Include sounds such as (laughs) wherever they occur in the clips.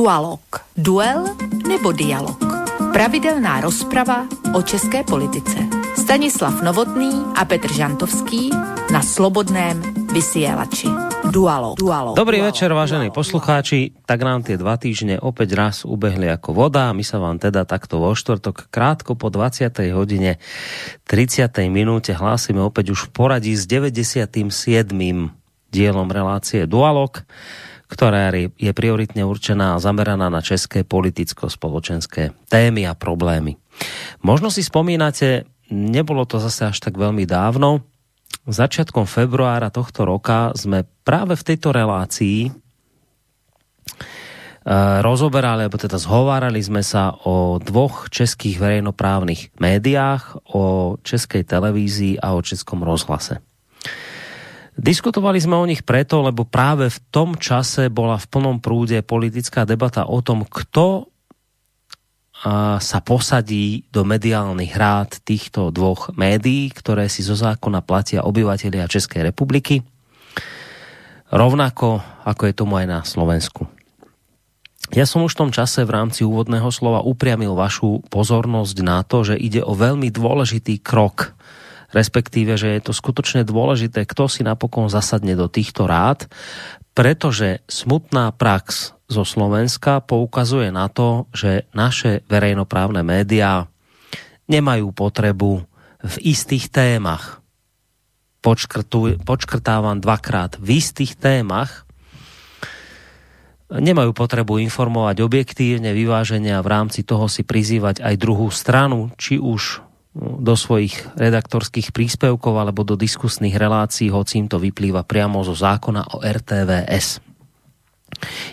Dualog. Duel nebo dialog. Pravidelná rozprava o české politice. Stanislav Novotný a Petr Žantovský na Slobodném vysielači. Dualog. Dualog. Dobrý Dualog. večer, vážení poslucháči. Tak nám tie dva týždne opäť raz ubehli ako voda. My sa vám teda takto vo štvrtok krátko po 20. hodine 30. minúte hlásime opäť už v poradí s 97. dielom relácie Dualog ktorá je prioritne určená a zameraná na české politicko-spoločenské témy a problémy. Možno si spomínate, nebolo to zase až tak veľmi dávno, začiatkom februára tohto roka sme práve v tejto relácii e, rozoberali, alebo teda zhovárali sme sa o dvoch českých verejnoprávnych médiách, o českej televízii a o českom rozhlase. Diskutovali sme o nich preto, lebo práve v tom čase bola v plnom prúde politická debata o tom, kto sa posadí do mediálnych rád týchto dvoch médií, ktoré si zo zákona platia obyvateľia Českej republiky, rovnako ako je tomu aj na Slovensku. Ja som už v tom čase v rámci úvodného slova upriamil vašu pozornosť na to, že ide o veľmi dôležitý krok respektíve, že je to skutočne dôležité, kto si napokon zasadne do týchto rád, pretože smutná prax zo Slovenska poukazuje na to, že naše verejnoprávne médiá nemajú potrebu v istých témach. Počkrtávam dvakrát v istých témach, nemajú potrebu informovať objektívne, vyváženia a v rámci toho si prizývať aj druhú stranu, či už do svojich redaktorských príspevkov alebo do diskusných relácií, hoci im to vyplýva priamo zo zákona o RTVS.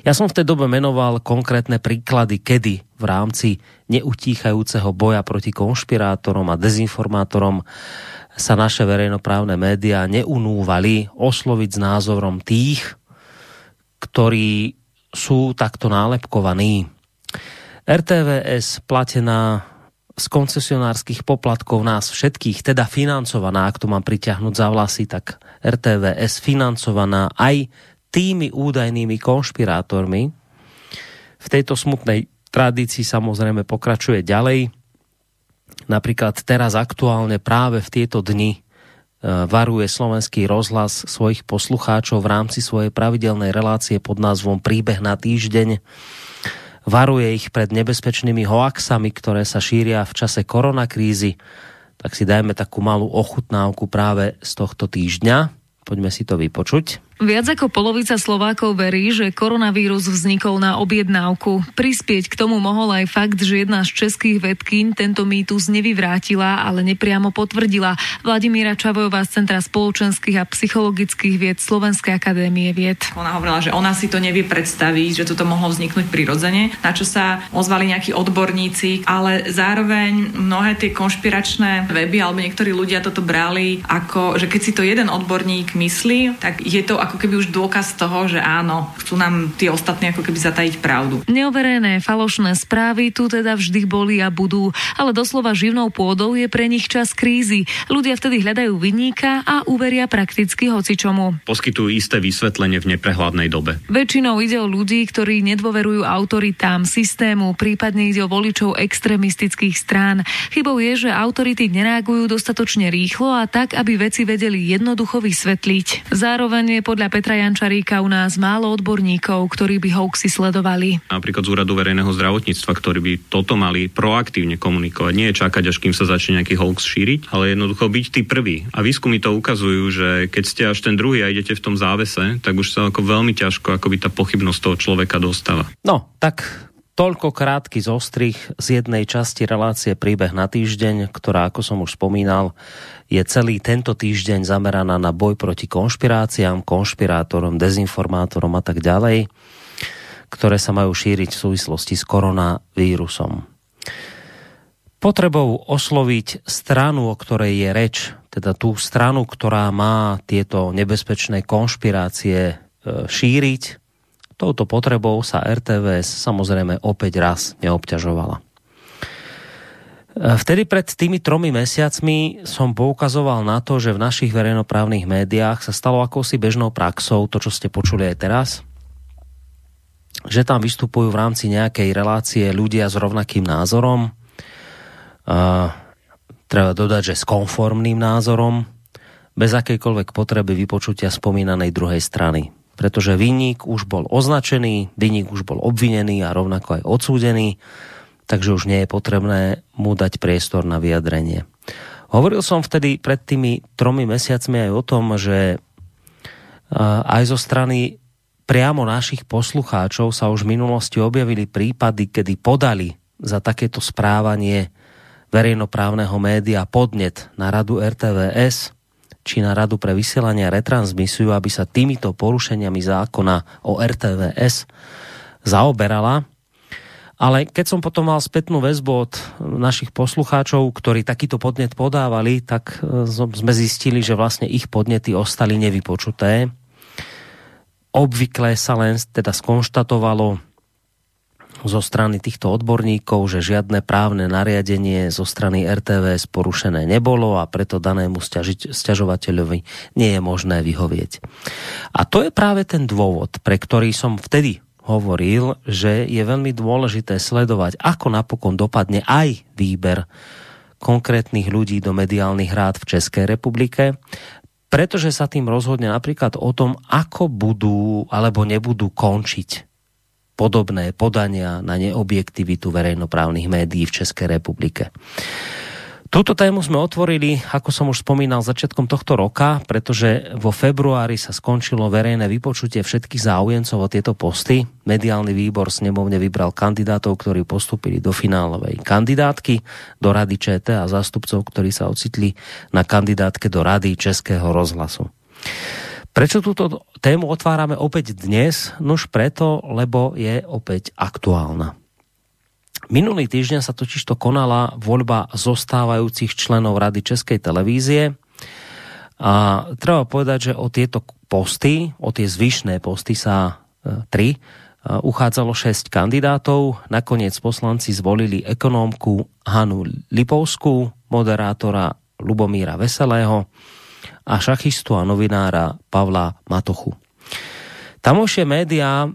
Ja som v tej dobe menoval konkrétne príklady, kedy v rámci neutíchajúceho boja proti konšpirátorom a dezinformátorom sa naše verejnoprávne médiá neunúvali osloviť s názorom tých, ktorí sú takto nálepkovaní. RTVS platená z koncesionárských poplatkov nás všetkých, teda financovaná, ak to mám priťahnuť za vlasy, tak RTVS financovaná aj tými údajnými konšpirátormi. V tejto smutnej tradícii samozrejme pokračuje ďalej. Napríklad teraz aktuálne práve v tieto dni e, varuje slovenský rozhlas svojich poslucháčov v rámci svojej pravidelnej relácie pod názvom Príbeh na týždeň varuje ich pred nebezpečnými hoaxami, ktoré sa šíria v čase koronakrízy, tak si dajme takú malú ochutnávku práve z tohto týždňa. Poďme si to vypočuť. Viac ako polovica Slovákov verí, že koronavírus vznikol na objednávku. Prispieť k tomu mohol aj fakt, že jedna z českých vedkyň tento mýtus nevyvrátila, ale nepriamo potvrdila. Vladimíra Čavojová z Centra spoločenských a psychologických vied Slovenskej akadémie vied. Ona hovorila, že ona si to nevie predstaviť, že toto mohlo vzniknúť prirodzene, na čo sa ozvali nejakí odborníci, ale zároveň mnohé tie konšpiračné weby alebo niektorí ľudia toto brali ako, že keď si to jeden odborník myslí, tak je to ako keby už dôkaz toho, že áno, chcú nám tí ostatní ako keby zatajiť pravdu. Neoverené falošné správy tu teda vždy boli a budú, ale doslova živnou pôdou je pre nich čas krízy. Ľudia vtedy hľadajú vyníka a uveria prakticky hocičomu. Poskytujú isté vysvetlenie v neprehľadnej dobe. Väčšinou ide o ľudí, ktorí nedôverujú autoritám, systému, prípadne ide o voličov extremistických strán. Chybou je, že autority nereagujú dostatočne rýchlo a tak, aby veci vedeli jednoducho vysvetliť. Zároveň je pod podľa Petra Jančaríka u nás málo odborníkov, ktorí by hoaxy sledovali. Napríklad z úradu verejného zdravotníctva, ktorí by toto mali proaktívne komunikovať. Nie je čakať, až kým sa začne nejaký hoax šíriť, ale jednoducho byť tí prví. A výskumy to ukazujú, že keď ste až ten druhý a idete v tom závese, tak už sa ako veľmi ťažko akoby tá pochybnosť toho človeka dostáva. No, tak Toľko krátky zostrich z jednej časti relácie Príbeh na týždeň, ktorá, ako som už spomínal, je celý tento týždeň zameraná na boj proti konšpiráciám, konšpirátorom, dezinformátorom a tak ďalej, ktoré sa majú šíriť v súvislosti s koronavírusom. Potrebou osloviť stranu, o ktorej je reč, teda tú stranu, ktorá má tieto nebezpečné konšpirácie e, šíriť, touto potrebou sa RTVS samozrejme opäť raz neobťažovala. Vtedy pred tými tromi mesiacmi som poukazoval na to, že v našich verejnoprávnych médiách sa stalo akousi bežnou praxou, to, čo ste počuli aj teraz, že tam vystupujú v rámci nejakej relácie ľudia s rovnakým názorom. Uh, treba dodať, že s konformným názorom, bez akejkoľvek potreby vypočutia spomínanej druhej strany. Pretože vinník už bol označený, vinník už bol obvinený a rovnako aj odsúdený, takže už nie je potrebné mu dať priestor na vyjadrenie. Hovoril som vtedy pred tými tromi mesiacmi aj o tom, že aj zo strany priamo našich poslucháčov sa už v minulosti objavili prípady, kedy podali za takéto správanie verejnoprávneho média podnet na radu RTVS či na radu pre vysielanie a retransmisiu, aby sa týmito porušeniami zákona o RTVS zaoberala. Ale keď som potom mal spätnú väzbu od našich poslucháčov, ktorí takýto podnet podávali, tak e, sme zistili, že vlastne ich podnety ostali nevypočuté Obvykle sa len teda skonštatovalo zo strany týchto odborníkov, že žiadne právne nariadenie zo strany RTVS porušené nebolo a preto danému sťažovateľovi nie je možné vyhovieť. A to je práve ten dôvod, pre ktorý som vtedy hovoril, že je veľmi dôležité sledovať, ako napokon dopadne aj výber konkrétnych ľudí do mediálnych rád v Českej republike, pretože sa tým rozhodne napríklad o tom, ako budú alebo nebudú končiť podobné podania na neobjektivitu verejnoprávnych médií v Českej republike. Túto tému sme otvorili, ako som už spomínal, začiatkom tohto roka, pretože vo februári sa skončilo verejné vypočutie všetkých záujemcov o tieto posty. Mediálny výbor snemovne vybral kandidátov, ktorí postupili do finálovej kandidátky do Rady ČT a zástupcov, ktorí sa ocitli na kandidátke do Rady Českého rozhlasu. Prečo túto tému otvárame opäť dnes? Nož preto, lebo je opäť aktuálna. Minulý týždeň sa totiž to konala voľba zostávajúcich členov Rady Českej televízie a treba povedať, že o tieto posty, o tie zvyšné posty sa e, tri e, uchádzalo šesť kandidátov. Nakoniec poslanci zvolili ekonómku Hanu Lipovskú, moderátora Lubomíra Veselého a šachistu a novinára Pavla Matochu. Tamošie médiá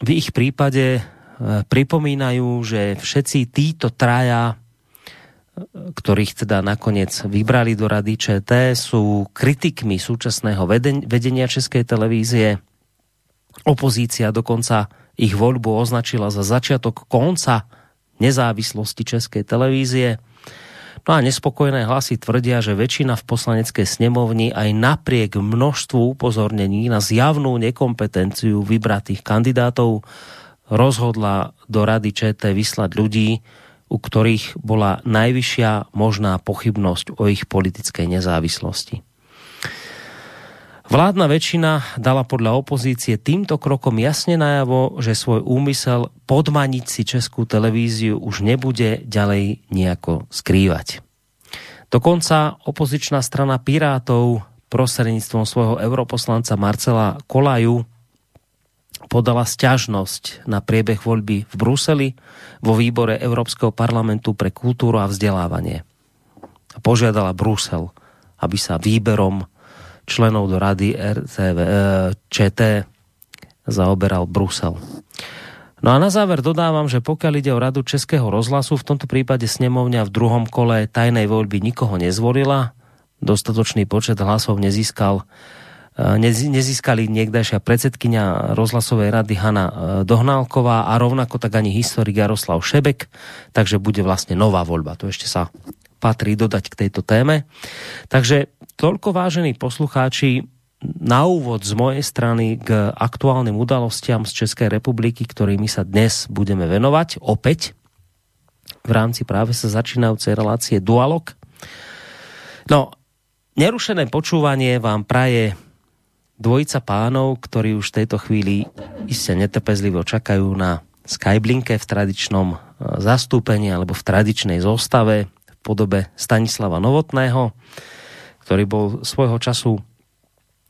v ich prípade Eh, pripomínajú, že všetci títo traja, eh, ktorých teda nakoniec vybrali do rady ČT, sú kritikmi súčasného vedenia Českej televízie. Opozícia dokonca ich voľbu označila za začiatok konca nezávislosti Českej televízie. No a nespokojné hlasy tvrdia, že väčšina v poslanecké snemovni aj napriek množstvu upozornení na zjavnú nekompetenciu vybratých kandidátov rozhodla do Rady ČT vyslať ľudí, u ktorých bola najvyššia možná pochybnosť o ich politickej nezávislosti. Vládna väčšina dala podľa opozície týmto krokom jasne najavo, že svoj úmysel podmaniť si českú televíziu už nebude ďalej nejako skrývať. Dokonca opozičná strana Pirátov prostredníctvom svojho europoslanca Marcela Kolaju podala sťažnosť na priebeh voľby v Bruseli vo výbore Európskeho parlamentu pre kultúru a vzdelávanie. Požiadala Brusel, aby sa výberom členov do rady RTV, e, ČT zaoberal Brusel. No a na záver dodávam, že pokiaľ ide o radu Českého rozhlasu, v tomto prípade snemovňa v druhom kole tajnej voľby nikoho nezvolila, dostatočný počet hlasov nezískal nezískali niekdajšia predsedkynia rozhlasovej rady Hanna e, Dohnálková a rovnako tak ani historik Jaroslav Šebek, takže bude vlastne nová voľba. To ešte sa patrí dodať k tejto téme. Takže toľko vážení poslucháči na úvod z mojej strany k aktuálnym udalostiam z Českej republiky, ktorými sa dnes budeme venovať opäť v rámci práve sa začínajúcej relácie Dualog. No, nerušené počúvanie vám praje dvojica pánov, ktorí už v tejto chvíli iste netrpezlivo čakajú na Skyblinke v tradičnom e, zastúpení alebo v tradičnej zostave podobe Stanislava Novotného, ktorý bol svojho času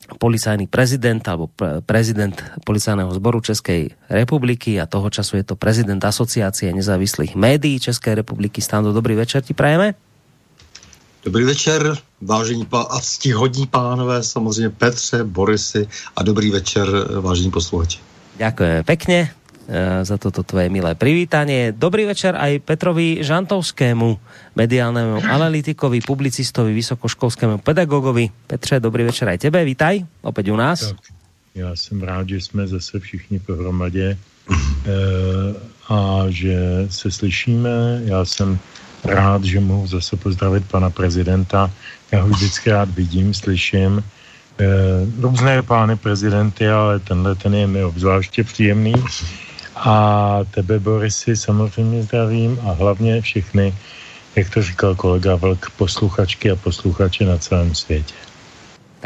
policajný prezident alebo prezident policajného zboru Českej republiky a toho času je to prezident asociácie nezávislých médií Českej republiky. Stando, dobrý večer ti prajeme. Dobrý večer, vážení pá- a ctihodní pánové, samozřejmě Petře, Borisy a dobrý večer, vážení posluchači. Ďakujem pekne. Za toto tvoje milé privítanie. Dobrý večer aj Petrovi Žantovskému, mediálnemu analytikovi, publicistovi, vysokoškolskému pedagogovi. Petře, dobrý večer aj tebe, vítaj, opäť u nás. Tak, já jsem rád, že jsme zase všichni pohromadě e, a že se slyšíme. Já jsem rád, že mohu zase pozdravit pana prezidenta. Já ho vždycky rád vidím, slyším. E, různé pány prezidenty, ale tenhle ten je mi obzvláště příjemný. A tebe, Borisy, samozřejmě zdravím a hlavně všechny, jak to říkal kolega Vlk, posluchačky a posluchače na celém světě.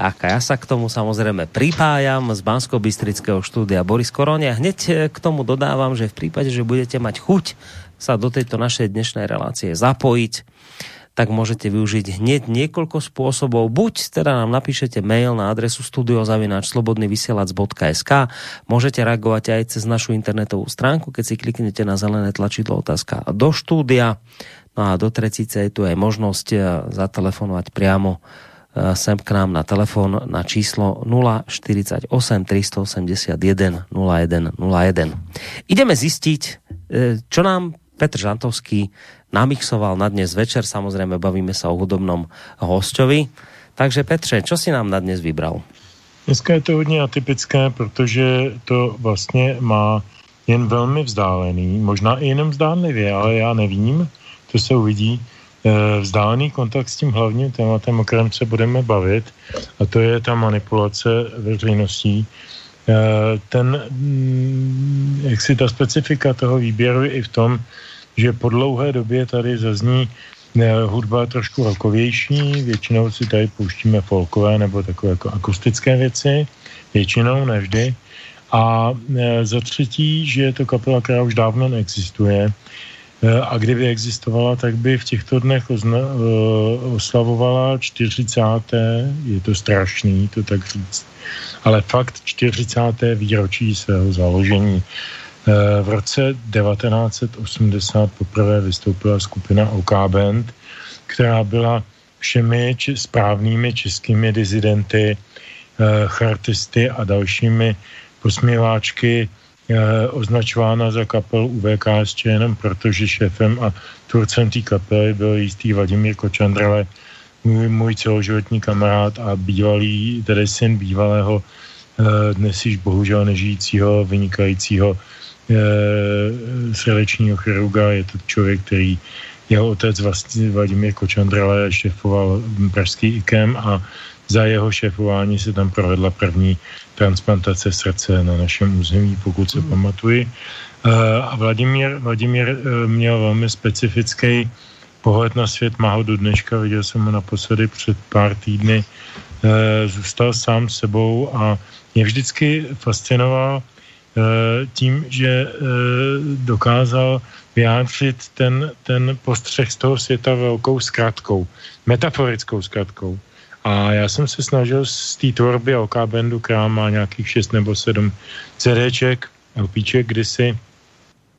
Tak a ja sa k tomu samozrejme pripájam z bansko bystrického štúdia Boris Koronia. Hneď e, k tomu dodávam, že v prípade, že budete mať chuť sa do tejto našej dnešnej relácie zapojiť, tak môžete využiť hneď niekoľko spôsobov. Buď teda nám napíšete mail na adresu studiozavináčslobodnyvysielac.sk Môžete reagovať aj cez našu internetovú stránku, keď si kliknete na zelené tlačidlo otázka do štúdia. No a do tretice je tu aj možnosť e, zatelefonovať priamo e, sem k nám na telefon na číslo 048 381 0101. Ideme zistiť, e, čo nám Petr Žantovský namixoval na dnes večer. Samozřejmě bavíme se o hudobnom hostovi. Takže Petře, čo si nám na dnes vybral? Dneska je to hodně atypické, protože to vlastně má jen velmi vzdálený, možná i jenom zdánlivě, ale já nevím, to se uvidí, eh, vzdálený kontakt s tím hlavním tématem, o kterém se budeme bavit, a to je ta manipulace veřejností. Eh, ten, mm, jak si ta specifika toho výběru je i v tom, že po dlouhé době tady zazní eh, hudba trošku rokovější, většinou si tady pouštíme folkové nebo takové jako akustické věci, většinou, nevždy. A eh, za třetí, že je to kapela, která už dávno neexistuje, eh, a kdyby existovala, tak by v těchto dnech ozna- oslavovala 40. je to strašný to tak říct, ale fakt 40. výročí svého založení. Eh, v roce 1980 poprvé vystoupila skupina OK Band, která byla všemi či správnými českými dizidenty, eh, chartisty a dalšími posměváčky eh, označována za kapel UVKSČ jenom proto, že šéfem a tvůrcem té kapely byl jistý Vladimír Kočandrale, můj, můj celoživotní kamarád a bývalý, tedy syn bývalého, dnes již bohužel nežijícího, vynikajícího srdečního chirurga, je to člověk, který jeho otec vlastně Vladimír Kočandrale šéfoval pražský IKEM a za jeho šéfování se tam provedla první transplantace srdce na našem území, pokud se mm. pamatuji. A Vladimír, Vladimír e, měl velmi specifický pohled na svět, má ho do dneška, viděl jsem ho naposledy před pár týdny, zůstal sám sebou a mě vždycky fascinoval Eh, tím, že eh, dokázal vyjádřit ten, ten postřeh z toho světa velkou zkratkou, metaforickou zkratkou. A já jsem se snažil z té tvorby OK Bandu, která má nějakých 6 nebo 7 CDček, LPček, kdysi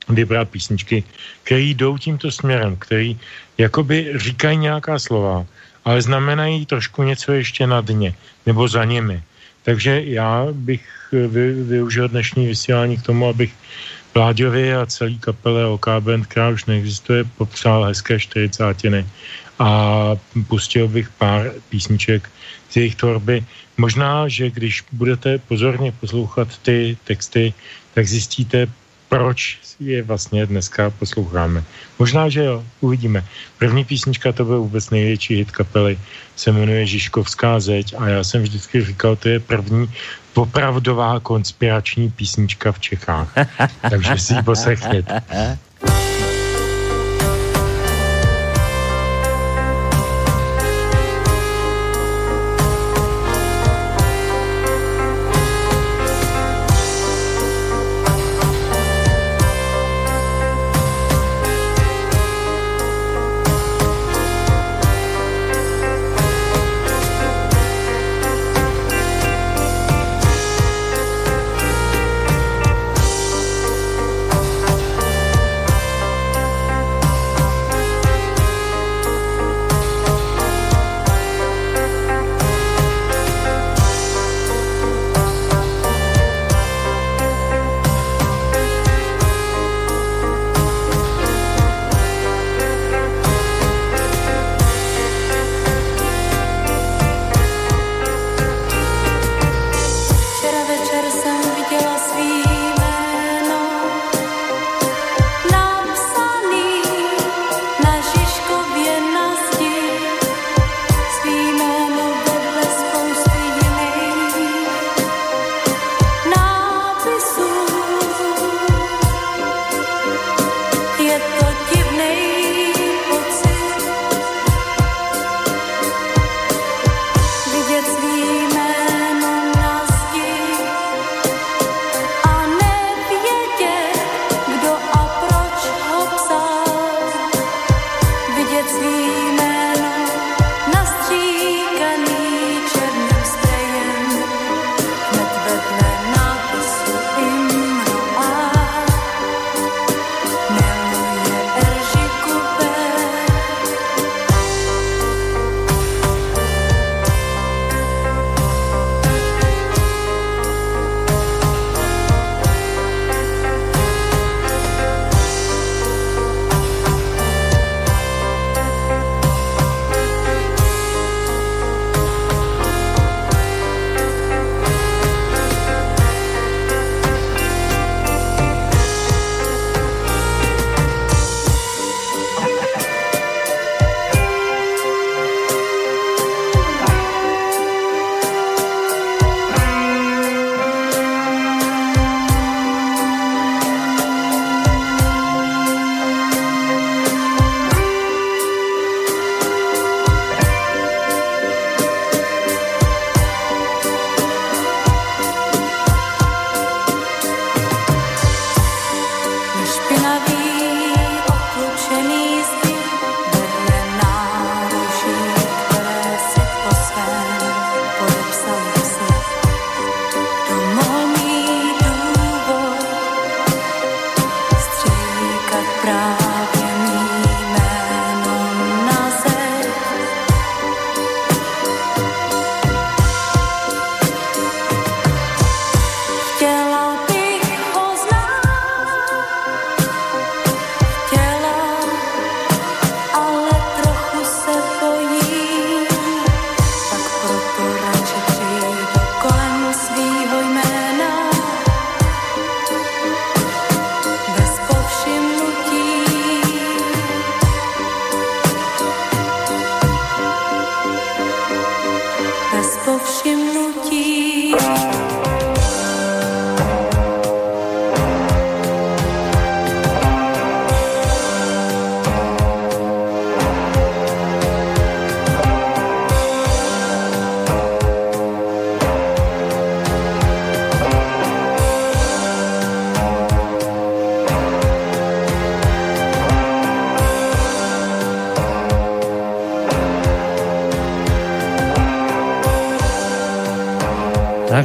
vybrat písničky, které jdou tímto směrem, který jakoby říkají nějaká slova, ale znamenají trošku něco ještě na dně, nebo za nimi. Takže já bych vy, využil dnešní vysílání k tomu, abych Vláďovi a celý kapele OK Band, která už neexistuje, popřál hezké 40 a pustil bych pár písniček z jejich tvorby. Možná, že když budete pozorně poslouchat ty texty, tak zjistíte, proč je vlastně dneska posloucháme. Možná, že jo, uvidíme. První písnička, to byl vůbec největší hit kapely, se jmenuje Žižkovská zeď a já jsem vždycky říkal, to je první opravdová konspirační písnička v Čechách. Takže si ji poslechněte. (laughs)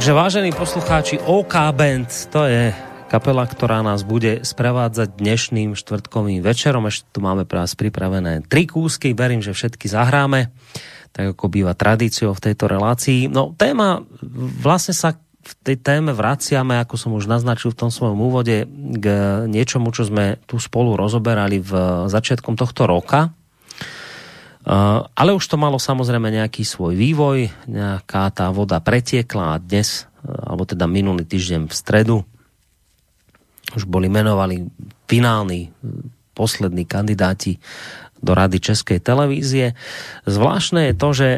Takže vážení poslucháči, OK Band, to je kapela, ktorá nás bude sprevádzať dnešným štvrtkovým večerom. Ešte tu máme pre vás pripravené tri kúsky, verím, že všetky zahráme, tak ako býva tradíciou v tejto relácii. No téma, vlastne sa v tej téme vraciame, ako som už naznačil v tom svojom úvode, k niečomu, čo sme tu spolu rozoberali v začiatkom tohto roka, ale už to malo samozrejme nejaký svoj vývoj, nejaká tá voda pretiekla a dnes, eh, alebo teda minulý týždeň v stredu, už boli menovali finálni, eh, poslední kandidáti do Rady Českej televízie. Zvláštne je to, že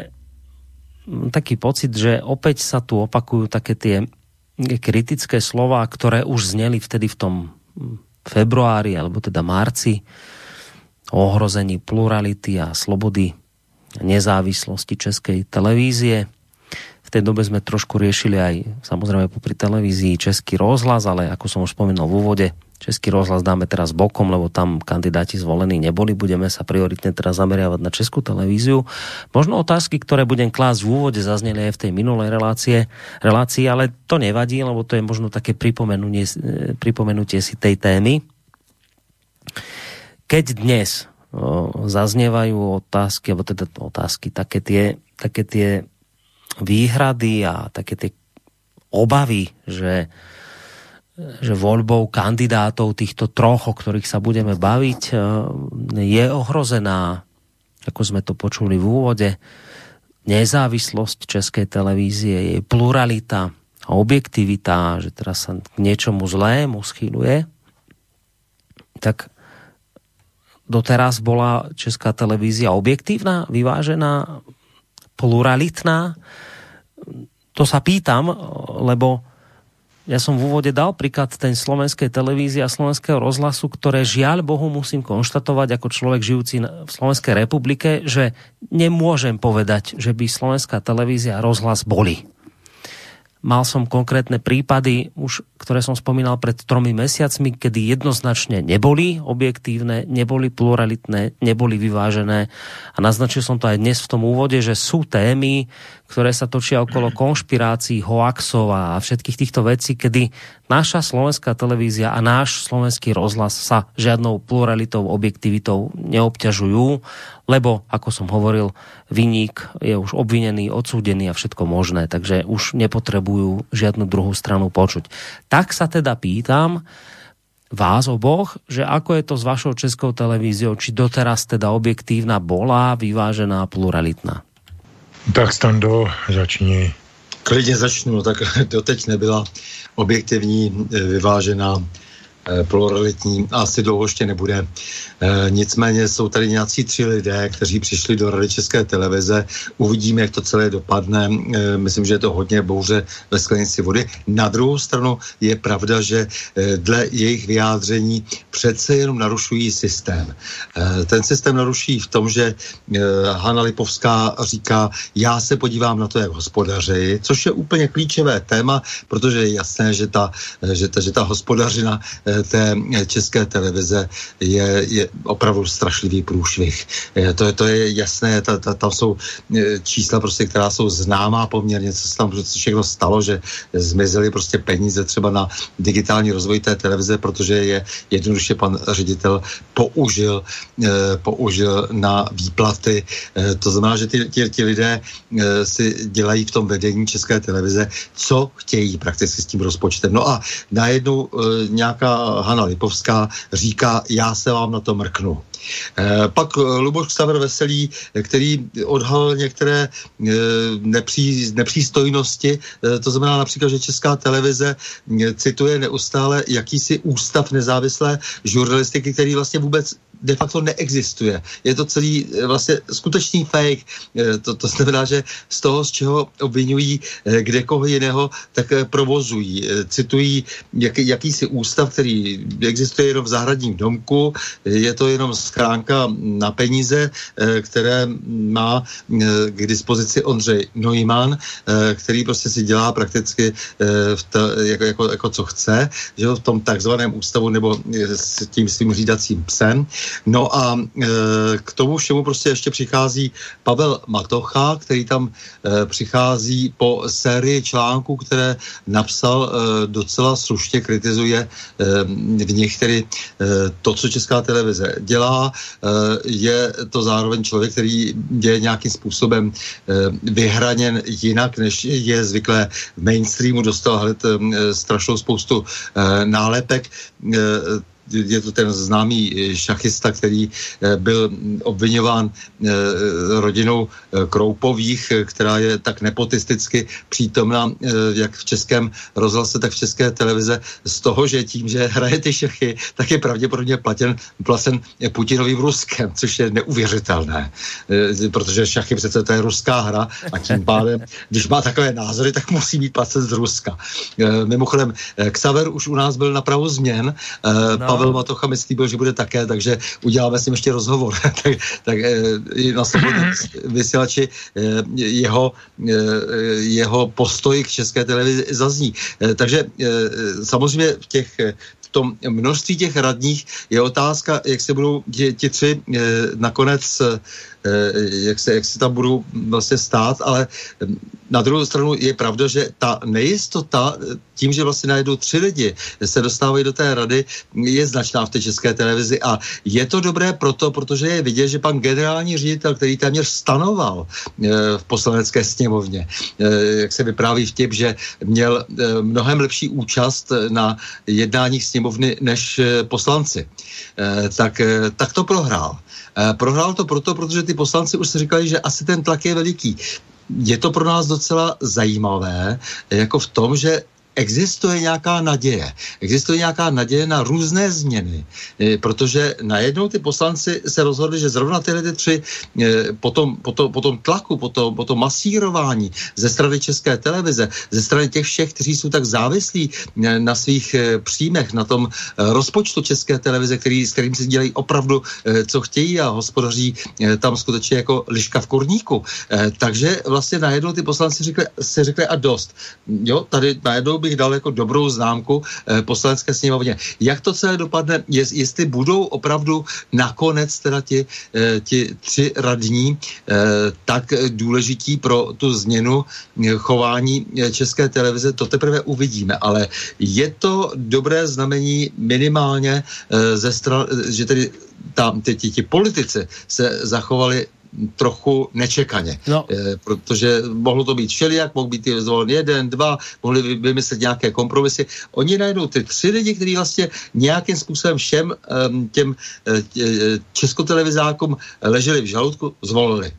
hm, taký pocit, že opäť sa tu opakujú také tie kritické slova, ktoré už zneli vtedy v tom hm, februári, alebo teda marci, o ohrození plurality a slobody nezávislosti českej televízie. V tej dobe sme trošku riešili aj samozrejme popri televízii Český rozhlas, ale ako som už spomínal v úvode, Český rozhlas dáme teraz bokom, lebo tam kandidáti zvolení neboli. Budeme sa prioritne teraz zameriavať na Českú televíziu. Možno otázky, ktoré budem klásť v úvode, zazneli aj v tej minulej relácie, relácii, ale to nevadí, lebo to je možno také pripomenutie, pripomenutie si tej témy. Keď dnes zaznievajú otázky, alebo teda otázky, také tie, také tie výhrady a také tie obavy, že, že voľbou kandidátov týchto troch, o ktorých sa budeme baviť, je ohrozená, ako sme to počuli v úvode, nezávislosť Českej televízie, jej pluralita a objektivita, že teraz sa k niečomu zlému schýluje, tak doteraz bola Česká televízia objektívna, vyvážená, pluralitná? To sa pýtam, lebo ja som v úvode dal príklad ten slovenskej televízie a slovenského rozhlasu, ktoré žiaľ Bohu musím konštatovať ako človek žijúci v Slovenskej republike, že nemôžem povedať, že by slovenská televízia a rozhlas boli Mal som konkrétne prípady, už, ktoré som spomínal pred tromi mesiacmi, kedy jednoznačne neboli objektívne, neboli pluralitné, neboli vyvážené. A naznačil som to aj dnes v tom úvode, že sú témy, ktoré sa točia okolo konšpirácií, hoaxov a všetkých týchto vecí, kedy naša slovenská televízia a náš slovenský rozhlas sa žiadnou pluralitou, objektivitou neobťažujú, lebo, ako som hovoril, vyník je už obvinený, odsúdený a všetko možné, takže už nepotrebujú žiadnu druhú stranu počuť. Tak sa teda pýtam, vás oboch, že ako je to s vašou českou televíziou, či doteraz teda objektívna bola, vyvážená, pluralitná? Tak Stando, začni. Klidně začnu, tak (laughs) doteď nebyla objektivní, eh, vyvážená pluralitní a asi dlouho ještě nebude. E, nicméně jsou tady nějací tři lidé, kteří přišli do Rady České televize. Uvidíme, jak to celé dopadne. E, myslím, že je to hodně bouře ve sklenici vody. Na druhou stranu je pravda, že dle jejich vyjádření přece jenom narušují systém. Ten systém naruší v tom, že Hanna Lipovská říká, já se podívám na to, jak hospodaři, což je úplně klíčové téma, protože je jasné, že ta, že ta, že ta hospodařina té české televize je, je opravdu strašlivý průšvih. To je, to je jasné, ta, ta, tam jsou e, čísla, prostě, která jsou známá poměrně, co se tam všechno stalo, že zmizely prostě peníze třeba na digitální rozvoj té televize, protože je jednoduše pan ředitel použil, eh, použil na výplaty. Eh, to znamená, že ty, ty, ty lidé si dělají v tom vedení české televize, co chtějí prakticky s tím rozpočtem. No a najednou nějaká Hanna Lipovská říká, já se vám na to mrknu. Pak Luboš Ksaver Veselý, který odhalil některé nepří, nepřístojnosti, to znamená například, že Česká televize cituje neustále jakýsi ústav nezávislé žurnalistiky, který vlastně vůbec de facto neexistuje. Je to celý eh, vlastně skutečný fake. Eh, to, to znamená, že z toho, z čeho obvinují eh, kde koho jiného, tak provozují. Citují jak, jakýsi ústav, který existuje jenom v zahradním domku, je to jenom schránka na peníze, které má k dispozici Ondřej Neumann, který prostě si dělá prakticky v ta, jako, jako, jako co chce, že v tom takzvaném ústavu nebo s tím svým řídacím psem. No a e, k tomu všemu prostě ještě přichází Pavel Matocha, který tam e, přichází po sérii článků, které napsal e, docela slušně, kritizuje v nich tedy to, co Česká televize dělá. Je to zároveň člověk, který je nějakým způsobem vyhraněn jinak, než je zvyklé v mainstreamu, dostal hned e, strašnou spoustu nálepek. Je to ten známý eh, šachista, který eh, byl obvinován eh, rodinou Kroupových, která je tak nepotisticky přítomná jak v českém rozhlase, tak v české televize z toho, že tím, že hraje ty šachy, tak je pravděpodobně platen, placen Putinovi v Ruskem, což je neuvěřitelné, protože šachy přece to je ruská hra a tím pádem, když má takové názory, tak musí být placen z Ruska. Mimochodem, Xaver už u nás byl na prahu změn, no. Pavel Matocha mi slíbil, že bude také, takže uděláme s ním ještě rozhovor. (laughs) tak, tak eh, na vysílači eh, jeho, eh, jeho postoj k české televizi zazní. Takže samozřejmě v těch tom množství těch radních je otázka, jak se budou ti, ti tři nakonec jak se, jak se tam budou vlastně stát, ale na druhou stranu je pravda, že ta nejistota eh, tím, že vlastně najednou tři lidi se dostávají do té rady, je značná v té české televizi a je to dobré proto, protože je vidět, že pan generální ředitel, který téměř stanoval eh, v poslanecké sněmovně, jak se vypráví vtip, že měl mnohem lepší účast na jednáních sněmovny než poslanci, tak, tak to prohrál. Eh, prohrál to proto, protože ty poslanci už si říkali, že asi ten tlak je veliký. Je to pro nás docela zajímavé, jako v tom, že existuje nějaká naděje. Existuje nějaká naděje na různé změny, eh, protože najednou ty poslanci se rozhodli, že zrovna tyhle ty tři eh, po tom, po, to, po tom tlaku, po, to, po tom masírování ze strany České televize, ze strany těch všech, kteří jsou tak závislí eh, na svých příjmech, na tom rozpočtu České televize, který, s kterým si dělají opravdu, co chtějí a hospodaří tam skutečně jako liška v kurníku. Takže vlastně najednou ty poslanci řekli, si řekli a dost. Jo, tady najednou bych dal jako dobrou známku eh, poslanecké sněmovně. Jak to celé dopadne, je, jestli budou opravdu nakonec teda ti, eh, ti tři radní eh, tak důležití pro tu změnu eh, chování eh, České televize, to teprve uvidíme, ale je to dobré znamení minimálně eh, ze stran, že tedy tam ti, ti politici se zachovali trochu nečekaně. No. E, protože mohlo to být všelijak, mohl být zvolen jeden, dva, mohli vymyslet nějaké kompromisy. Oni najdou ty tři lidi, kteří vlastně nějakým způsobem všem těm eh, tě, českotelevizákům leželi v žaludku, zvolili.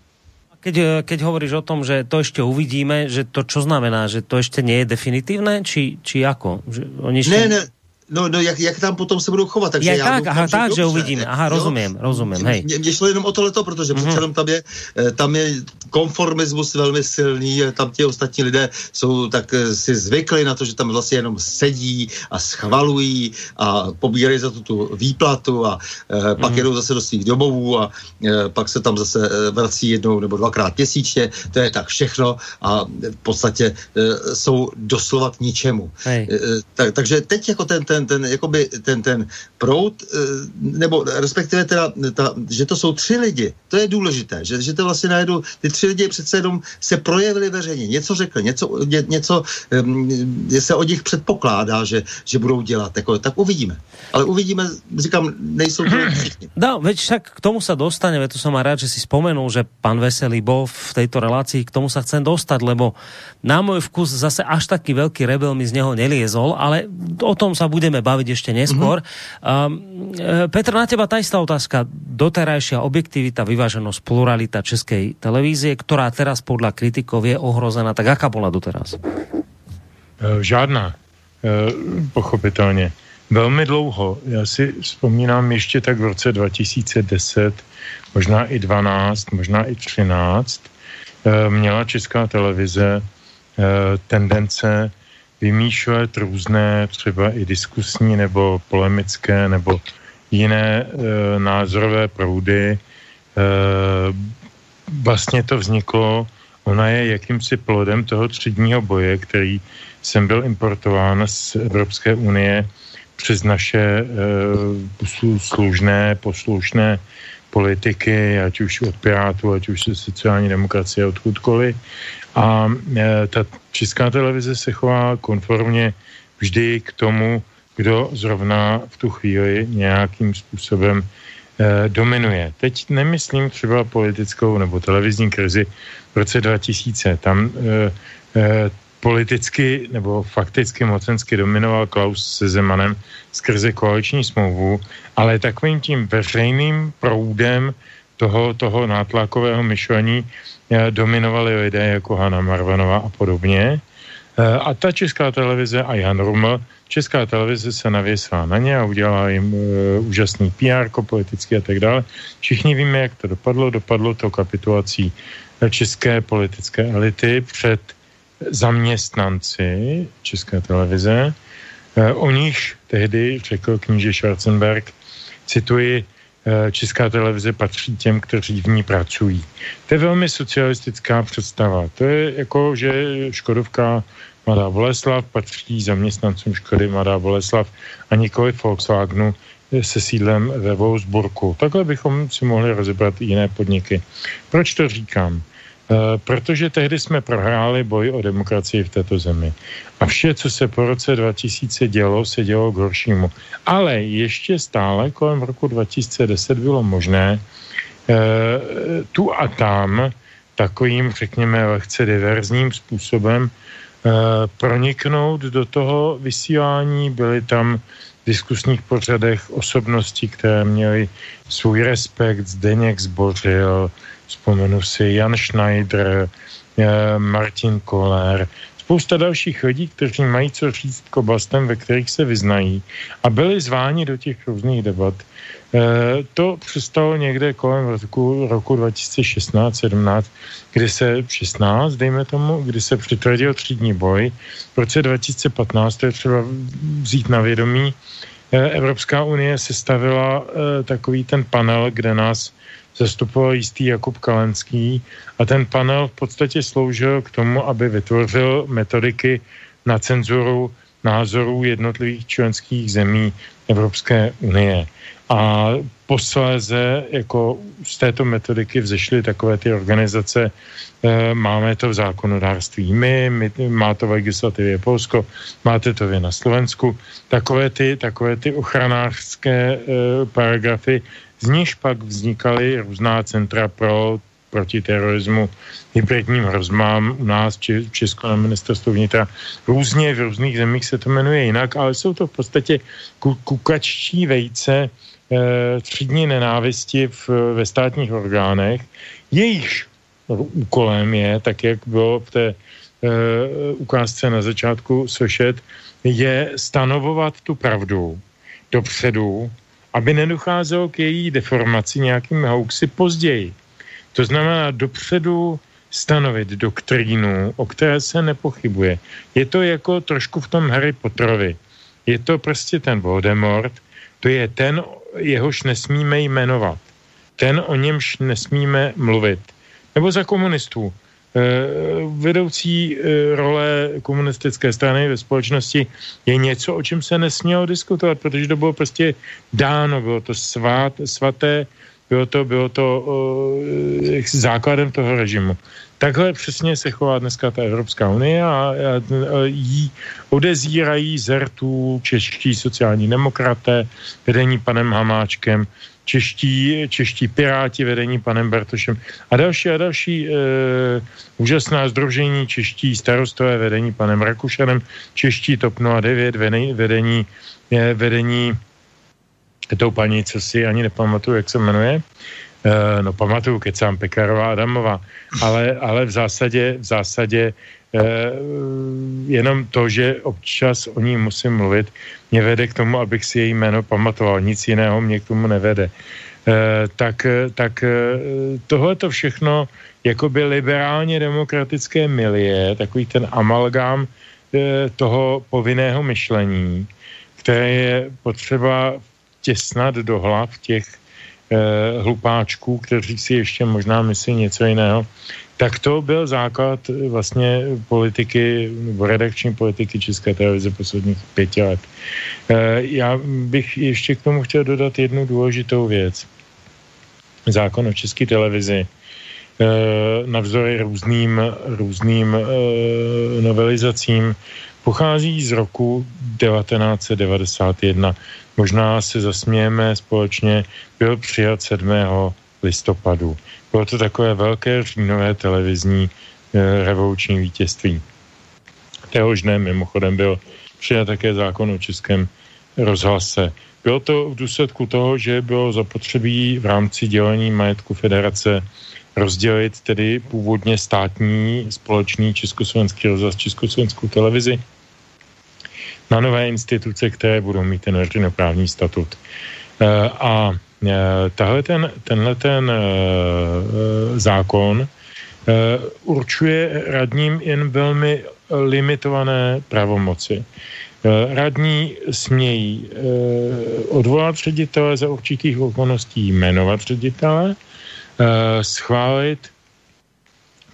Keď, keď hovoríš o tom, že to ešte uvidíme, že to čo znamená, že to ešte nie je definitívne, či, či ako? Že oni ešte... Ne, ne, No, no jak, jak tam potom se budou chovat. Takže jak já tak, aha, tak, že uvidíme. Aha, rozumím, jo? rozumím, hej. Mě, mě šlo jenom o tohleto, protože mm-hmm. přece tam je, eh, tam je konformismus velmi silný, tam ti ostatní lidé jsou tak eh, si zvykli na to, že tam vlastně jenom sedí a schvalují a pobírají za tu, tu výplatu a e, pak mm-hmm. jedou zase do svých domovů a e, pak se tam zase vrací jednou nebo dvakrát měsíčně, to je tak všechno a v podstatě e, jsou doslova k ničemu. E, tak, takže teď jako ten, ten ten, ten, jakoby, ten, ten proud, eh, nebo respektive teda, ta, že to jsou tři lidi, to je důležité, že, že to vlastně najednou, ty tři lidi přece jenom se projevili veřejně, něco řekli, něco, ně, něco je se od nich předpokládá, že, že budou dělat, jako, tak uvidíme. Ale uvidíme, říkám, nejsou to (clears throat) všichni. No, veď však k tomu sa dostane, to som rád, že si spomenul, že pan Veselý bol v tejto relácii, k tomu sa chcem dostať, lebo na môj vkus zase až taký veľký rebel mi z neho neliezol, ale o tom sa budeme baviť ešte neskôr. Mm-hmm. Um, Petr, na teba tá istá otázka. Doterajšia objektivita, vyváženosť, pluralita českej televízie, ktorá teraz podľa kritikov je ohrozená, tak aká bola doteraz? Žádná, pochopitelně. Velmi dlouho. Já si vzpomínám ještě tak v roce 2010, možná i 12, možná i 13, měla česká televize tendence vymýšlet různé třeba i diskusní nebo polemické nebo jiné e, názorové proudy. E, vlastně to vzniklo, ona je jakýmsi plodem toho třídního boje, který jsem byl importován z Evropské unie přes naše e, služné, poslušné politiky, ať už od Pirátů, ať už sociální demokracie, odkudkoliv. A e, ta česká televize se chová konformně vždy k tomu, kdo zrovna v tu chvíli nějakým způsobem e, dominuje. Teď nemyslím třeba politickou nebo televizní krizi v roce 2000. Tam e, politicky nebo fakticky mocensky dominoval Klaus se Zemanem skrze koaliční smlouvu, ale takovým tím veřejným proudem toho, toho nátlakového myšlení dominovali lidé jako Hanna Marvanová a podobně. Eh, a ta česká televize a Jan Ruml, česká televize se navěsila na ně a udělala jim uh, úžasný PR, politický a tak dále. Všichni víme, jak to dopadlo. Dopadlo to kapitulací české politické elity před zaměstnanci České televize. Eh, o nich tehdy řekl kníže Schwarzenberg, cituji, eh, Česká televize patří těm, kteří v ní pracují. To je velmi socialistická představa. To je jako, že Škodovka Mladá Boleslav patří zaměstnancům Škody Mladá Boleslav a nikoli Volkswagenu se sídlem ve Wolfsburgu. Takhle bychom si mohli rozebrat jiné podniky. Proč to říkám? Eh, protože tehdy jsme prohráli boj o demokracii v této zemi. A vše, co se po roce 2000 dělo, se dělo k horšímu. Ale ještě stále kolem roku 2010 bylo možné eh, tu a tam takovým, řekněme, lehce diverzním způsobem eh, proniknout do toho vysílání. Byly tam v diskusních pořadech osobnosti, které měly svůj respekt. Zdeněk Zbořil, vzpomenu si Jan Schneider, eh, Martin Koller, spousta dalších lidí, kteří mají co říct k oblastem, ve kterých se vyznají a byli zváni do těch různých debat. E, to přestalo někde kolem roku, roku 2016-17, kdy se 16, dejme tomu, kdy se přitvrdil třídní boj. V roce 2015, to je třeba vzít na vědomí, e, Evropská unie sestavila takový ten panel, kde nás zastupoval jistý Jakub Kalenský a ten panel v podstatě sloužil k tomu, aby vytvořil metodiky na cenzuru názorů jednotlivých členských zemí Evropské unie. A posléze jako z této metodiky vzešly takové ty organizace, e, máme to v zákonodárství my, my, má to v legislativě Polsko, máte to vy na Slovensku, takové ty, takové ty ochranářské e, paragrafy z nich pak vznikaly různá centra pro proti terorismu, hybridním hrozbám u nás či v Česku na ministerstvu vnitra. Různě v různých zemích se to jmenuje jinak, ale jsou to v podstatě kukaččí vejce e, třídní nenávisti v, ve státních orgánech. Jejich úkolem je, tak jak bylo v té e, ukázce na začátku slyšet, je stanovovat tu pravdu dopředu aby nedocházelo k její deformaci nějakými hoaxy později. To znamená dopředu stanovit doktrínu, o které se nepochybuje. Je to jako trošku v tom Harry Potterovi. Je to prostě ten Voldemort, to je ten, jehož nesmíme jmenovat. Ten, o němž nesmíme mluvit. Nebo za komunistů. Eh, vedoucí eh, role komunistické strany ve společnosti je něco, o čem se nesmělo diskutovat, protože to bylo prostě dáno, bylo to svát, svaté, bylo to, bylo to uh, základem toho režimu. Takhle přesně se chová dneska ta Evropská unie a, a, a jí odezírají zertů čeští sociální demokraté, vedení panem Hamáčkem, čeští, čeští piráti vedení panem Bartošem a další a další e, úžasná združení, čeští starostové vedení panem Rakušanem, čeští TOP 09 vedení, vedení, vedení tou paní, co si ani nepamatuju, jak se jmenuje. E, no pamatuju, kecám Pekarová Adamová, ale, ale v zásadě, v zásadě e, jenom to, že občas o ní musím mluvit, mě vede k tomu, abych si její jméno pamatoval. Nic jiného mě k tomu nevede. E, tak, tak tohle to všechno jakoby liberálně demokratické milie, takový ten amalgám toho povinného myšlení, které je potřeba těsnat do hlav těch eh, hlupáčků, kteří si ještě možná myslí něco jiného, tak to byl základ eh, vlastně politiky, nebo redakční politiky České televize posledních pěti let. Eh, já bych ještě k tomu chtěl dodat jednu důležitou věc. Zákon o České televizi eh, navzdory různým, různým novelizacím pochází z roku 1991 možná se zasmějeme společně, byl přijat 7. listopadu. Bylo to takové velké říjnové televizní e, revoluční vítězství. Téhož dne mimochodem byl přijat také zákon o českém rozhlase. Bylo to v důsledku toho, že bylo zapotřebí v rámci dělení majetku federace rozdělit tedy původně státní společný československý rozhlas, československou televizi na nové instituce, které budou mít ten veřejnoprávní statut. Eh, a tahle ten, tenhle ten eh, zákon určuje radním jen velmi limitované pravomoci. Radní smějí odvolat ředitele za určitých okolností, jmenovat ředitele, schválit,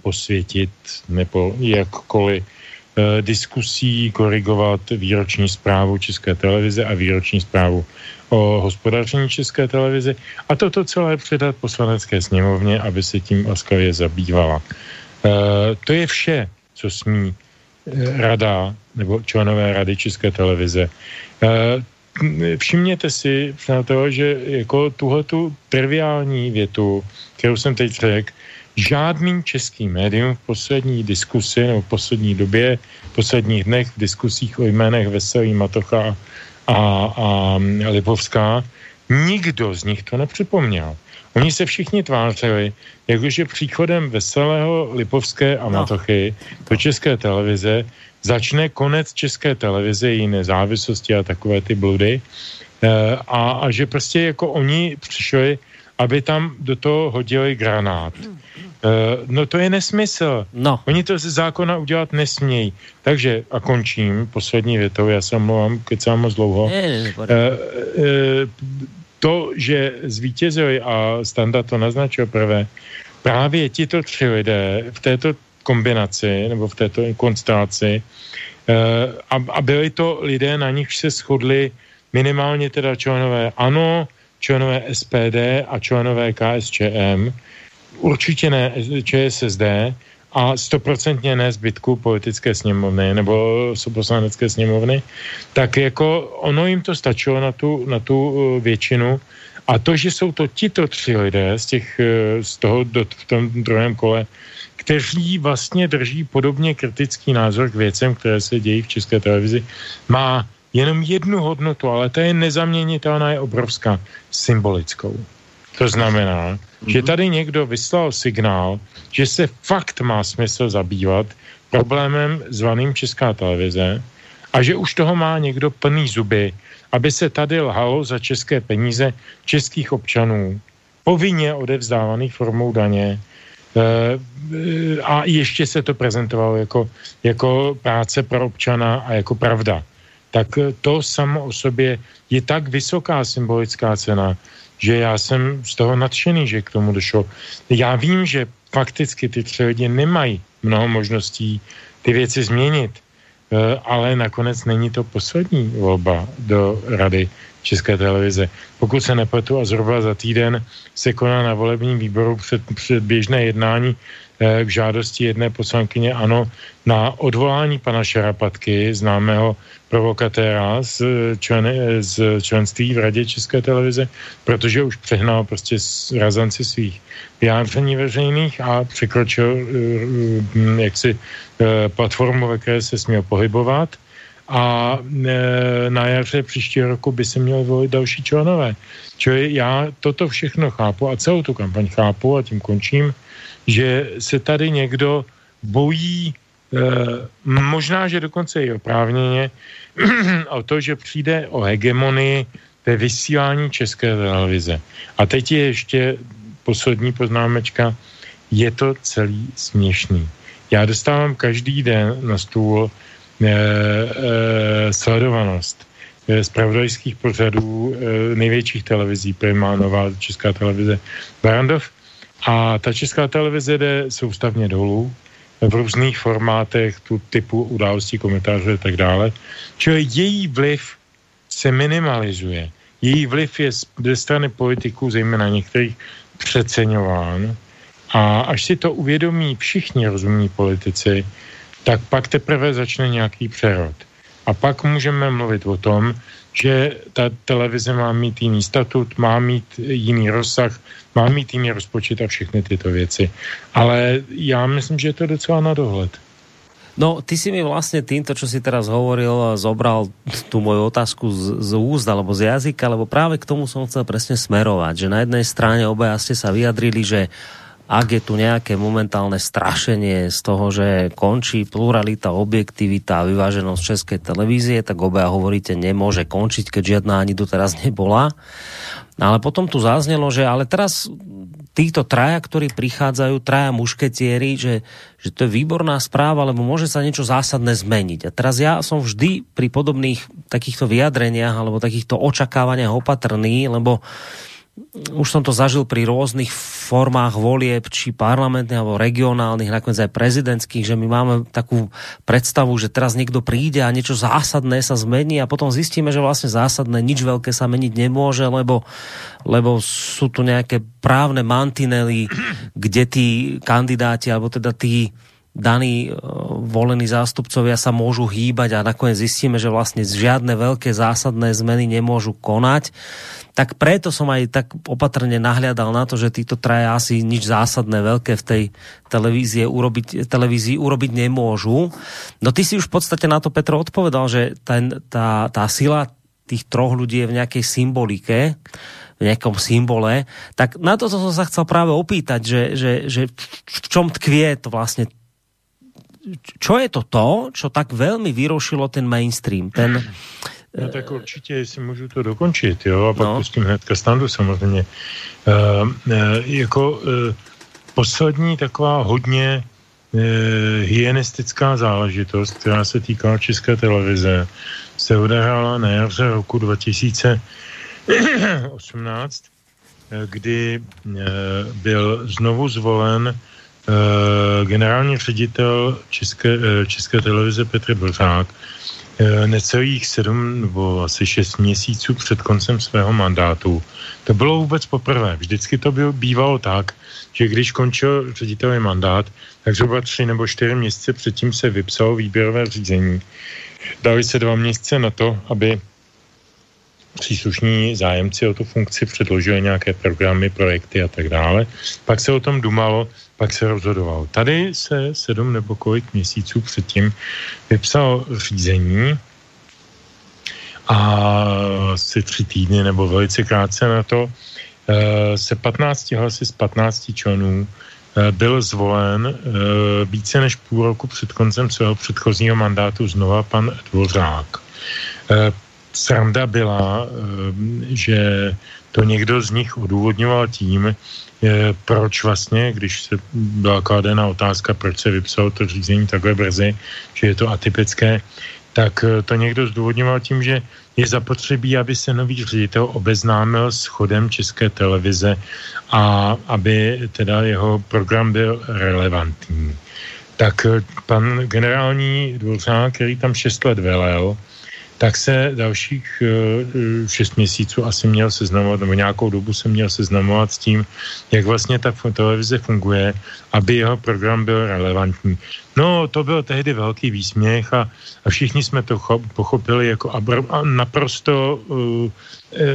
posvětit nebo jakkoliv Eh, diskusí korigovat výroční zprávu České televize a výroční zprávu o hospodaření České televize a toto celé předat poslanecké sněmovně, aby se tím laskavě zabývala. E, to je vše, co smí eh, rada nebo členové rady České televize. E, všimněte si, přátelé, že jako tuhletu triviální větu, kterou jsem teď řekl, žádný český médium v poslední diskusi nebo v poslední době, v posledních dnech v diskusích o jménech Veselý, Matocha a, a Lipovská, nikdo z nich to nepřipomněl. Oni se všichni tvářili, jakože příchodem Veselého, Lipovské a no. Matochy do české televize začne konec české televize, její nezávislosti a takové ty bludy. E, a, a že prostě jako oni přišli, aby tam do toho hodili granát. Uh, no to je nesmysl. No. Oni to ze zákona udělat nesmějí. Takže, a končím poslední větou, já se mluvám, kecám moc dlouho. Ne, ne, ne, uh, uh, to, že zvítězili, a Standa to naznačil prvé, právě tito tři lidé v této kombinaci, nebo v této konstelaci, uh, a, a byli to lidé, na nich se shodli minimálně teda členové ANO, členové SPD a členové KSČM, určitě ne ČSSD a stoprocentně ne zbytku politické sněmovny nebo poslanecké sněmovny, tak jako ono jim to stačilo na tu, na tu uh, většinu. A to, že jsou to tito tři lidé z, těch, uh, z toho do, v tom druhém kole, kteří vlastně drží podobně kritický názor k věcem, které se dějí v České televizi, má jenom jednu hodnotu, ale ta je nezaměnitelná, je obrovská, symbolickou. To znamená, že tady někdo vyslal signál, že se fakt má smysl zabývat problémem zvaným Česká televize a že už toho má někdo plný zuby, aby se tady lhalo za české peníze českých občanů, povinně odevzdávaných formou daně, eh, a ještě se to prezentovalo jako, jako práce pro občana a jako pravda. Tak to samo o sobě je tak vysoká symbolická cena, že já jsem z toho nadšený, že k tomu došlo. Já vím, že fakticky ty tři lidi nemají mnoho možností ty věci změnit, eh, ale nakonec není to poslední volba do Rady České televize. Pokud se nepletu a zhruba za týden se koná na volebním výboru před, před běžné jednání Eh, k žádosti jedné poslankyně ANO na odvolání pana Šarapatky, známého provokatéra z, člen, z členství v Radě České televize, protože už přehnal prostě razanci svých vyjádření veřejných a překročil eh, jaksi eh, platformu, ve které se směl pohybovat a na jaře příštího roku by se měli volit další členové. Čili já toto všechno chápu a celou tu kampaň chápu a tím končím, že se tady někdo bojí, e, možná, že dokonce i oprávněně, (clears throat) o to, že přijde o hegemonii ve vysílání české televize. A teď je ještě poslední poznámečka. Je to celý směšný. Já dostávám každý den na stůl e, e, sledovanost zpravodajských pořadů e, největších televizí, Prima, Nová Česká televize, Barandov. A ta Česká televize jde soustavně dolů v různých formátech, tu typu událostí, komentářů a tak dále. Čili její vliv se minimalizuje. Její vliv je ze strany politiků, zejména některých, přeceňován. A až si to uvědomí všichni rozumní politici, tak pak teprve začne nějaký přerod. A pak můžeme mluvit o tom, že ta televize má mít jiný statut, má mít jiný rozsah, má mít jiný rozpočet a všechny tyto věci. Ale já myslím, že je to docela na dohled. No, ty si mi vlastne týmto, čo si teraz hovoril, zobral tú moju otázku z, z úst alebo z jazyka, lebo práve k tomu som chcel presne smerovať, že na jednej strane obaja ste sa vyjadrili, že ak je tu nejaké momentálne strašenie z toho, že končí pluralita, objektivita a vyváženosť českej televízie, tak obaja hovoríte, nemôže končiť, keď žiadna ani doteraz nebola. Ale potom tu zaznelo, že ale teraz títo traja, ktorí prichádzajú, traja mušketieri, že, že to je výborná správa, lebo môže sa niečo zásadné zmeniť. A teraz ja som vždy pri podobných takýchto vyjadreniach alebo takýchto očakávaniach opatrný, lebo už som to zažil pri rôznych formách volieb, či parlamentných alebo regionálnych, nakoniec aj prezidentských, že my máme takú predstavu, že teraz niekto príde a niečo zásadné sa zmení a potom zistíme, že vlastne zásadné nič veľké sa meniť nemôže, lebo, lebo sú tu nejaké právne mantinely, kde tí kandidáti alebo teda tí daní e, volení zástupcovia sa môžu hýbať a nakoniec zistíme, že vlastne žiadne veľké zásadné zmeny nemôžu konať tak preto som aj tak opatrne nahliadal na to, že títo traja asi nič zásadné veľké v tej televízie urobiť, televízii urobiť nemôžu. No ty si už v podstate na to, Petro, odpovedal, že ten, tá, tá sila tých troch ľudí je v nejakej symbolike, v nejakom symbole, tak na to som sa chcel práve opýtať, že, že, že v čom tkvie to vlastne čo je to to, čo tak veľmi vyrušilo ten mainstream, ten, No tak určitě, jestli můžu to dokončit, jo, a pak no. pustím hnedka standu samozřejmě. Uh, jako uh, poslední taková hodně uh, hyenistická záležitost, která se týká České televize, se odehrála na jaře roku 2018, kdy byl znovu zvolen generální ředitel České, České televize Petr Bořák, Eh, necelých sedm nebo asi šest měsíců před koncem svého mandátu. To bylo vůbec poprvé. Vždycky to bylo, bývalo tak, že když končil ředitelý mandát, tak zhruba tři nebo čtyři měsíce předtím se vypsalo výběrové řízení. Dali se dva měsíce na to, aby příslušní zájemci o tu funkci předložili nějaké programy, projekty a tak dále. Pak se o tom dumalo, pak se rozhodovalo. Tady se sedm nebo kolik měsíců předtím vypsal řízení a asi tři týdny nebo velice krátce na to eh, se 15 hlasy z 15 členů eh, byl zvolen eh, více než půl roku před koncem svého předchozího mandátu znova pan Dvořák. Sranda byla, že to někdo z nich odůvodňoval tím, proč vlastně, když se byla kladena otázka, proč se vypsalo to řízení takhle brzy, že je to atypické, tak eh, to někdo zdůvodňoval tím, že je zapotřebí, aby se nový ředitel obeznámil s chodem České televize a aby teda jeho program byl relevantní. Tak eh, pan generální dvořák, který tam šest let velel, tak se dalších uh, šest měsíců asi měl seznamovat, nebo nějakou dobu se měl seznamovat s tím, jak vlastně ta televize funguje, aby jeho program byl relevantní. No, to byl tehdy velký výsměch a, a všichni jsme to pochopili jako abr, a naprosto uh,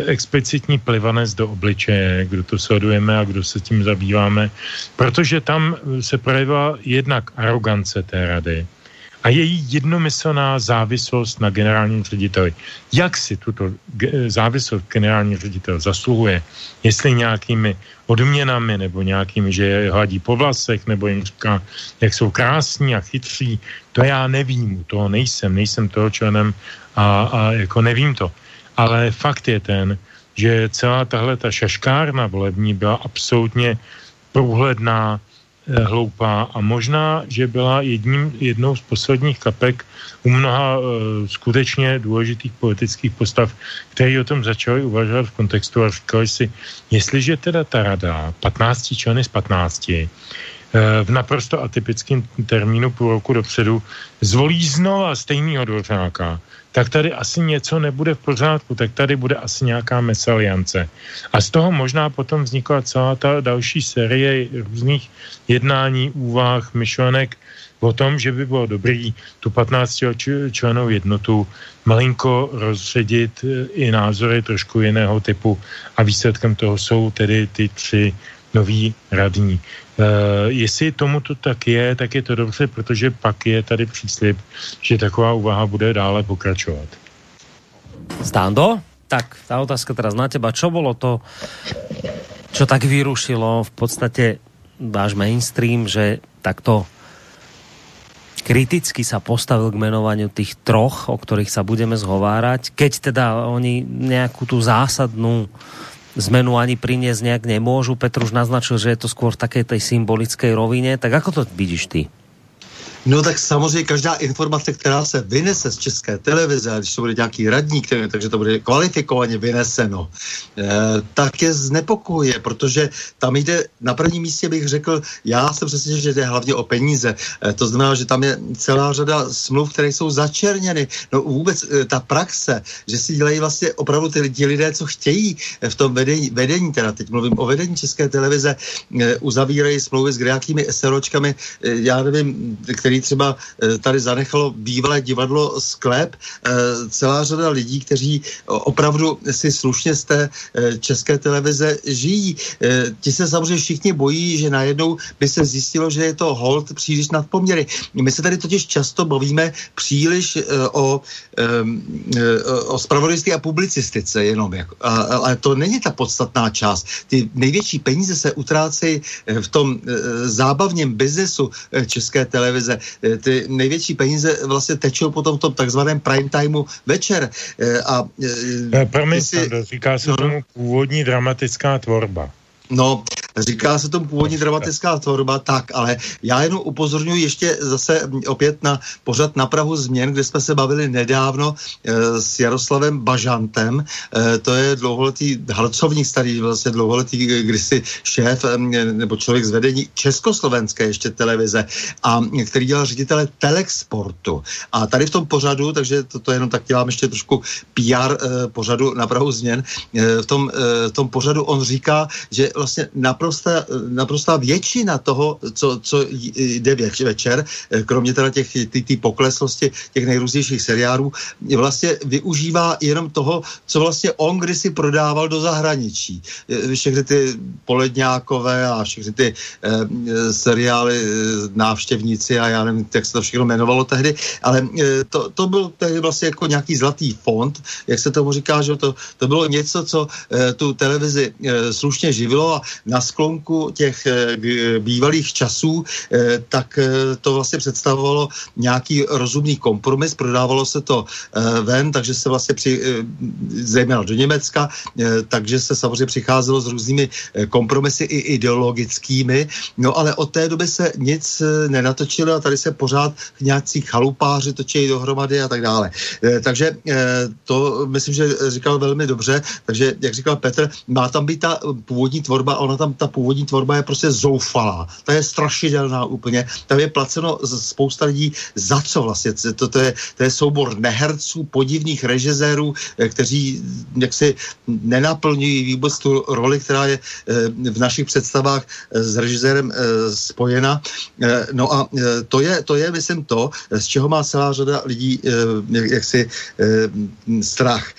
explicitní plivanec do obličeje, kdo to sledujeme a kdo se tím zabýváme, protože tam se projevila jednak arogance té rady, a její jednomyslná závislost na generálním řediteli. Jak si tuto závislost generální ředitel zasluhuje, jestli nějakými odměnami nebo nějakými, že je hladí po vlasech, nebo jim říká, jak jsou krásní a chytří, to já nevím, toho nejsem, nejsem toho členem a, a jako nevím to. Ale fakt je ten, že celá tahle ta šaškárna volební byla absolutně průhledná, hloupá. A možná, že byla jedním, jednou z posledních kapek u mnoha uh, skutečně důležitých politických postav, který o tom začali uvažovat v kontextu a říkali si, jestliže teda ta rada, 15 členy z 15, uh, eh, v naprosto atypickém termínu půl roku dopředu, zvolí znova stejného dvořáka, tak tady asi něco nebude v pořádku, tak tady bude asi nějaká mesaliance. A z toho možná potom vznikla celá ta další série různých jednání, úvah, myšlenek o tom, že by bylo dobrý tu 15 členou jednotu malinko rozředit e, i názory trošku jiného typu a výsledkem toho jsou tedy ty tři noví radní. Uh, jestli tomu to tak je, tak je to dobře, protože pak je tady příslip, že taková úvaha bude dále pokračovat. Stando? Tak, tá otázka teraz na teba. Čo bolo to, čo tak vyrušilo v podstate váš mainstream, že takto kriticky sa postavil k menovaniu tých troch, o ktorých sa budeme zhovárať, keď teda oni nejakú tú zásadnú zmenu ani priniesť nejak nemôžu. Petr už naznačil, že je to skôr v takej tej symbolickej rovine. Tak ako to vidíš ty? No tak samozřejmě každá informace, která se vynese z české televize, když to bude nějaký radník, takže to bude kvalifikovaně vyneseno, eh, tak je znepokojuje, protože tam jde, na prvním místě bych řekl, já jsem přesvědčen, že jde hlavně o peníze. Eh, to znamená, že tam je celá řada smluv, které jsou začerněny. No vůbec eh, ta praxe, že si dělají vlastně opravdu ty lidi, lidé, co chtějí eh, v tom vedení, vedení teda teď mluvím o vedení české televize, eh, uzavírají smlouvy s nějakými SROčkami, eh, já nevím, který který třeba eh, tady zanechalo bývalé divadlo Sklep, eh, celá řada lidí, kteří opravdu si slušně z té eh, české televize žijí. Ti se samozřejmě všichni bojí, že najednou by se zjistilo, že je to hold příliš nadpoměry. My se tady totiž často bavíme příliš o, o spravodajství a publicistice jenom. Ale to není ta podstatná část. Ty největší peníze se utrácejí v tom zábavním biznesu české televize. Eh, ty největší peníze vlastně tečou potom v tom takzvaném prime timeu večer. Eh, a, eh, Promiň, si... říká se no, tomu původní dramatická tvorba. No, říká se tomu původní dramatická tvorba, tak, ale já jenom upozorňuji ještě zase opět na pořad na Prahu změn, kde jsme se bavili nedávno e, s Jaroslavem Bažantem, e, to je dlouholetý harcovník starý, vlastně dlouholetý kdysi šéf e, nebo člověk z vedení Československé ještě televize, a který dělal ředitele Telexportu. A tady v tom pořadu, takže to, to jenom tak dělám ještě trošku PR e, pořadu na Prahu změn, e, v, tom, e, v tom pořadu on říká, že vlastně naprostá, naprostá většina toho, co, co jde večer, kromě teda těch ty, ty pokleslosti těch nejrůznějších seriálů, vlastně využívá jenom toho, co vlastně on kdysi prodával do zahraničí. Všechny ty poledňákové a všechny ty eh, seriály eh, návštěvníci a já nevím, jak se to všechno jmenovalo tehdy, ale eh, to, to byl tehdy vlastně jako nějaký zlatý fond, jak se tomu říká, že to, to bylo něco, co eh, tu televizi eh, slušně živilo a na sklonku těch eh, bývalých časů, eh, tak eh, to vlastně představovalo nějaký rozumný kompromis, prodávalo se to ven, takže se vlastně při, zejména do Německa, takže se samozřejmě přicházelo s různými kompromisy i ideologickými, no ale od té doby se nic nenatočilo a tady se pořád nějaký chalupáři točí dohromady a tak dále. Takže to myslím, že říkal velmi dobře, takže jak říkal Petr, má tam být ta původní tvorba tvorba, ona tam, ta původní tvorba je prostě zoufalá. Ta je strašidelná úplně. Tam je placeno spousta lidí za co vlastně. To, to, je, to je soubor neherců, podivných režisérů, eh, kteří jaksi nenaplňují vůbec tu roli, která je eh, v našich představách eh, s režisérem spojena. No a to je, to je, myslím, to, z čeho má celá řada lidí jaksi strach.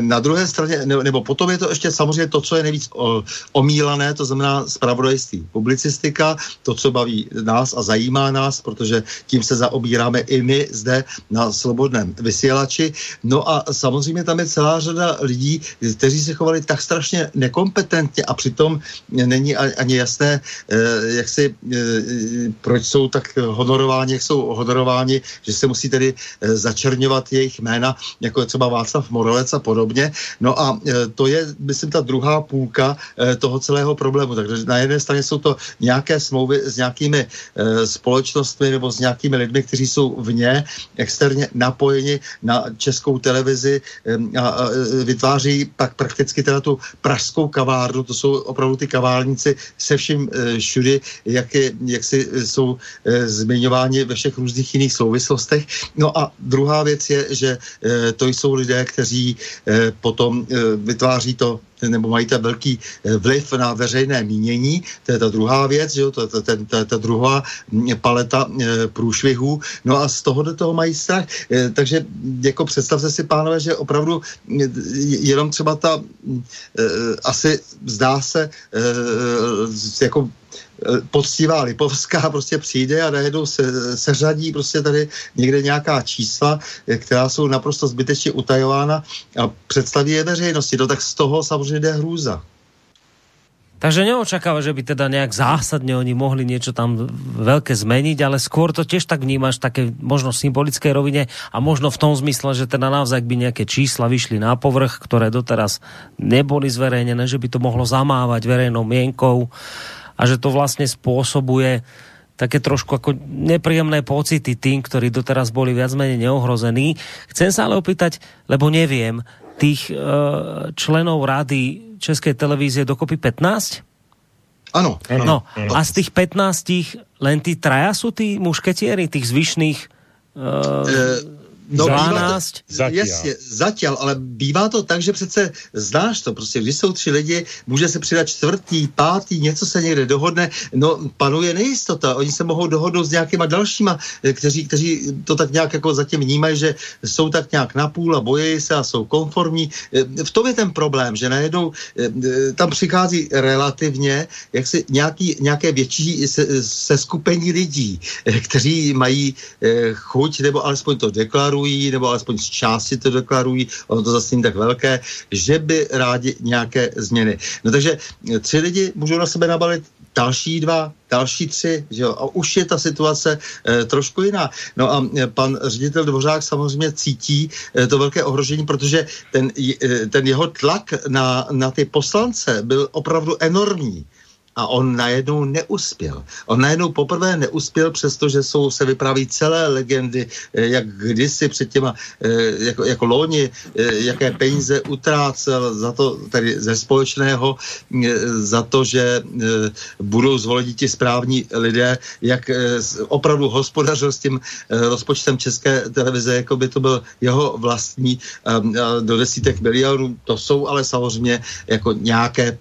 Na druhé straně, nebo potom je to ještě samozřejmě to, co je nejvíc o, omílané, to znamená spravodajství. Publicistika, to, co baví nás a zajímá nás, protože tím se zaobíráme i my zde na slobodném vysílači. No a samozřejmě tam je celá řada lidí, kteří se chovali tak strašně nekompetentně a přitom není ani jasné, eh, jak si, eh, proč jsou tak honorováni, jak jsou honorováni, že se musí tedy eh, začerňovat jejich jména, jako je třeba Václav Morelec a podobně. No a to je, myslím, ta druhá půlka toho celého problému. Takže na jedné straně jsou to nějaké smlouvy s nějakými společnostmi nebo s nějakými lidmi, kteří jsou vně, externě napojeni na českou televizi a vytváří pak prakticky teda tu pražskou kavárnu, to jsou opravdu ty kavárníci se vším eh, všudy, jak, je, jak si eh, jsou eh, zmiňováni ve všech různých jiných souvislostech. No a druhá věc je, že to jsou lidé, kteří potom vytváří to nebo mají ten velký vliv na veřejné mínění, to je ta druhá věc, jo, to, to, to, to, ta druhá hm, paleta průšvihů, no a z toho do toho mají strach. Takže jako představte si, pánové, že opravdu jenom třeba ta asi zdá se jako eh, poctivá Lipovská (laughs) prostě přijde a najednou se, seřadí prostě tady někde nějaká čísla, eh, která jsou naprosto zbytečně utajována a představí je veřejnosti. No tak z toho samozřejmě jde hrůza. Takže neočakáva, že by teda nejak zásadne oni mohli niečo tam veľké zmeniť, ale skôr to tiež tak vnímaš také možno symbolické rovine a možno v tom zmysle, že teda naozaj by nejaké čísla vyšli na povrch, ktoré doteraz neboli zverejnené, že by to mohlo zamávať verejnou mienkou a že to vlastne spôsobuje také trošku ako nepríjemné pocity tým, ktorí doteraz boli viac menej neohrození. Chcem sa ale opýtať, lebo neviem, tých uh, členov rady Českej televízie dokopy 15? Ano. ano no, ano. A z tých 15 len tí traja sú tí mušketieri, tých zvyšných uh, e No, 12? Zatím. Jasně, zatím, ale bývá to tak, že přece znáš to, prostě když jsou tři lidi, může se přidat čtvrtý, pátý, něco se někde dohodne, no panuje nejistota, oni se mohou dohodnout s nějakýma dalšíma, eh, kteří, kteří to tak nějak jako zatím vnímají, že jsou tak nějak napůl a bojí se a jsou konformní. Eh, v tom je ten problém, že najednou eh, tam přichází relativně jaksi nějaký, nějaké větší se, se skupení lidí, kteří mají chuť nebo alespoň to deklarují deklarují, nebo alespoň z části to deklarují, ono to zase není tak velké, že by rádi nějaké změny. No takže tři lidi můžou na sebe nabalit další dva, další tři, že jo, a už je ta situace e, trošku jiná. No a e, pan ředitel Dvořák samozřejmě cítí e, to velké ohrožení, protože ten, e, ten jeho tlak na, na ty poslance byl opravdu enormní a on najednou neuspěl. On najednou poprvé neuspěl, přestože jsou, se vypráví celé legendy, eh, jak kdysi před těma, eh, jako, jako loni, eh, jaké peníze utrácel za to, tedy ze společného, za to, že budou zvoleni ti správní lidé, jak opravdu hospodařil s tím rozpočtem České televize, jako by to byl jeho vlastní do desítek milionů. To jsou ale samozřejmě jako nějaké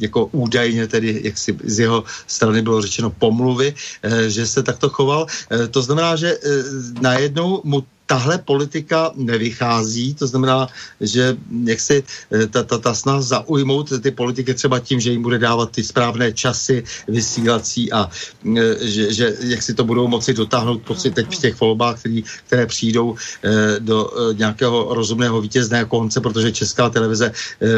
jako údajně tedy, jak si z jeho strany bylo řečeno pomluvy, eh, že se takto choval. Eh, to znamená, že eh, najednou mu tahle politika nevychází, to znamená, že jak si eh, ta, ta, ta snaha zaujmout ty politiky třeba tím, že jim bude dávat ty správné časy vysílací a eh, že, že jak si to budou moci dotáhnout prostě teď v těch volbách, který, které přijdou eh, do nějakého rozumného vítězného konce, protože Česká televize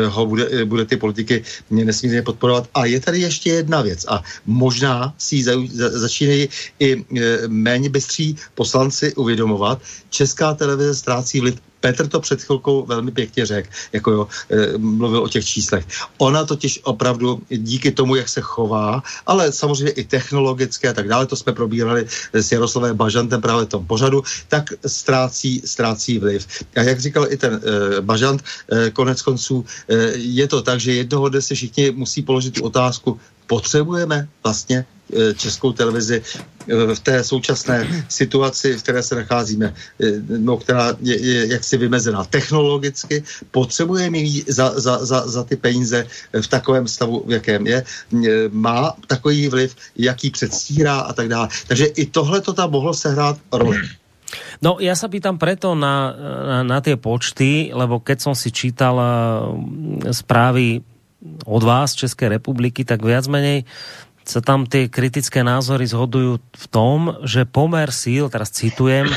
ho bude, bude ty politiky nesmírně podporovat. A je tady ještě jedna věc a možná si ji začínají i méně bystří poslanci uvědomovat, česká televize ztrácí vliv Petr to před chvilkou velmi pěkně řekl, jako jo, e, mluvil o těch číslech. Ona totiž opravdu díky tomu, jak se chová, ale samozřejmě i technologicky a tak dále, to jsme probírali s Jaroslavem Bažantem právě v tom pořadu, tak ztrácí, ztrácí vliv. A jak říkal i ten e, Bažant, e, konec konců, e, je to tak, že jednoho dne si všichni musí položit tu otázku, potřebujeme vlastně českou televizi e, v té současné situaci, v které se nacházíme, e, no, která je, je jaksi vymezená technologicky, potřebujeme ji za, za, za, za ty peníze v takovém stavu, v jakém je, má takový vliv, jaký předstírá a tak dále. Takže i tohle to tam mohlo sehrát roli. No, ja sa pýtam preto na, na, na tie počty, lebo keď som si čítal správy od vás, Českej republiky, tak viac menej sa tam tie kritické názory zhodujú v tom, že pomer síl, teraz citujem,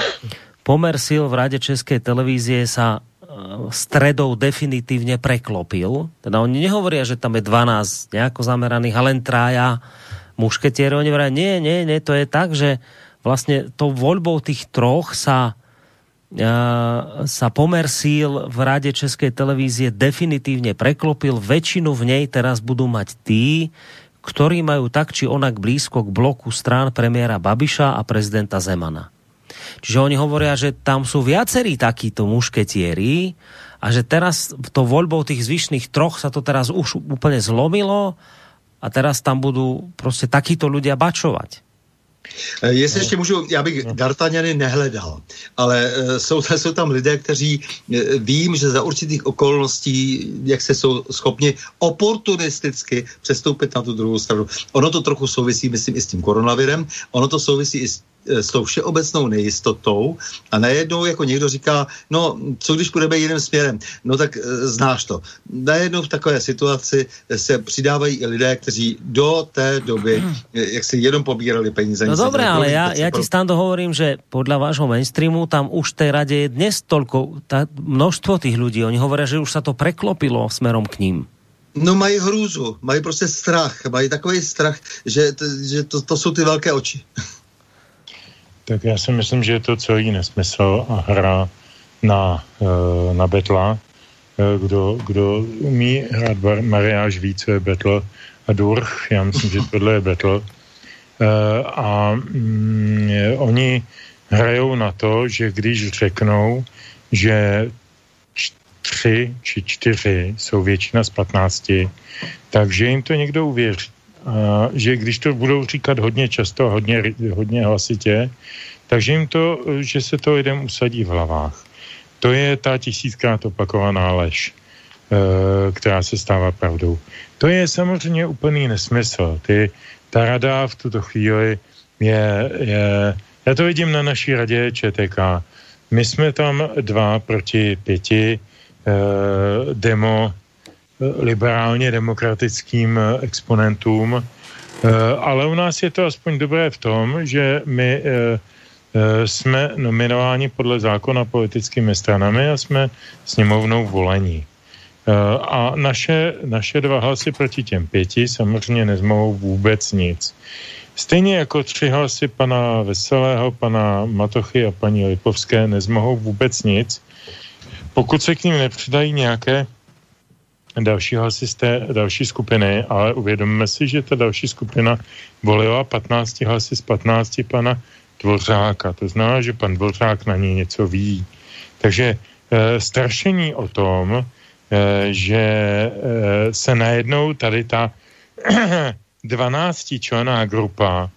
pomer síl v Rade Českej televízie sa e, stredou definitívne preklopil. Teda oni nehovoria, že tam je 12 nejako zameraných, ale len trája mušketieri. Oni hovoria, nie, nie, nie, to je tak, že vlastne tou voľbou tých troch sa e, sa pomer síl v Rade Českej televízie definitívne preklopil. Väčšinu v nej teraz budú mať tí, ktorí majú tak či onak blízko k bloku strán premiéra Babiša a prezidenta Zemana. Čiže oni hovoria, že tam sú viacerí takíto mušketieri a že teraz to voľbou tých zvyšných troch sa to teraz už úplne zlomilo a teraz tam budú prostě takíto ľudia bačovať. Eh, jestli ještě můžu, já bych Dartaňany nehledal, ale eh, jsou, jsou tam lidé, kteří eh, vím, že za určitých okolností, jak se jsou schopni oportunisticky přestoupit na tu druhou stranu. Ono to trochu souvisí, myslím, i s tím koronavirem, ono to souvisí i s s tou všeobecnou nejistotou a najednou jako někdo říká, no co když půjdeme jiným směrem, no tak e, znáš to. Najednou v takové situaci se přidávají i lidé, kteří do té doby eh, jak si jenom pobírali peníze. No dobré, ale já, já ti stando hovorím, že podle vášho mainstreamu tam už té radě je dnes toľko, tá, množstvo tých ľudí, oni hovoria, že už sa to preklopilo smerom k ním. No mají hrůzu, mají prostě strach, mají takový strach, že, že to, to jsou ty velké oči. Tak já si myslím, že je to celý nesmysl a hra na, eh, na betla. Eh, kdo, kdo umí hrát mariáž ví, co je betl a durch. Já myslím, že tohle je betl. Eh, a mm, oni hrajou na to, že když řeknou, že tři či čtyři jsou většina z patnácti, takže jim to někdo uvěří že když to budou říkat hodně často a hodně, hodně hlasitě, takže jim to, že se to lidem usadí v hlavách. To je ta tisíckrát opakovaná lež, e, která se stává pravdou. To je samozřejmě úplný nesmysl. Ty, ta rada v tuto chvíli je, je, já to vidím na naší radě ČTK. My jsme tam dva proti pěti eh, demo liberálně demokratickým eh, exponentům, eh, ale u nás je to aspoň dobré v tom, že my eh, jsme nominováni podle zákona politickými stranami a jsme sněmovnou volení. A naše, naše dva hlasy proti těm pěti samozřejmě nezmohou vůbec nic. Stejně jako tři hlasy pana Veselého, pana Matochy a paní Lipovské nezmohou vůbec nic, pokud se k ním nepřidají nějaké další hlasy z té další skupiny, ale uvědomíme si, že ta další skupina volila 15 hlasy z 15 pana Dvořáka. To znamená, že pan Dvořák na ní něco ví. Takže e, strašení o tom, e, že e, se najednou tady ta (clears throat) 12 člená grupa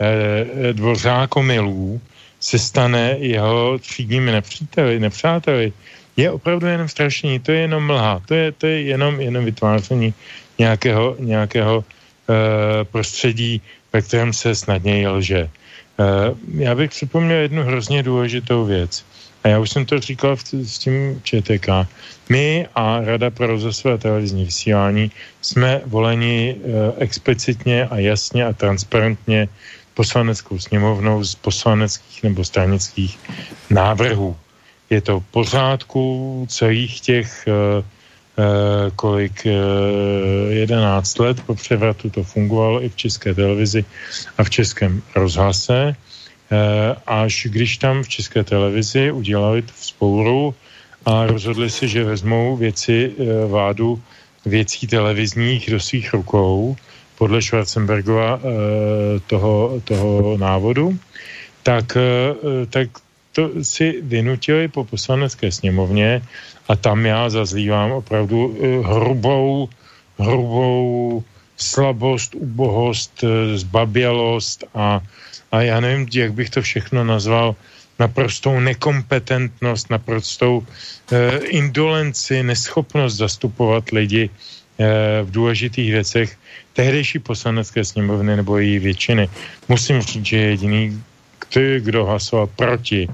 e, dvořákomilů se stane jeho třídními nepříteli, nepřáteli, je opravdu jenom strašný, to je jenom mlha, to je, to je jenom, jenom vytváření nějakého, nějakého uh, prostředí, ve kterém se snadněji lže. Uh, já bych připomněl jednu hrozně důležitou věc. A já už jsem to říkal v, s tím ČTK. My a Rada pro rozhlasové televizní vysílání jsme voleni uh, explicitně a jasně a transparentně poslaneckou sněmovnou z poslaneckých nebo stranických návrhů je to pořádku celých těch uh, uh, kolik, uh, 11 let po převratu to fungovalo i v české televizi a v českém rozhlase. Až když tam v české televizi udělali spouru a rozhodli si, že vezmou věci vládu věcí televizních do svých rukou podle Schwarzenbergova toho, toho návodu, tak, tak to si vynutili po poslanecké sněmovně a tam já zazlívám opravdu eh, hrubou, hrubou slabost, ubohost, eh, zbabělost a, a já nevím, jak bych to všechno nazval, naprostou nekompetentnost, naprostou eh, indolenci, neschopnost zastupovat lidi eh, v důležitých věcech tehdejší poslanecké sněmovny nebo její většiny. Musím říct, že jediný, ty, kdo hlasoval proti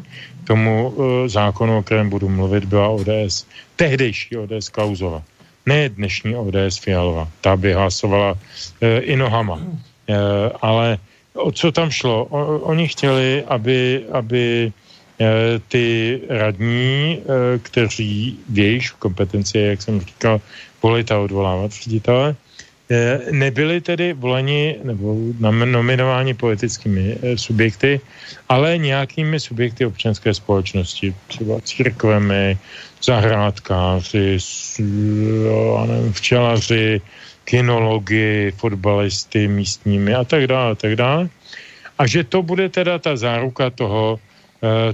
tomu uh, zákonu, o kterém budu mluvit, byla ODS. Tehdejší ODS Klauzova. ne dnešní ODS Fialová, ta by hlasovala e, i nohama. E, ale o co tam šlo? O, oni chtěli, aby, aby ty radní, kteří v jejich kompetenci, jak jsem říkal, volit a odvolávat ředitele, nebyli tedy voleni nebo nominováni politickými eh, subjekty, ale nějakými subjekty občanské společnosti, třeba církvemi, zahrádkáři, včelaři, kinologi, fotbalisty místními a tak dále, a tak dále. A že to bude teda ta záruka toho, Eh,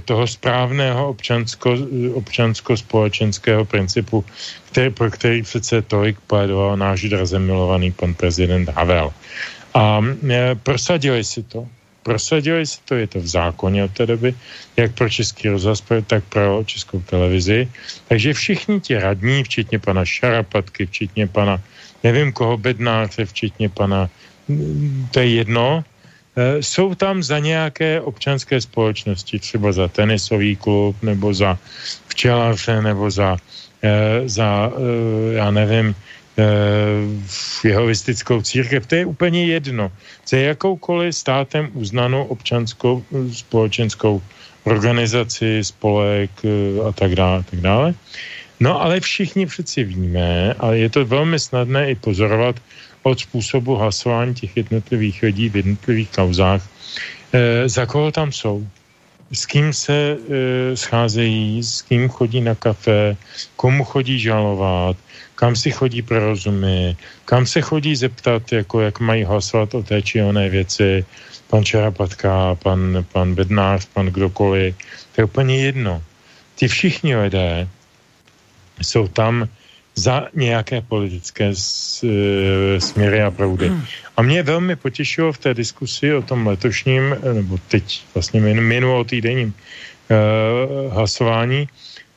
toho správného občansko, občansko-společenského principu, který, pro který přece tolik pojedoval náš draze milovaný pan prezident Havel. A e, prosadili si to. Prosadili si to, je to v zákoně od té doby, jak pro Český rozhlas, tak pro Českou televizi. Takže všichni ti radní, včetně pana Šarapatky, včetně pana, nevím koho, Bednáře, včetně pana, to je jedno, Eh, jsou tam za nějaké občanské společnosti, třeba za tenisový klub, nebo za včelaře, nebo za, eh, za eh, já nevím, jehovistickou církev. To je úplně jedno. Za jakoukoliv státem uznanou občanskou společenskou organizaci, spolek a tak dále, tak dále. No ale všichni přeci víme, a je to velmi snadné i pozorovat od způsobu hlasování těch jednotlivých lidí v jednotlivých kauzách, e, za koho tam jsou, s kým se e, scházejí, s kým chodí na kafe, komu chodí žalovat, kam si chodí pro rozumy, kam se chodí zeptat, jako jak mají hlasovat o té či oné věci, pan Čarapatka, pan, pan Bednář, pan kdokoliv, to je úplně jedno. Ty všichni lidé jsou tam za nějaké politické e, směry a proudy. A mě velmi potěšilo v té diskusi o tom letošním, e, nebo teď vlastně minulo týdenním e, hlasování,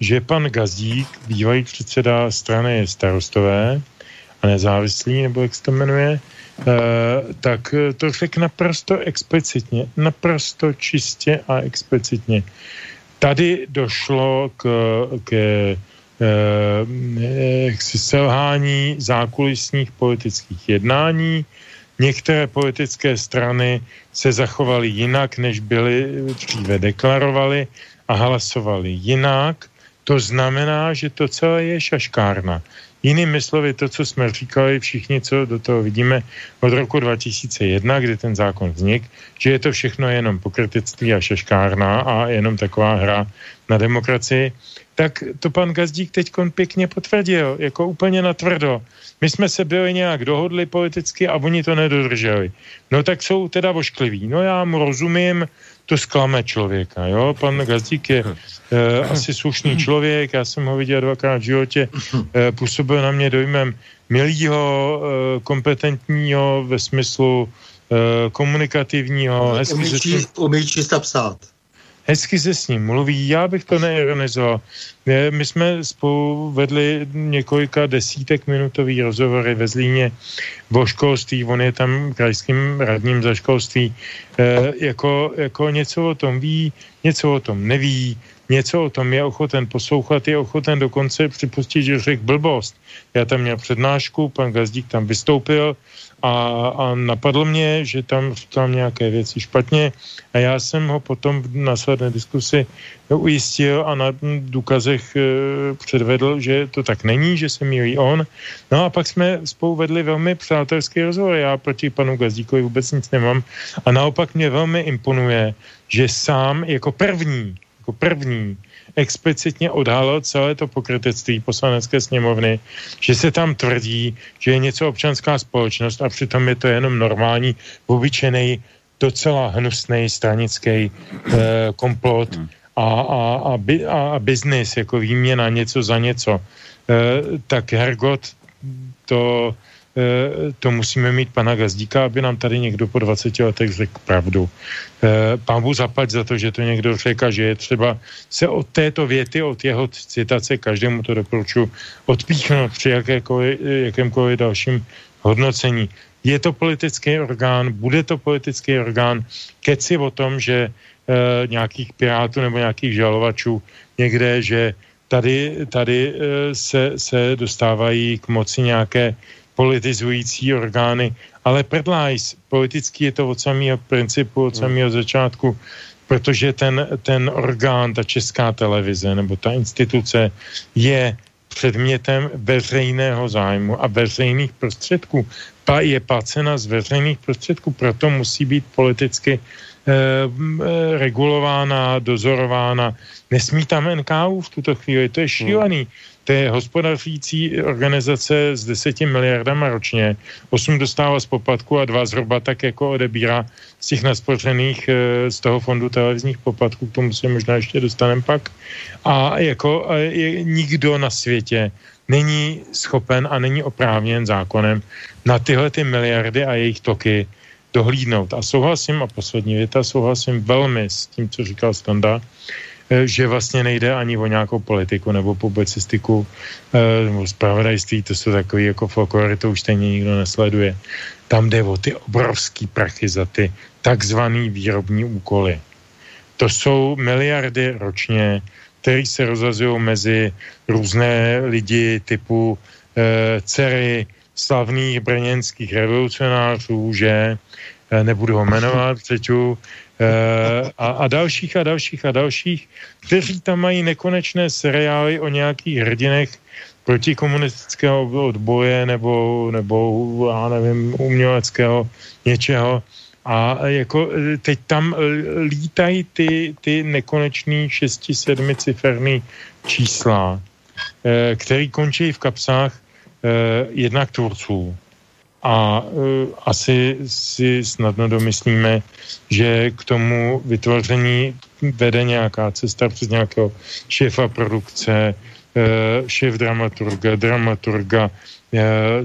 že pan Gazík, bývalý předseda strany starostové a nezávislý, nebo jak se to jmenuje, e, tak to řekl naprosto explicitně, naprosto čistě a explicitně. Tady došlo k, k eh, selhání zákulisních politických jednání. Některé politické strany se zachovaly jinak, než byly dříve deklarovali a hlasovali jinak. To znamená, že to celé je šaškárna. Jinými slovy, to, co jsme říkali všichni, co do toho vidíme od roku 2001, kdy ten zákon vznik, že je to všechno jenom pokrytectví a šaškárna a jenom taková hra na demokracii, tak to pan Gazdík teď pěkně potvrdil, jako úplně natvrdo. My jsme se byli nějak dohodli politicky a oni to nedodrželi. No tak jsou teda voškliví. No já mu rozumím, to zklame člověka, jo. Pan Gazdík je e, asi slušný člověk, já jsem ho viděl dvakrát v životě, e, působil na mě dojmem milýho, e, kompetentního ve smyslu e, komunikativního. Umí, umí čísta psát hezky se s ním mluví, já bych to neironizoval. My jsme spolu vedli několika desítek minutový rozhovory ve Zlíně o školství, on je tam krajským radním za školství, e, jako, jako něco o tom ví, něco o tom neví, něco o tom je ochoten poslouchat, je ochoten dokonce připustit, že řekl blbost. Já tam měl přednášku, pan Gazdík tam vystoupil, a, a napadlo mě, že tam tam nějaké věci špatně a já jsem ho potom v následné diskusi ujistil a na důkazech e, předvedl, že to tak není, že se mílí on. No a pak jsme spolu vedli velmi přátelský rozhovor. Já proti panu Gazdíkovi vůbec nic nemám a naopak mě velmi imponuje, že sám jako první, jako první explicitně odhalil celé to pokrytectví poslanecké sněmovny, že se tam tvrdí, že je něco občanská společnost a přitom je to jenom normální, obyčejný, docela hnusný stranický eh, komplot a, a, a, a, a biznis, jako výměna něco za něco. Eh, tak Hergot to Eh, to musíme mít pana Gazdíka, aby nám tady někdo po 20 letech řekl pravdu. Eh, pán Bůh zaplať za to, že to někdo řekl, že je třeba se od této věty, od jeho citace, každému to doporučuji, odpíchnout při jakémkoliv dalším hodnocení. Je to politický orgán, bude to politický orgán, keci o tom, že e, nějakých pirátů nebo nějakých žalovačů někde, že tady, tady eh, se, se dostávají k moci nějaké politizující orgány, ale predlajs, politický je to od samého principu, od samého začátku, protože ten, ten orgán, ta česká televize nebo ta instituce je předmětem veřejného zájmu a veřejných prostředků. Pa je placena z veřejných prostředků, proto musí být politicky eh, eh regulována, dozorována. Nesmí tam NKU v tuto chvíli, to je šílený. To je hospodařící organizace s deseti miliardama ročně. Osm dostává z poplatku a dva zhruba tak jako odebírá z těch naspořených eh, z toho fondu televizních poplatků, k tomu se možná ještě dostaneme pak. A jako je, nikdo na světě není schopen a není oprávněn zákonem na tyhle ty miliardy a jejich toky dohlídnout. A souhlasím, a poslední věta, souhlasím velmi s tím, co říkal Standa, že vlastně nejde ani o nějakou politiku nebo publicistiku eh, nebo spravodajství, to jsou takový jako folklory, to už stejně nikdo nesleduje. Tam jde o ty obrovský prachy za ty takzvaný výrobní úkoly. To jsou miliardy ročně, které se rozhazují mezi různé lidi typu e, dcery slavných brněnských revolucionářů, že e, nebudu ho jmenovat, přeču, Eh, a, a dalších a dalších a dalších, kteří tam mají nekonečné seriály o nějakých hrdinech protikomunistického odboje nebo, nebo já nevím, uměleckého něčeho. A jako eh, teď tam eh, lítají ty, ty nekonečný šesti, sedmi ciferný čísla, který končí v kapsách jednak tvůrců, a uh, asi si snadno domyslíme, že k tomu vytvoření vede nějaká cesta přes nějakého šéfa produkce, uh, šéf dramaturga, dramaturga,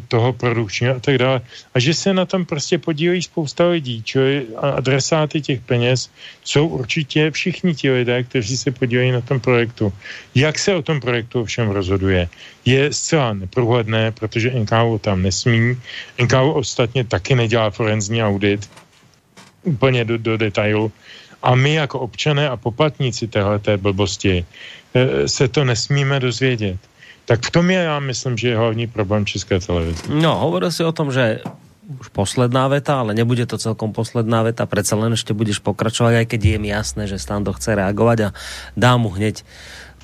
toho produkčního a tak dále. A že se na tom prostě podílejí spousta lidí, čo je adresáty těch peněz jsou určitě všichni ti lidé, kteří se podílejí na tom projektu. Jak se o tom projektu ovšem rozhoduje, je zcela neprůhledné, protože NKU tam nesmí. NKU ostatně taky nedělá forenzní audit úplně do, do detailu. A my jako občané a poplatníci téhleté blbosti eh, se to nesmíme dozvědět. Tak v tom je, já myslím, že je hlavní problém České televize. No, hovoril si o tom, že už posledná veta, ale nebude to celkom posledná veta, predsa len ešte budeš pokračovať, aj keď je mi jasné, že Stando chce reagovať a dá mu hneď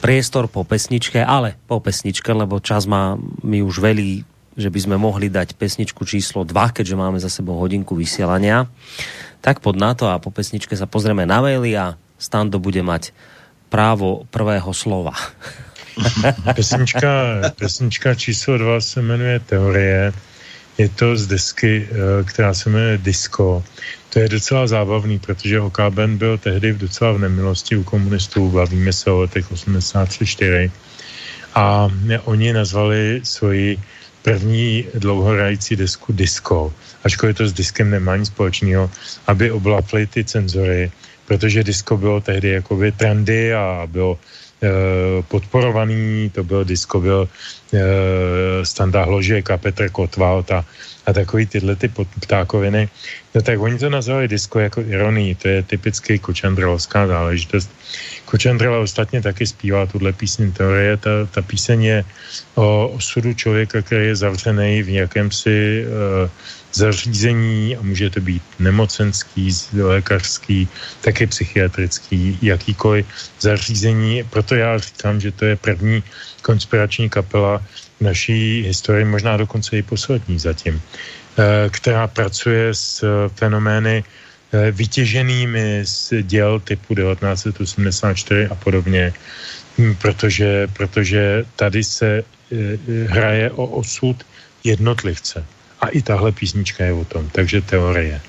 priestor po pesničke, ale po pesničke, lebo čas má mi už velí, že by sme mohli dať pesničku číslo 2, keďže máme za sebou hodinku vysielania. Tak pod na to a po pesničke sa pozrieme na maily a Stando bude mať právo prvého slova. (laughs) pesnička, pesnička číslo dva se jmenuje Teorie. Je to z desky, eh, která se jmenuje Disco. To je docela zábavný, protože OKBN byl tehdy v docela v nemilosti u komunistů, bavíme se o letech 83 a oni nazvali svoji první dlouhohrající desku Disco, ačkoliv to s diskem nemá nic společného, aby oblapli ty cenzory, protože disco bylo tehdy jakoby trendy a bylo podporovaný, to byl disco, byl eh, Standa Hložek a Petr Kotwald a, a takový tyhle ty ptákoviny, no tak oni to nazvali disco jako ironii, to je typický kočandrelovská záležitost. Kočandrela ostatně taky zpívá tuhle píseň teorie, ta, ta píseň je o osudu člověka, který je zavřený v si uh, zařízení a může to být nemocenský, lékařský, taky psychiatrický, jakýkoliv zařízení. Proto já říkám, že to je první konspirační kapela naší historii, možná dokonce i poslední zatím, eh, která pracuje s fenomény eh, vytěženými z děl typu 1984 a podobně, hm, protože, protože tady se eh, hraje o osud jednotlivce. A i tahle písnička je o tom, takže teorie.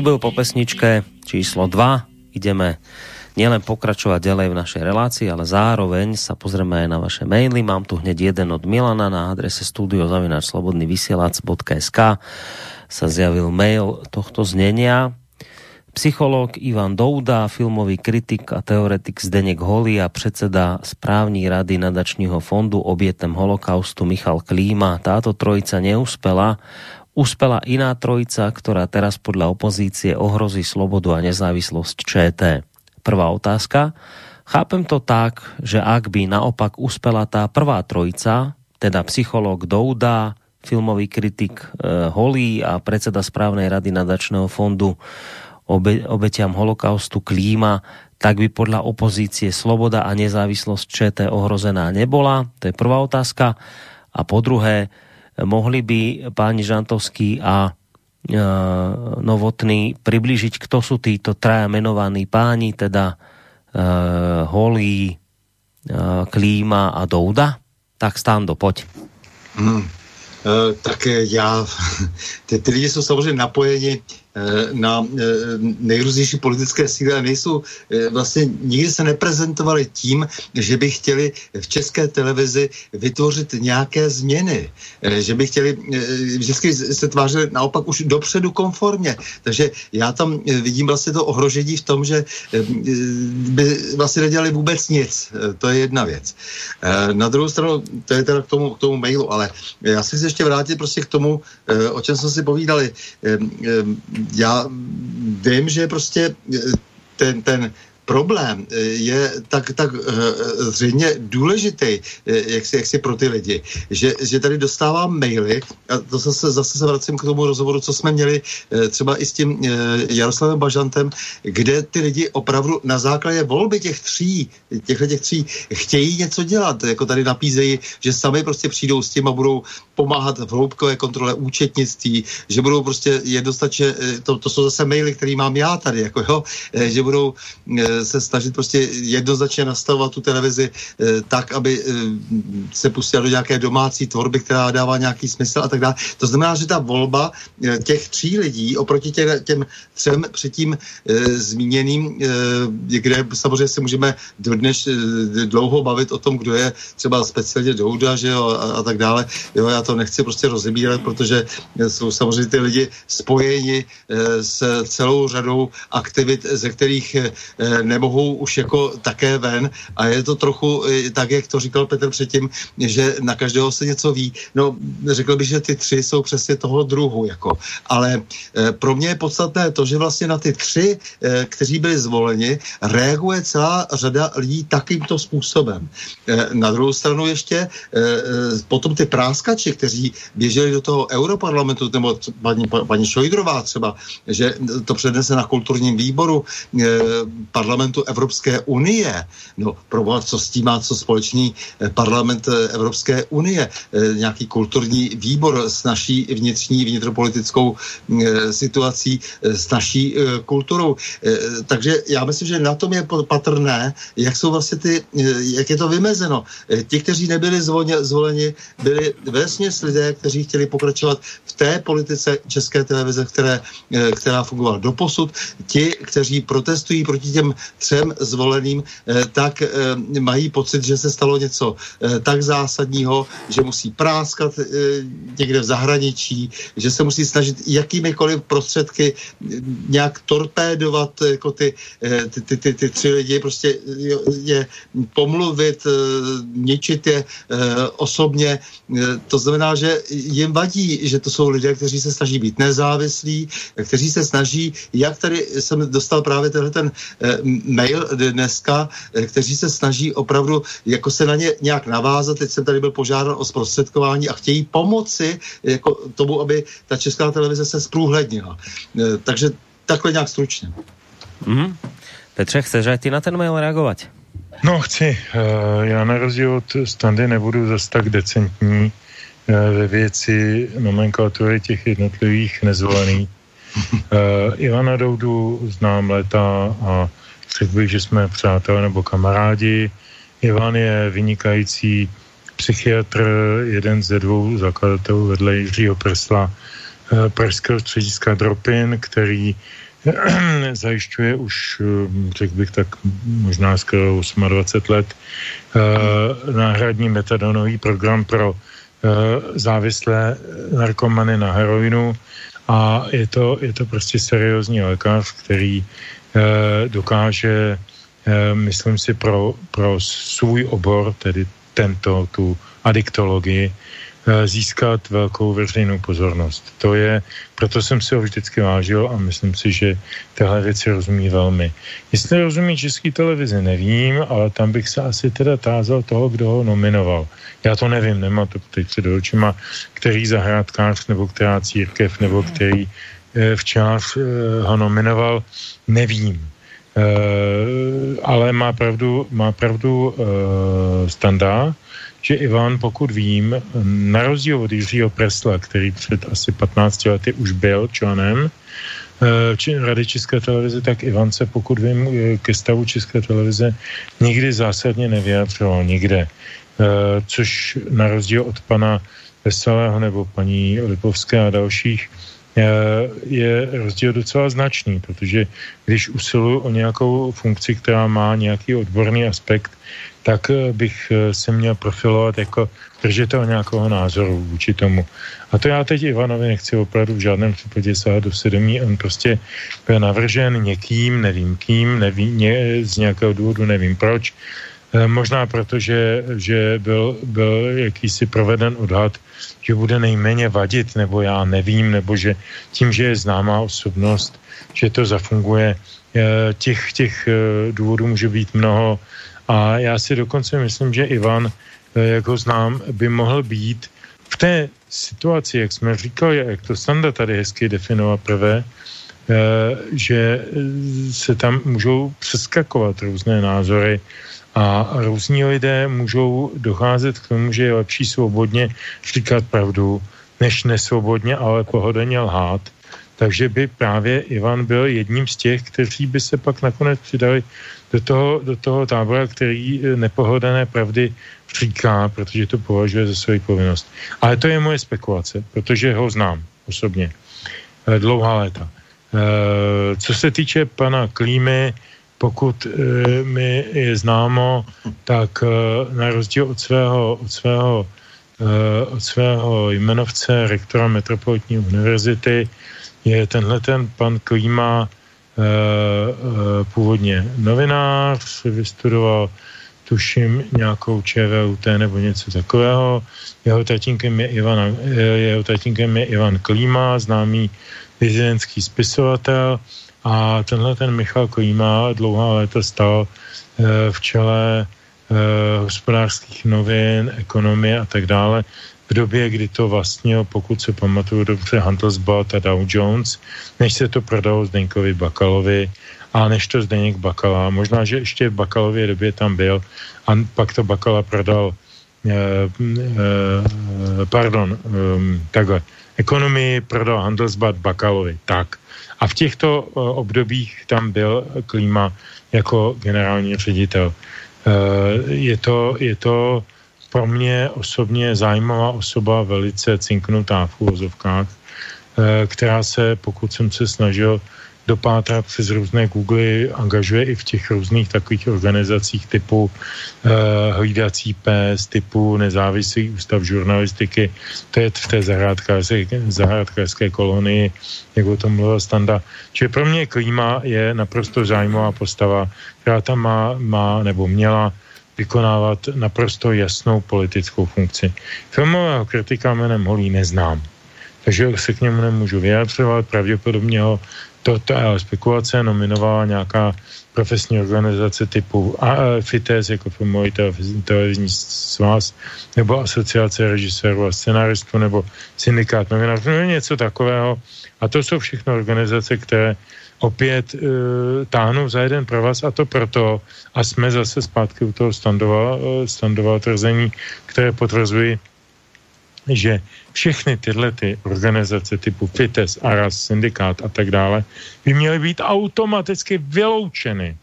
Slúbil po pesničke číslo 2 ideme nielen pokračovať ďalej v našej relácii, ale zároveň sa pozrieme aj na vaše maily. Mám tu hneď jeden od Milana na adrese studiozavinačslobodnyvysielac.sk sa zjavil mail tohto znenia. Psychológ Ivan Douda, filmový kritik a teoretik Zdeněk Holý a předseda správní rady nadačního fondu obětem holokaustu Michal Klíma. Táto trojica neúspela uspela iná trojica, ktorá teraz podľa opozície ohrozí slobodu a nezávislosť ČT. Prvá otázka. Chápem to tak, že ak by naopak uspela tá prvá trojica, teda psychológ Douda, filmový kritik e, Holý a predseda správnej rady nadačného fondu obe, obetiam holokaustu Klíma, tak by podľa opozície sloboda a nezávislosť ČT ohrozená nebola? To je prvá otázka. A po druhé, mohli by páni Žantovský a e, Novotný priblížiť, kto sú títo traja menovaní páni, teda e, Holý, e, Klíma a Douda? Tak Stando, poď. Hmm. E, tak já, (laughs) ty, ty lidi jsou samozřejmě napojeni na eh, nejrůznější politické síly a nejsou eh, vlastně nikdy se neprezentovali tím, že by chtěli v české televizi vytvořit nějaké změny, že by chtěli, vždycky se tvářili naopak už dopředu konformně. Takže já tam vidím vlastně to ohrožení v tom, že by vlastně nedělali vůbec nic. To je jedna věc. Na druhou stranu, to je teda k tomu, k tomu mailu, ale já si chci ještě vrátit prostě k tomu, o čem jsme si povídali já vím, že prostě ten, ten problém eh, je tak, tak eh, zřejmě důležitý, eh, jak si, jak si pro ty lidi, že, že tady dostávám maily, a to zase, zase se vracím k tomu rozhovoru, co jsme měli třeba i s tím Jaroslavem Bažantem, kde ty lidi opravdu na základě volby těch tří, těchto těch tří chtějí něco dělat, jako tady napízejí, že sami prostě přijdou s tím a budou pomáhat v hloubkové kontrole účetnictví, že budou prostě jednoznačně, to, to jsou zase maily, které mám já tady, jako jo, že budou se snažit prostě jednoznačně nastavovat tu televizi tak, aby se pustila do nějaké domácí tvorby, která dává nějaký smysl a tak dále. To znamená, že ta volba těch tří lidí oproti těm, těm třem předtím zmíněným, kde samozřejmě si můžeme dodnes dlouho bavit o tom, kdo je třeba speciálně Douda, že jo, a, a tak dále. Jo, já to nechci prostě rozebírat, protože jsou samozřejmě ty lidi spojeni s celou řadou aktivit, ze kterých nemohou už jako také ven a je to trochu e, tak, jak to říkal Petr předtím, že na každého se něco ví. No, řekl bych, že ty tři jsou přesně toho druhu, jako. Ale e, pro mě je podstatné to, že vlastně na ty tři, e, kteří byli zvoleni, reaguje celá řada lidí takýmto způsobem. Na druhou stranu ještě potom ty práskači, kteří běželi do toho europarlamentu, nebo paní, paní Šojdrová třeba, že to přednese na kulturním výboru e, parlamentu Evropské unie. No, proboha, co s tím má co společný parlament Evropské unie? E, nějaký kulturní výbor s naší vnitřní vnitropolitickou e, situací, s naší kulturou. Takže já myslím, že na tom je patrné, jak jsou vlastně ty, jak je to vymezeno. Ti, kteří nebyli zvoleni, byli vesně lidé, kteří chtěli pokračovat v té politice České televize, které, eh, která fungovala do posud. Ti, kteří protestují proti těm třem zvoleným, eh, tak eh, mají pocit, že se stalo něco tak zásadního, že musí práskat někde v zahraničí, že se musí snažit jakýmikoliv prostředky nějak torpédovat jako ty, ty, ty, ty, ty tři lidi, prostě je pomluvit, ničit je osobně. To znamená, že jim vadí, že to jsou lidé, kteří se snaží být nezávislí, kteří se snaží, jak tady jsem dostal právě tenhle ten eh, mail dneska, eh, kteří se snaží opravdu jako se na ně nějak navázat. Teď jsem tady byl požádán o zprostředkování a chtějí pomoci jako tomu, aby ta česká televize se zprůhlednila. Eh, takže takhle nějak stručně. Mm-hmm. Petře, chceš aj ty na ten mail reagovat? No chci. Já na rozdíl od standy nebudu zase tak decentní Eh, ve věci nomenklatury těch jednotlivých nezvolených. Uh, (laughs) Ivana Doudu znám leta a řekl bych, že jsme přátelé nebo kamarádi. Ivan je vynikající psychiatr, jeden ze dvou zakladatelů vedle Jiřího Presla uh, Pražského střediska Dropin, který (clears throat) zajišťuje už, řekl bych tak možná skoro 28 let, náhradní metadonový program pro Eh, závislé narkomany na heroinu a je to, je to prostě seriózní lékař, který eh, dokáže, eh, myslím si, pro, pro svůj obor, tedy tento, tu adiktologii, Eh, získat velkou veřejnou pozornost. To je, proto jsem si ho vždycky vážil a myslím si, že tyhle věci rozumí velmi. Jestli rozumí český televizi, nevím, ale tam bych se asi teda tázal toho, kdo ho nominoval. Já to nevím, nemám to teď před očima, který zahrádkář nebo která církev nebo který eh, včas eh, ho nominoval, nevím. Uh, ale má pravdu, má pravdu Standa, že Ivan, pokud vím, na rozdíl od Jiřího Presla, který před asi 15 lety už byl členem eh, či Rady České televize, tak Ivan se, pokud vím, eh, ke stavu České televize nikdy zásadně nevyjadřoval, nikde. Eh, což na rozdíl od pana Veselého nebo paní Lipovské a dalších je rozdíl docela značný, protože když usiluju o nějakou funkci, která má nějaký odborný aspekt, tak eh, bych eh, se měl profilovat jako držitel nějakého názoru vůči tomu. A to já teď Ivanovi nechci opravdu v žádném případě sahat do svědomí. On prostě byl navržen někým, nevím kým, nevím, ně, z nějakého důvodu nevím proč. Možná proto, že, že byl, byl jakýsi proveden odhad, že bude nejméně vadit, nebo já nevím, nebo že tím, že je známá osobnost, že to zafunguje. E, těch, těch důvodů může být mnoho a já si dokonce myslím, že Ivan, eh, jak ho znám, by mohl být v té situaci, jak jsme říkali, jak to Sanda tady hezky definoval prvé, eh, že se tam můžou přeskakovat různé názory a různí lidé můžou docházet k tomu, že je lepší svobodně říkat pravdu, než nesvobodně, ale pohodlně lhát. takže by právě Ivan byl jedním z těch, kteří by se pak nakonec přidali do toho, do toho tábora, který nepohodané pravdy říká, protože to považuje za svoji povinnost. Ale to je moje spekulace, protože ho znám osobně dlouhá léta. Co se týče pana Klímy, pokud mi je známo, tak na rozdíl od svého, od svého Eh, od svého jmenovce rektora Metropolitní univerzity je tenhle ten pan Klíma eh, eh, původně novinář, vystudoval tuším nějakou ČVUT nebo něco takového. Jeho tatínkem je Ivan, jeho tatínkem je Ivan Klíma, známý dizidentský spisovatel a tenhle ten Michal Klíma dlouhá léta stal v čele Eh, hospodářských novin, ekonomie a tak dále, v době, kdy to vlastně, pokud se pamatuju dobře, Handelsblatt a Dow Jones, než se to prodalo Zdeňkovi Bakalovi a než to Zdeněk Bakala, možná, že ještě v Bakalově době tam byl a pak to Bakala prodal eh, eh, pardon, eh, takhle, ekonomii prodal Handelsblatt Bakalovi, tak. A v těchto eh, obdobích tam byl Klíma jako generální ředitel. Eh, je to, je to pro mě osobně zajímavá osoba, velice cinknutá v úvozovkách, eh, která se, pokud jsem se snažil dopátrat přes různé Google, angažuje i v těch různých takových organizacích typu uh, hlídací pes, typu nezávislý ústav žurnalistiky, to je v té zahrádkářské, zahrádkářské kolonii, jak o tom mluvil Standa. Čili pro mě klíma je naprosto zájmová postava, která tam má, má nebo měla vykonávat naprosto jasnou politickou funkci. Filmového kritika jménem Holý neznám, takže se k němu nemůžu vyjadřovat, pravděpodobně ho to, je spekulace, nominovala nějaká profesní organizace typu FITES, jako filmový televizní, svaz, nebo asociace režisérů a scenáristů, nebo syndikát novinářů, nebo něco takového. A to jsou všechno organizace, které opět e, táhnou za jeden pro vás a to proto, a jsme zase zpátky u toho standova, e, standova tvrzení, které potvrzují, že všechny tyhle ty organizace typu FITES, ARAS, syndikát a tak dále by měly být automaticky vyloučeny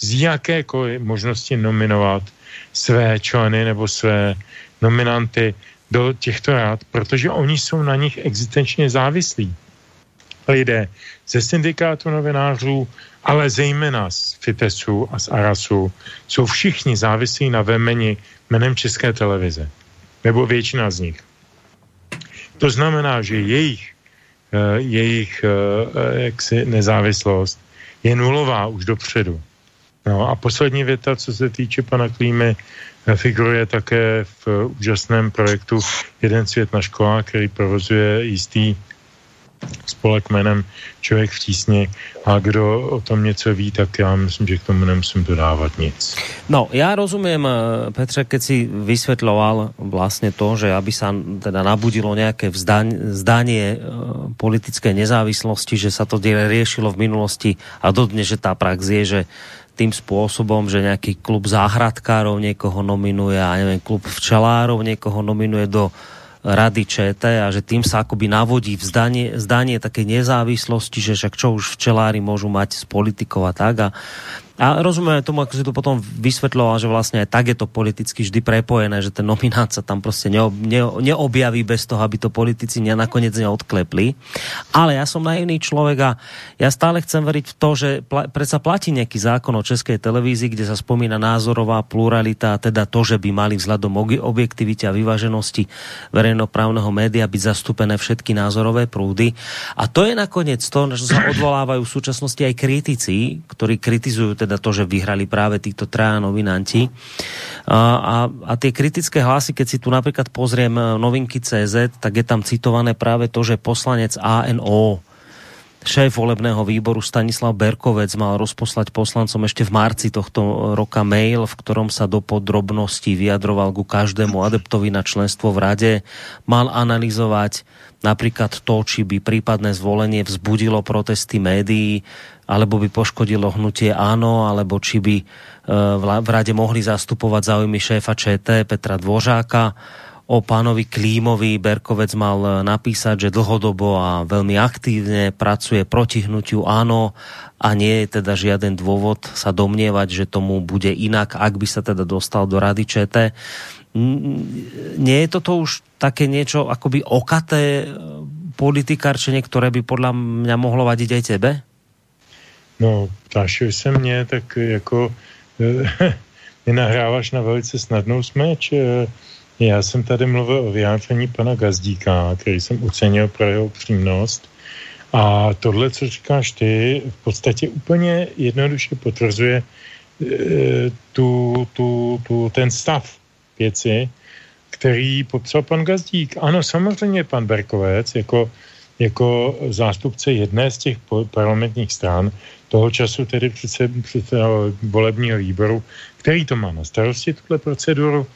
z jakékoliv možnosti nominovat své členy nebo své nominanty do těchto rád, protože oni jsou na nich existenčně závislí. Lidé ze syndikátu novinářů, ale zejména z FITESu a z ARASu jsou všichni závislí na vemeni jménem České televize. Nebo většina z nich. To znamená, že jejich, uh, jejich uh, jaksi nezávislost je nulová už dopředu. No a poslední věta, co se týče pana Klímy, figuruje také v úžasném projektu Jeden svět na školách, který provozuje jistý spolek jménem Člověk v tísni a kdo o tom něco ví, tak já myslím, že k tomu nemusím dodávat nic. No, já rozumím, eh, Petře, keď si vysvětloval vlastně to, že aby sa teda nabudilo nějaké zdanie eh, politické nezávislosti, že sa to riešilo v minulosti a dodne, že tá prax je, že tým spôsobom, že nejaký klub záhradkárov niekoho nominuje a neviem, klub včelárov niekoho nominuje do rady ČT a že tým sa akoby navodí vzdanie, zdanie také nezávislosti, že však čo už včelári môžu mať z politikov a tak. A a rozumíme tomu, ako si to potom vysvetľoval, že vlastne aj tak je to politicky vždy prepojené, že ten nominát sa tam prostě neob, ne, neobjaví bez toho, aby to politici ne, nakoniec neodklepli. Ale ja som naivný človek a ja stále chcem veriť v to, že pla, predsa platí nejaký zákon o českej televízii, kde sa spomína názorová pluralita, teda to, že by mali vzhľadom objektivite a vyváženosti verejnoprávneho média byť zastúpené všetky názorové prúdy. A to je nakoniec to, na čo sa odvolávajú v súčasnosti aj kritici, ktorí kritizujú teda teda to, že vyhrali práve títo traja novinanti. A, a, a tie kritické hlasy, keď si tu napríklad pozriem e, novinky CZ, tak je tam citované práve to, že poslanec ANO šéf volebného výboru Stanislav Berkovec mal rozposlať poslancom ešte v marci tohto roka mail, v ktorom sa do podrobností vyjadroval ku každému adeptovi na členstvo v rade. Mal analyzovať napríklad to, či by prípadné zvolenie vzbudilo protesty médií, alebo by poškodilo hnutie áno, alebo či by e, v rade mohli zastupovať záujmy šéfa ČT Petra Dvořáka. o pánovi Klímovi Berkovec mal napísať, že dlhodobo a veľmi aktívne pracuje proti hnutiu áno a nie je teda žiaden dôvod sa domnievať, že tomu bude inak, ak by sa teda dostal do Rady ČT. Nie je toto už také niečo akoby okaté politikárčenie, ktoré by podľa mňa mohlo vadiť aj tebe? No, ptášil se mě, tak jako (laughs) mi nahráváš na velice snadnou smeč. Já jsem tady mluvil o vyjádření pana Gazdíka, který jsem ocenil pro jeho přímnost. A tohle, co říkáš ty, v podstatě úplně jednoduše potvrzuje e, tu, tu, tu, ten stav věci, který popsal pan Gazdík. Ano, samozřejmě pan Berkovec jako, jako zástupce jedné z těch parlamentních stran, toho času tedy přece, přece volebního výboru, který to má na starosti, tuhle proceduru,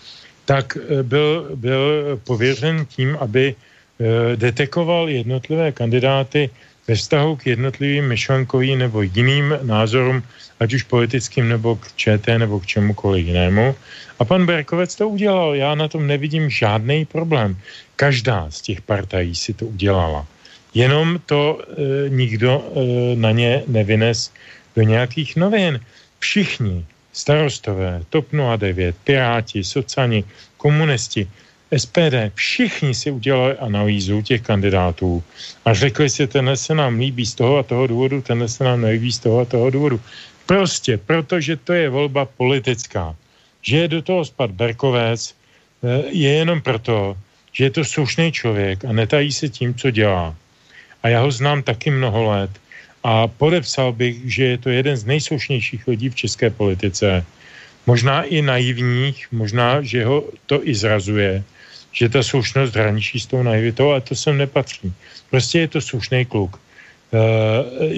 tak eh, byl, byl pověřen tím, aby eh, detekoval jednotlivé kandidáty ve vztahu k jednotlivým myšlenkovým nebo jiným názorům, ať už politickým nebo k ČT nebo k čemukoliv jinému. A pan Berkovec to udělal. Já na tom nevidím žádný problém. Každá z těch partají si to udělala. Jenom to e, nikdo e, na ně nevines do nějakých novin. Všichni starostové, TOP 09, Piráti, Sociani, komunisti, SPD, všichni si udělali analýzu těch kandidátů a řekli si, tenhle se nám líbí z toho a toho důvodu, tenhle se nám nelíbí z toho a toho důvodu. Prostě, protože to je volba politická. Že je do toho spad Berkovec, eh, je jenom proto, že je to slušný člověk a netají se tím, co dělá. A já ho znám taky mnoho let a podepsal bych, že je to jeden z nejslušnějších lidí v české politice. Možná i naivních, možná, že ho to i zrazuje, že ta slušnost hraničí s tou naivitou, ale to sem nepatří. Prostě je to slušný kluk. E,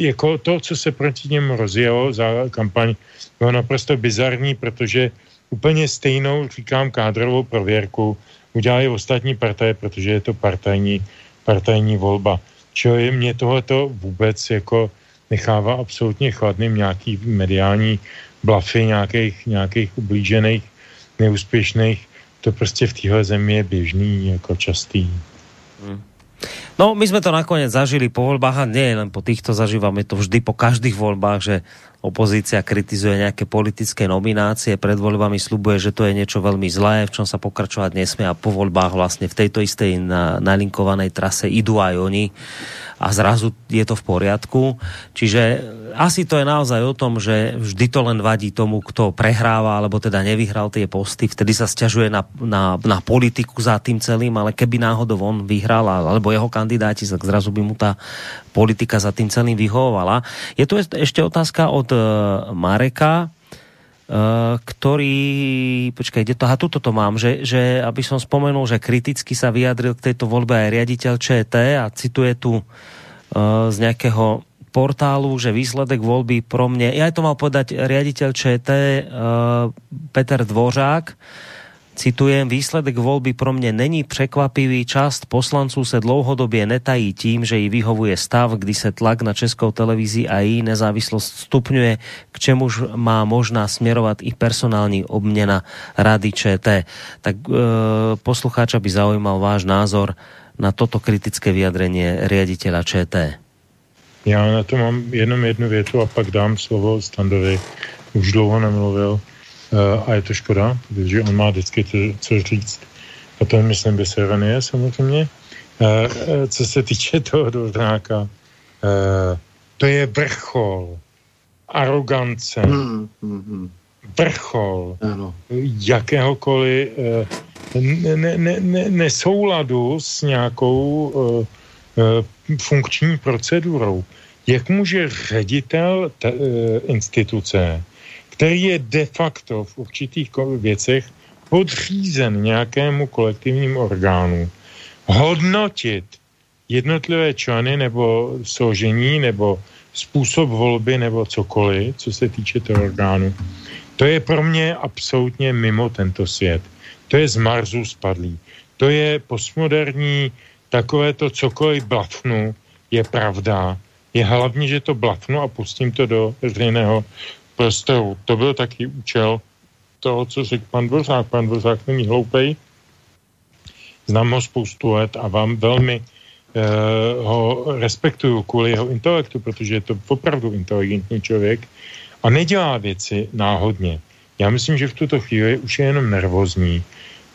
jako to, co se proti němu rozjelo za kampaň, bylo naprosto bizarní, protože úplně stejnou, říkám, kádrovou prověrku udělali ostatní partaje, protože je to partajní, partajní volba. Čili mě tohleto vůbec jako nechává absolutně chladným nějaký mediální blafy nějakých, nějakých ublížených, neúspěšných. To prostě v téhle zemi je běžný, jako častý. Hmm. No, my sme to nakoniec zažili po voľbách a nie len po týchto zažívame to vždy po každých voľbách, že opozícia kritizuje nejaké politické nominácie, pred voľbami slubuje, že to je niečo veľmi zlé, v čom sa pokračovať nesmie a po voľbách vlastne v tejto istej nalinkovanej trase idú aj oni a zrazu je to v poriadku. Čiže asi to je naozaj o tom, že vždy to len vadí tomu, kto prehráva alebo teda nevyhral tie posty, vtedy sa stiažuje na, na, na politiku za tým celým, ale keby náhodou on vyhral alebo jeho kandidáti, tak zrazu by mu tá politika za tým celým vyhovovala. Je tu ešte otázka od Mareka, Uh, ktorý, počkaj, kde to, aha, tuto to mám, že, že aby som spomenul, že kriticky sa vyjadril k tejto voľbe aj riaditeľ ČT a cituje tu uh, z nejakého portálu, že výsledek voľby pro mne, ja to mal povedať riaditeľ ČT Peter Dvořák, Citujem, výsledek volby pro mě není překvapivý. Část poslanců se dlouhodobě netají tím, že jí vyhovuje stav, kdy se tlak na českou televizi a její nezávislost stupňuje, k čemuž má možná směrovat i personální obměna Rady ČT. Tak e, poslucháča by zaujímal váš názor na toto kritické vyjadrenie riaditeľa ČT. Já na to mám jenom jednu větu a pak dám slovo Standovi. Už dlouho nemluvil a je to škoda, protože on má vždycky to, co říct. A to myslím, by se ironie samozřejmě. Eh, eh, co se týče toho Dvořáka, to je vrchol arogance, hmm, hmm, hmm. vrchol ano. jakéhokoliv ne, ne, ne, nesouladu s nějakou funkční procedurou. Jak může ředitel te, instituce který je de facto v určitých věcech podřízen nějakému kolektivnímu orgánu, hodnotit jednotlivé členy nebo složení nebo způsob volby nebo cokoliv, co se týče toho orgánu, to je pro mě absolutně mimo tento svět. To je z Marsu spadlý. To je postmoderní, takové to cokoliv blatnu, je pravda. Je hlavně, že to blatnu a pustím to do veřejného prostoru. To byl taky účel toho, co řekl pan Dvořák. Pan Dvořák není hloupej. znám ho spoustu let a vám velmi uh, ho respektuju kvůli jeho intelektu, protože je to opravdu inteligentní člověk a nedělá věci náhodně. Já myslím, že v tuto chvíli už je jenom nervózní,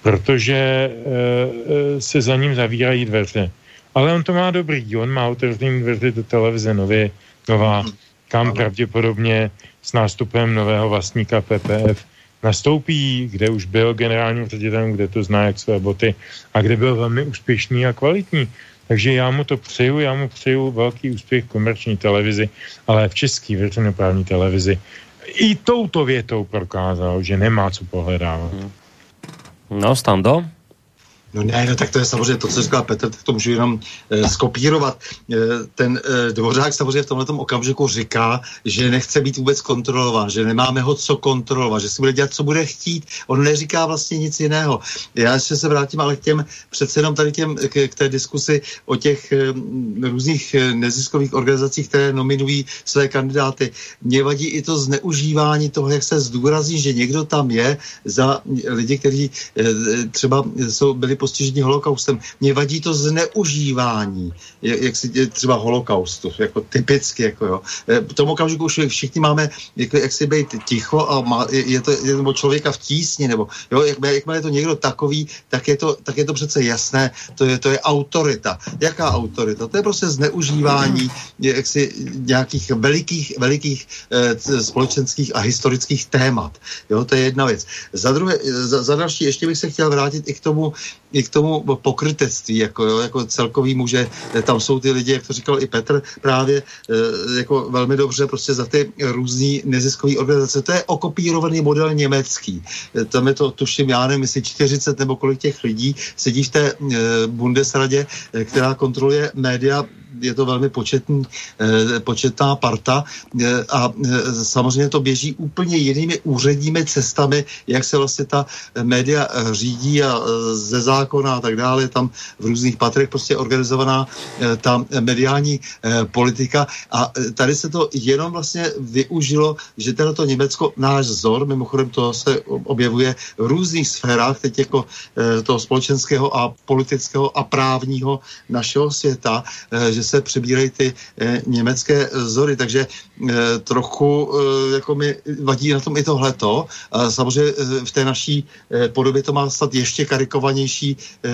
protože uh, se za ním zavírají dveře. Ale on to má dobrý, on má otevřený dveře do televize nově, nová, kam pravděpodobně s nástupem nového vlastníka PPF nastoupí, kde už byl generálním ředitelem, kde to zná jak své boty a kde byl velmi úspěšný a kvalitní. Takže já mu to přeju, já mu přeju velký úspěch v komerční televizi, ale v české veřejnoprávní televizi i touto větou prokázal, že nemá co pohledávat. No, stando? No ne, no tak to je samozřejmě to, co říkal Petr, tak to můžu jenom e, skopírovat. E, ten e, Dvořák samozřejmě v tomhle okamžiku říká, že nechce být vůbec kontrolován, že nemáme ho co kontrolovat, že si bude dělat, co bude chtít. On neříká vlastně nic jiného. Já ještě se vrátím ale k těm, přece jenom tady těm, k, k té diskusi o těch e, různých neziskových organizacích, které nominují své kandidáty. Mě vadí i to zneužívání toho, jak se zdůrazní, že někdo tam je za lidi, kteří e, třeba jsou, byli postižení holokaustem. Mě vadí to zneužívání, jak, jak si třeba holokaustu, jako typicky, jako jo. E, v tom okamžiku už všichni máme, jako, jak si být ticho a má, je to je, nebo člověka v tísni, nebo jo, jak, jakmile je to někdo takový, tak je to, tak je to přece jasné, to je, to je autorita. Jaká autorita? To je prostě zneužívání jaksi nějakých velikých, velikých e, společenských a historických témat. Jo, to je jedna věc. Za druhé, za, za další, ještě bych se chtěl vrátit i k tomu, i k tomu pokrytectví, jako, jo, jako celkový muže, tam jsou ty lidi, jak to říkal i Petr, právě e, jako velmi dobře prostě za ty různý neziskové organizace. To je okopírovaný model německý. E, tam je to, tuším, já nevím, jestli 40 nebo kolik těch lidí sedí v té Bundesradě, která kontroluje média je to velmi početný, eh, početná parta eh, a eh, samozřejmě to běží úplně jinými úředními cestami, jak se vlastně ta média řídí a ze zákona a tak dále, tam v různých patrech prostě organizovaná ta mediální politika. A tady se to jenom vlastně využilo, že teda to Německo, náš vzor, mimochodem to se objevuje v různých sférách, teď jako toho společenského a politického a právního našeho světa, že se přebírají ty e, německé vzory, takže e, trochu e, jako mi vadí na tom i tohleto. A samozřejmě v té naší e, podobě to má stát ještě karikovanější e,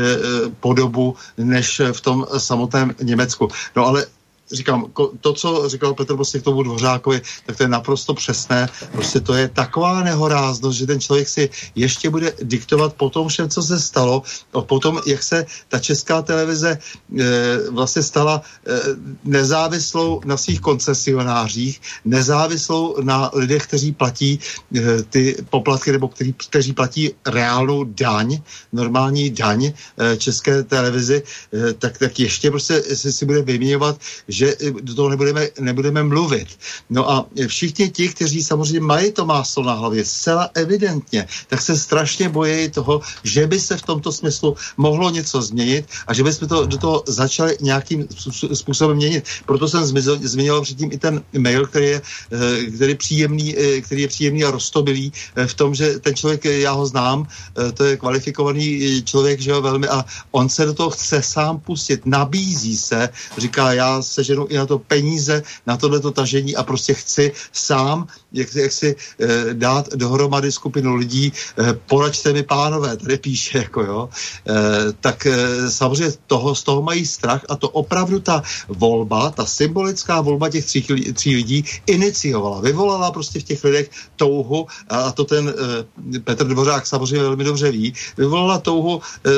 podobu než v tom samotném Německu. No ale říkám, to, co říkal Petr prostě k tomu Dvořákovi, tak to je naprosto přesné. Prostě to je taková nehoráznost, že ten člověk si ještě bude diktovat po tom všem, co se stalo, a potom, jak se ta česká televize e, vlastně stala e, nezávislou na svých koncesionářích, nezávislou na lidech, kteří platí e, ty poplatky, nebo kteří, kteří platí reálnou daň, normální daň e, české televizi, e, tak, tak ještě prostě si, si bude vyměňovat, že do toho nebudeme, nebudeme mluvit. No a všichni ti, kteří samozřejmě mají to máslo na hlavě, zcela evidentně, tak se strašně bojí toho, že by se v tomto smyslu mohlo něco změnit a že bychom to do toho začali nějakým způsobem měnit. Proto jsem zmiňoval předtím i ten mail, který je, eh, který je příjemný, eh, který je příjemný a roztobilý eh, v tom, že ten člověk, já ho znám, to je kvalifikovaný člověk, že jo, velmi, a on se do toho chce sám pustit, nabízí se, říká, já se seženu i na to peníze, na tohleto tažení a prostě chci sám, jak, jak si eh, dát dohromady skupinu lidí, eh, poraďte mi pánové, tady píše, (laughs) jako jo, eh, tak eh, samozřejmě toho, z toho mají strach a to opravdu ta volba, ta symbolická volba těch tří, tří lidí iniciovala, vyvolala prostě v těch lidech touhu a to ten eh, Petr Dvořák samozřejmě velmi dobře ví, vyvolala touhu eh,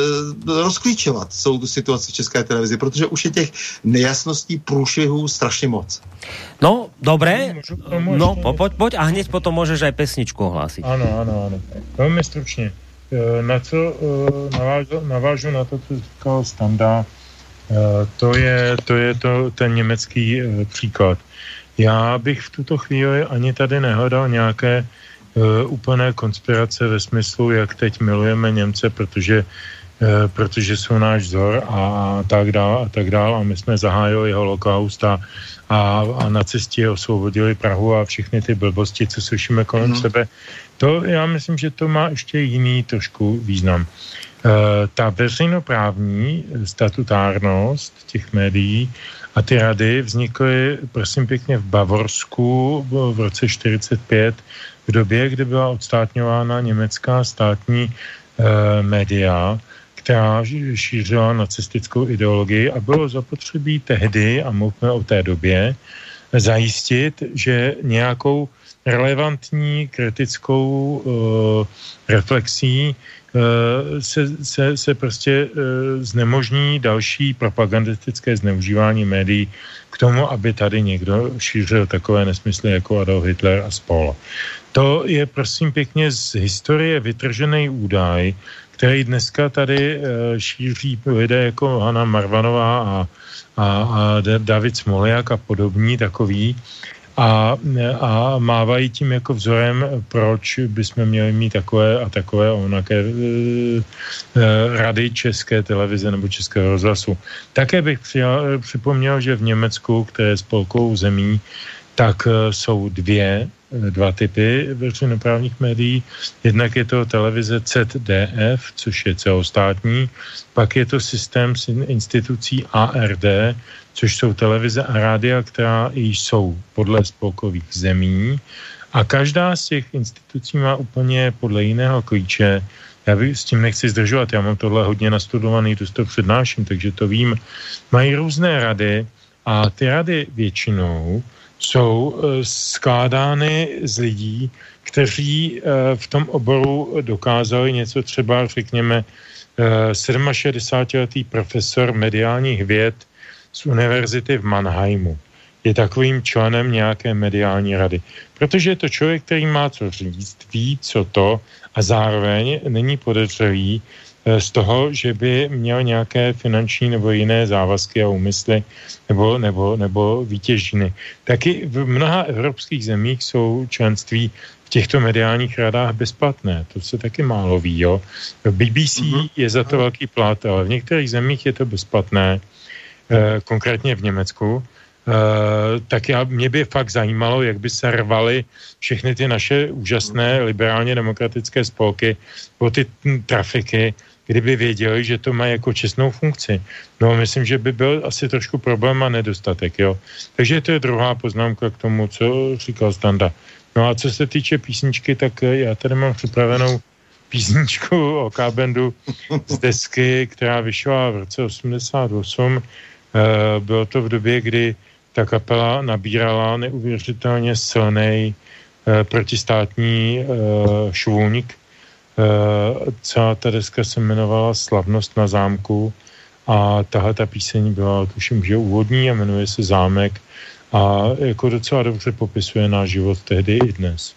rozklíčovat celou tu situaci v České televizi, protože už je těch nejasností průšvihů strašně moc. No, dobré. No, po, poď, poď a hned potom můžeš aj pesničku ohlásit. Ano, ano, ano. Velmi stručně. E, na co e, navážu, navážu na to, co říkal Standa, e, to je, to je to, ten německý příklad. Já bych v tuto chvíli ani tady nehledal nějaké úplné konspirace ve smyslu, jak teď milujeme Němce, protože Eh, protože jsou náš vzor a tak dál a tak dál a my jsme zahájili holokaust a, a, a nacisti osvobodili Prahu a všechny ty blbosti, co slyšíme kolem mm. sebe. To já myslím, že to má ještě jiný trošku význam. ta veřejnoprávní statutárnost těch médií a ty rady vznikly, prosím pěkně, v Bavorsku v roce 45, v době, kdy byla odstátňována německá státní eh, média, která šířila nacistickou ideologii a bylo zapotřebí tehdy, a mluvíme o té době, zajistit, že nějakou relevantní kritickou uh, reflexí uh, se, se, se prostě uh, znemožní další propagandistické zneužívání médií k tomu, aby tady někdo šířil takové nesmysly jako Adolf Hitler a spol. To je prosím pěkně z historie vytržený údaj, který dneska tady šíří lidé jako Hanna Marvanová a, a, a David Smoliak a podobní takový, a, a mávají tím jako vzorem, proč bychom měli mít takové a takové onaké e, rady české televize nebo českého rozhlasu. Také bych přijal, připomněl, že v Německu, které je spolkovou zemí, tak e, jsou dvě dva typy veřejnoprávních médií. Jednak je to televize ZDF, což je celostátní, pak je to systém institucí ARD, což jsou televize a rádia, která jsou podle spolkových zemí. A každá z těch institucí má úplně podle jiného klíče. Já s tím nechci zdržovat, já mám tohle hodně nastudovaný, tu to přednáším, takže to vím. Mají různé rady a ty rady většinou jsou eh, skládány z lidí, kteří eh, v tom oboru dokázali něco třeba, řekněme, 67-letý eh, profesor mediálních věd z univerzity v Mannheimu. Je takovým členem nějaké mediální rady. Protože je to člověk, který má co říct, ví, co to a zároveň není podezřelý z toho, že by měl nějaké finanční nebo jiné závazky a úmysly nebo, nebo, nebo výtěžiny. Taky v mnoha evropských zemích jsou členství v těchto mediálních radách bezplatné. To se taky málo ví. Jo? V BBC mm-hmm. je za to velký plat, ale v některých zemích je to bezplatné, eh, konkrétně v Německu. Uh, tak já, mě by fakt zajímalo, jak by se rvaly všechny ty naše úžasné liberálně demokratické spolky o ty trafiky kdyby věděli, že to má jako čestnou funkci. No myslím, že by byl asi trošku problém a nedostatek, jo. Takže to je druhá poznámka k tomu, co říkal Standa. No a co se týče písničky, tak eh, já tady mám připravenou písničku o Kábendu z desky, která vyšla v roce 88. Eh, bylo to v době, kdy ta kapela nabírala neuvěřitelně silný eh, protistátní švůnik Eh, celá ta deska se jmenovala Slavnost na zámku a tahle ta píseň byla, tuším, že úvodní a jmenuje se Zámek a jako docela dobře popisuje náš život tehdy i dnes.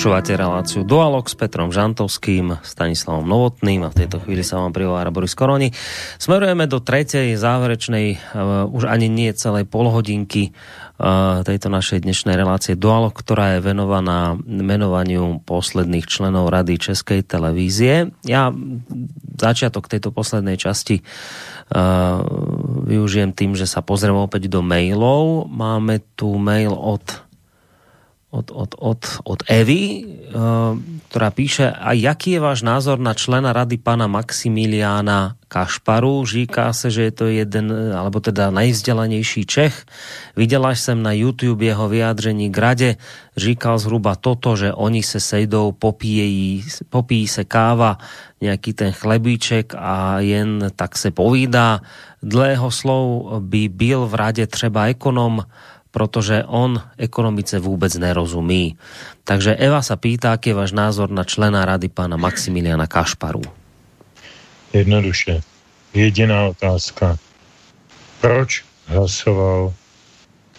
Počúvate reláciu Dualog s Petrom Žantovským, Stanislavom Novotným a v tejto chvíli sa vám prihovára Boris Koroni. Smerujeme do tretej záverečnej, uh, už ani nie celej polhodinky uh, tejto našej dnešnej relácie Dualog, ktorá je venovaná menovaniu posledných členov Rady Českej televízie. Ja začiatok tejto poslednej časti uh, využijem tým, že sa pozriem opäť do mailov. Máme tu mail od od, od, od, od Evy, uh, ktorá píše, a jaký je váš názor na člena rady pana Maximiliána Kašparu? Říká se, že je to jeden, alebo teda nejvzdělanější Čech. Viděla jsem na YouTube jeho vyjádření k rade. Říkal zhruba toto, že oni se sejdou, popíjejí, popíjí se káva, nějaký ten chlebíček a jen tak se povídá. Dlého slov by byl v rade třeba ekonom, protože on ekonomice vůbec nerozumí. Takže Eva sa pýta, aký je váš názor na člena rady pána Maximiliana Kašparu. Jednoduše. Jediná otázka. Proč hlasoval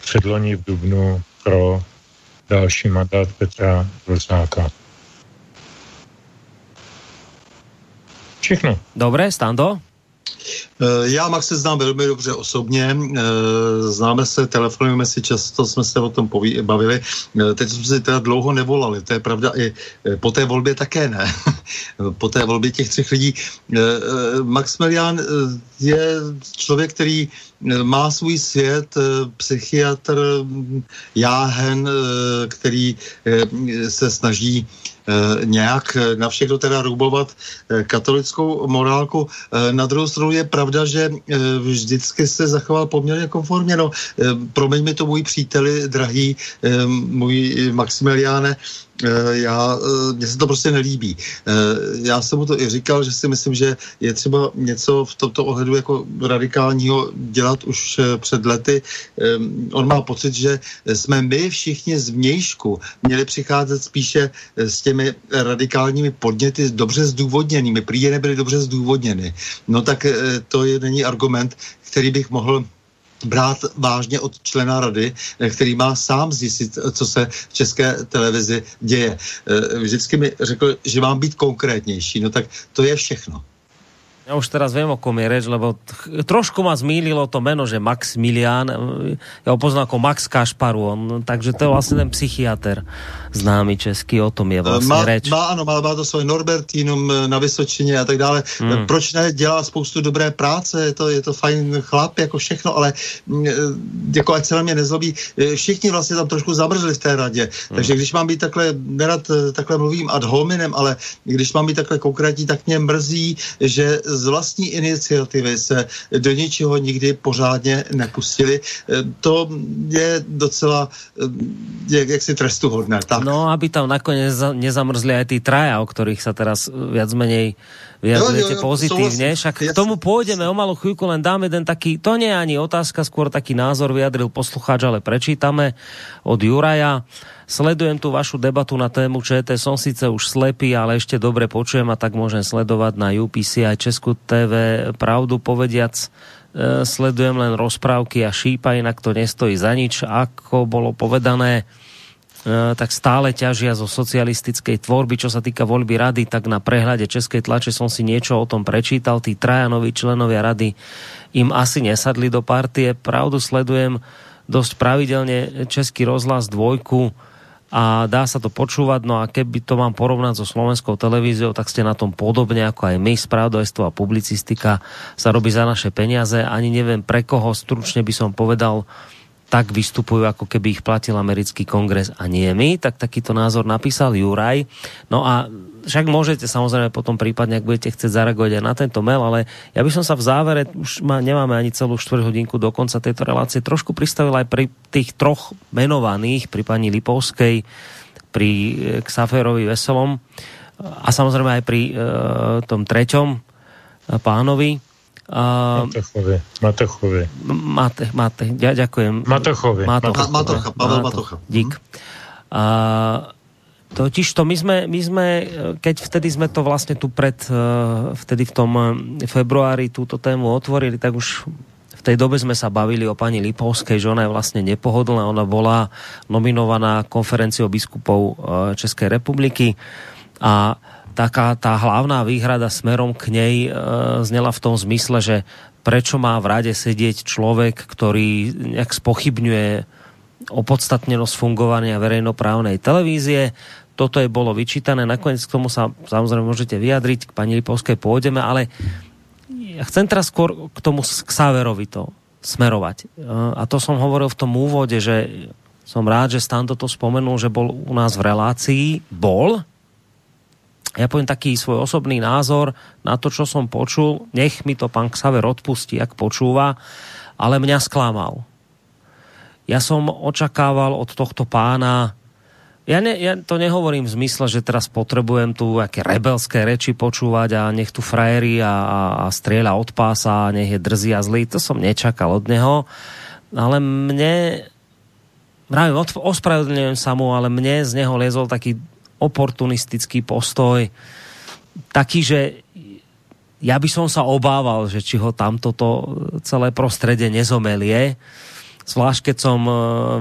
předloni v Dubnu pro další mandát Petra Rusnáka? Všechno. Dobré, Stando? Eh, já Maxe znám velmi dobře osobně, eh, známe se, telefonujeme si často, jsme se o tom poví, bavili. Eh, teď jsme si teda dlouho nevolali, to je pravda i po té volbě také ne. (laughs) po té volbě těch třech lidí. Maximilian je člověk, který má svůj svět, psychiatr, jáhen, který se snaží nějak na všechno teda rubovat katolickou morálku. Na druhou stranu je pravda, že vždycky se zachoval poměrně konformně. No, promiň mi to můj příteli, drahý, můj Maximiliáne, Eh, já, eh, mně se to prostě nelíbí. Eh, já jsem mu to i říkal, že si myslím, že je třeba něco v tomto ohledu jako radikálního dělat už před lety. On má pocit, že jsme my všichni z vnějšku měli přicházet spíše s těmi radikálními podněty dobře zdůvodněnými. Prý nebyly dobře zdůvodněny. No tak to je, není argument, který bych mohl brát vážně od člena rady, eh, který má sám zjistit, eh, co se v české televizi děje. Eh, vždycky mi řekl, že mám být konkrétnější, no tak to je všechno. Ja už teraz viem, o kom je reč, lebo trošku ma zmýlilo to meno, že Max Milian. Ja ho poznám ako Max Kašparu, on, takže to je vlastne ten psychiatr známy český, o tom je vlastně má, reč. Má, ano, má, má to svoje Norbertinum na Vysočině a tak dále. Hmm. Proč ne, dělá spoustu dobré práce, je to, je to fajn chlap, jako všechno, ale mm, jako ať se na mě nezlobí, všichni vlastně tam trošku zamrzli v té radě. Hmm. Takže když mám být takhle, nerad takhle mluvím ad hominem, ale když mám být takhle konkrétní, tak mě mrzí, že z vlastní iniciativy se do ničeho nikdy pořádně nepustili. To je docela jak, jaksi trestuhodné. Tak. No, aby tam nakonec nezamrzli aj tí traja, o ktorých sa teraz viac menej vyjadrujete pozitívne. Však k tomu pôjdeme o malú chvíľku, len dáme jeden taký, to nie je ani otázka, skôr taký názor vyjadril poslucháč, ale prečítame od Juraja. Sledujem tu vašu debatu na tému ČT. Som síce už slepý, ale ešte dobre počujem a tak môžem sledovať na UPC aj Česku TV. Pravdu povediac, e, sledujem len rozprávky a šípa, inak to nestojí za nič. Ako bolo povedané, e, tak stále ťažia zo socialistickej tvorby, čo sa týka voľby rady, tak na prehľade českej tlače som si niečo o tom prečítal. Tí trajanoví členovia rady im asi nesadli do partie. Pravdu sledujem dosť pravidelne Český rozhlas dvojku, a dá sa to počúvať, no a keby to mám porovnať so slovenskou televíziou, tak ste na tom podobne ako aj my, spravodajstvo a publicistika sa robí za naše peniaze, ani neviem pre koho, stručne by som povedal, tak vystupujú, ako keby ich platil americký kongres a nie my, tak takýto názor napísal Juraj. No a však môžete samozrejme potom prípadne, ak budete chcieť zareagovať aj na tento mail, ale ja by som sa v závere, už ma, nemáme ani celú 4 hodinku do konca tejto relácie, trošku pristavil aj pri tých troch menovaných, pri pani Lipovskej, pri eh, Xaferovi Veselom a samozrejme aj pri uh, tom treťom uh, pánovi. Uh, Matochovi. Matochovi. Mate, Mate, ja, ďakujem. Matochovi. Matocha, Matocha, Pavel Matocha. Dík. Uh, Totiž to my sme, my sme, keď vtedy sme to vlastne tu pred, eh, vtedy v tom eh, februári túto tému otvorili, tak už v tej dobe sme sa bavili o pani Lipovskej, že ona je vlastne nepohodlná, ona bola nominovaná konferenciou biskupov Českej republiky a taká tá hlavná výhrada smerom k nej e, znela v tom zmysle, že prečo má v rade sedieť človek, ktorý nejak spochybňuje opodstatnenosť fungovania verejnoprávnej televízie. Toto je bolo vyčítané, nakoniec k tomu sa samozrejme môžete vyjadriť, k pani Lipovskej pôjdeme, ale ja chcem teraz skôr k tomu k Sáverovi to smerovať. E, a to som hovoril v tom úvode, že som rád, že Stando to spomenul, že bol u nás v relácii. Bol, ja poviem taký svoj osobný názor na to, čo som počul. Nech mi to pán Ksaver odpustí, ak počúva, ale mňa sklamal. Ja som očakával od tohto pána ja, ne, ja to nehovorím v zmysle, že teraz potrebujem tu aké rebelské reči počúvať a nech tu frajeri a, a, a strieľa od pása a nech je drzý a zlý. To som nečakal od neho. Ale mne, mravím, ospravedlňujem sa mu, ale mne z neho liezol taký oportunistický postoj, taký, že ja by som sa obával, že či ho tamto to celé prostredie nezomelie. Zvlášť keď som e,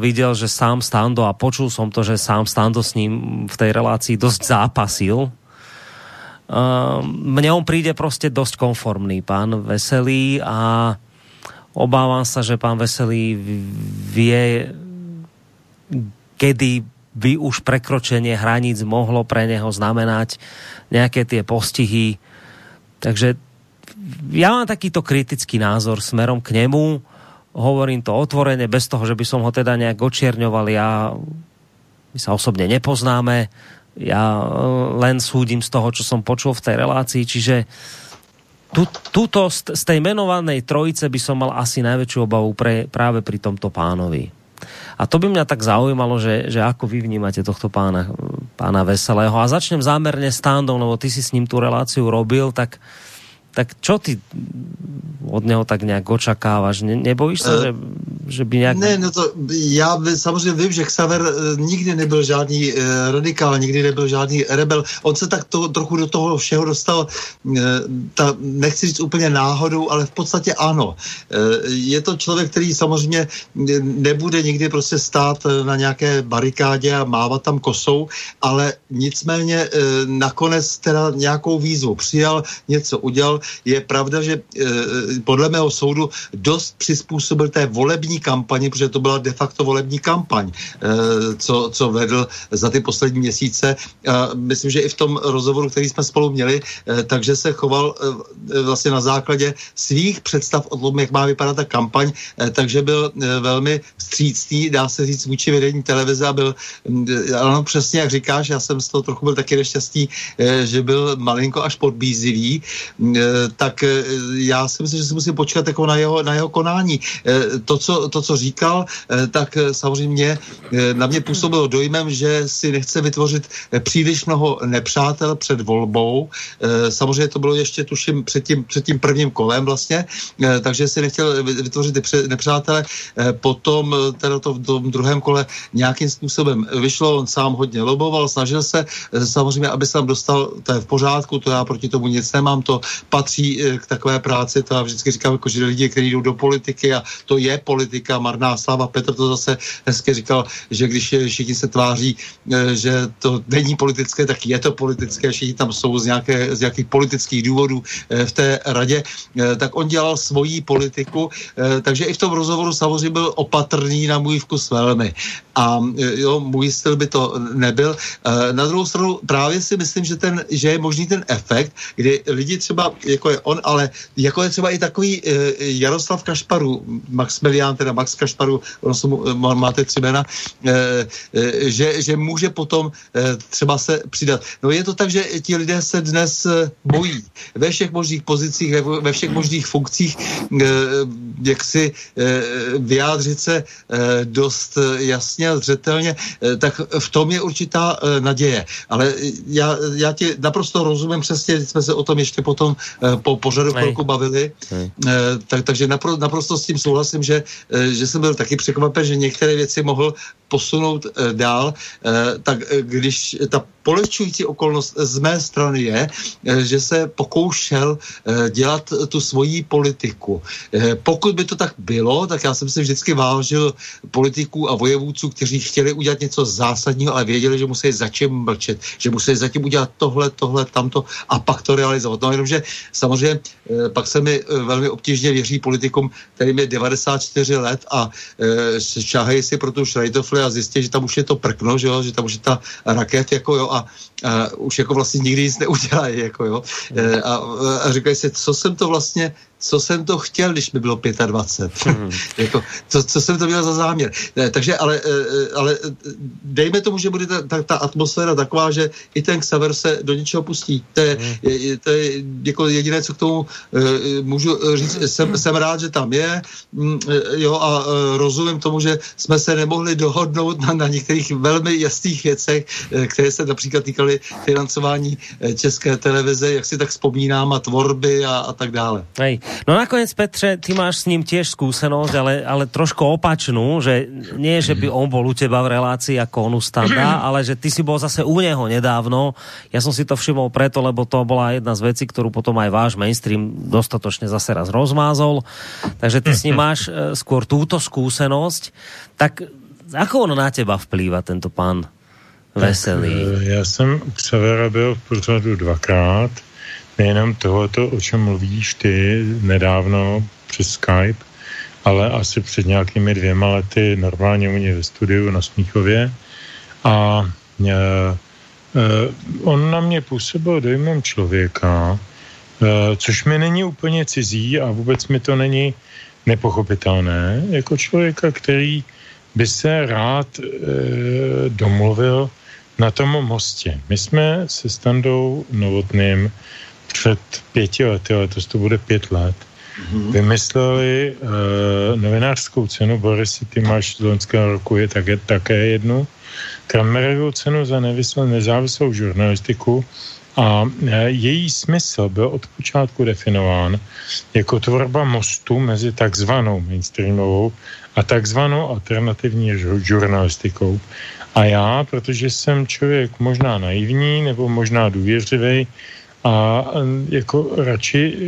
videl, že sám Stando a počul som to, že sám Stando s ním v tej relácii dosť zápasil. E, mne on príde prostě dosť konformný, pán Veselý a obávam sa, že pán Veselý vie, kedy by už prekročenie hraníc mohlo pre neho znamenať nejaké tie postihy. Takže ja mám takýto kritický názor smerom k nemu. Hovorím to otvorene, bez toho, že by som ho teda nejak očierňoval. Ja, my sa osobne nepoznáme. Ja len súdim z toho, čo som počul v tej relácii. Čiže tu, tuto z tej menovanej trojice by som mal asi najväčšiu obavu pre, práve pri tomto pánovi. A to by mňa tak zaujímalo, že, že ako vy vnímate tohto pána, pána Veselého. A začnem zámerne s Tándom, lebo ty si s ním tú reláciu robil, tak tak čo ty od něho tak nějak očakáváš? Ne, nebojíš se, uh, že, že by nějak... Ne, no to já samozřejmě vím, že Xaver eh, nikdy nebyl žádný uh, radikál, nikdy nebyl žádný rebel. On se tak to, trochu do toho všeho dostal, uh, ta, nechci říct úplně náhodou, ale v podstatě ano. Uh, je to člověk, který samozřejmě nebude nikdy prostě stát na nějaké barikádě a mávat tam kosou, ale nicméně uh, nakonec teda nějakou výzvu přijal, něco udělal, je pravda, že e, podle mého soudu dost přizpůsobil té volební kampani, protože to byla de facto volební kampaň, e, co, co vedl za ty poslední měsíce. A myslím, že i v tom rozhovoru, který jsme spolu měli, e, takže se choval e, vlastně na základě svých představ o tom, jak má vypadat ta kampaň, e, takže byl e, velmi vstřícný, dá se říct, vůči vedení televize a byl, ano, přesně jak říkáš, já jsem z toho trochu byl taky nešťastný, e, že byl malinko až podbízivý. E, tak eh, já si myslím, že si musím počkat jako na jeho, na jeho konání. Eh, to co, to, co říkal, eh, tak samozřejmě na mě působilo dojmem, že si nechce vytvořit příliš mnoho nepřátel před volbou. Samozřejmě to bylo ještě, tuším, před tím, před tím prvním kolem vlastně, takže si nechtěl vytvořit ty nepřátele. Potom teda to v tom druhém kole nějakým způsobem vyšlo, on sám hodně loboval, snažil se samozřejmě, aby se tam dostal, to je v pořádku, to já proti tomu nic nemám, to patří eh, k takové práci, to já vždycky říkám, jako, že lidi, kteří jdou do politiky a to je politika, marná slava. Petr to zase hezky říkal, že když všichni se tváří, eh, že to není politické, tak je to politické, všichni tam jsou z, nějaké, z nějakých politických důvodů eh, v té radě, tak on dělal svoji politiku, takže i v tom rozhovoru samozřejmě byl opatrný na můj vkus velmi. A jo, můj styl by to nebyl. Na druhou stranu právě si myslím, že, ten, že je možný ten efekt, kdy lidi třeba jako je on, ale jako je třeba i takový uh, Jaroslav Kašparu, Maximilián, teda Max Kašparu, on jsou, uh, máte tři jména, uh, uh, že, že může potom uh, třeba se přidat. No je to tak, že ti lidé se dnes bojí ve všech možných pozicích, ve, všech možných funkcích, uh, jak si uh, vyjádřit se uh, dost jasně a zřetelně, uh, tak v tom je určitá uh, naděje. Ale já, já ti naprosto rozumím přesně, jsme se o tom ještě potom Eh, po pořadu chvilku bavili. Eh, tak, takže napro, naprosto s tím souhlasím, že, eh, že jsem byl taky překvapen, že některé věci mohl posunout dál. Tak když ta polehčující okolnost z mé strany je, eh, že se pokoušel eh, dělat tu svoji politiku. Eh, pokud by to tak bylo, tak já jsem si vždycky vážil politiků a vojevůdců, kteří chtěli udělat něco zásadního, ale věděli, že musí začím mlčet, že musí zatím udělat tohle, tohle, tamto a pak to realizovat. No jenomže samozřejmě pak se mi velmi obtížně věří politikům, kterým je 94 let a šáhají si pro tu šrajtofli a zjistí, že tam už je to prkno, že, jo, že tam už je ta raket, jako jo, a, a už jako vlastně nikdy nic neudělají, jako jo. E, a, a říkají si, co jsem to vlastně co jsem to chtěl, když mi bylo 25. Hmm. (laughs) jako, co, co jsem to měl za záměr. Ne, takže ale, e, e, ale dejme tomu, že bude ta, ta, ta atmosféra taková, že i ten Xaver se do něčeho pustí. To je, hmm. je, to je jako jediné, co k tomu e, můžu říct. Jsem, jsem rád, že tam je mm, jo, a rozumím tomu, že jsme se nemohli dohodnout na, na některých velmi jasných věcech, které se například týkaly financování české televize, jak si tak vzpomínám, a tvorby a, a tak dále. Hej. No nakoniec, Petře, ty máš s ním tiež skúsenosť, ale, ale trošku opačnú, že nie, že by on bol u teba v relácii ako onu standa, (clears throat) ale že ty si bol zase u neho nedávno. Ja som si to všimol preto, lebo to bola jedna z vecí, ktorú potom aj váš mainstream dostatočne zase raz rozmázol. Takže ty s ním (laughs) máš e, skôr túto skúsenosť. Tak ako on na teba vplýva, tento pán Veselý? Tak, e, já jsem u Xavera byl v pořadu dvakrát nejenom tohoto, o čem mluvíš ty nedávno přes Skype, ale asi před nějakými dvěma lety normálně u mě ve studiu na Smíchově. A e, e, on na mě působil dojmem člověka, e, což mi není úplně cizí a vůbec mi to není nepochopitelné, jako člověka, který by se rád e, domluvil na tom mostě. My jsme se Standou Novotným před pěti lety, letos to bude pět let, mm-hmm. vymysleli uh, novinářskou cenu, Boris, ty máš z loňského roku, je také, také jednu, Kramerovou cenu za nevyslou, nezávislou žurnalistiku a uh, její smysl byl od počátku definován jako tvorba mostu mezi takzvanou mainstreamovou a takzvanou alternativní žurnalistikou. A já, protože jsem člověk možná naivní nebo možná důvěřivý, a jako radši e,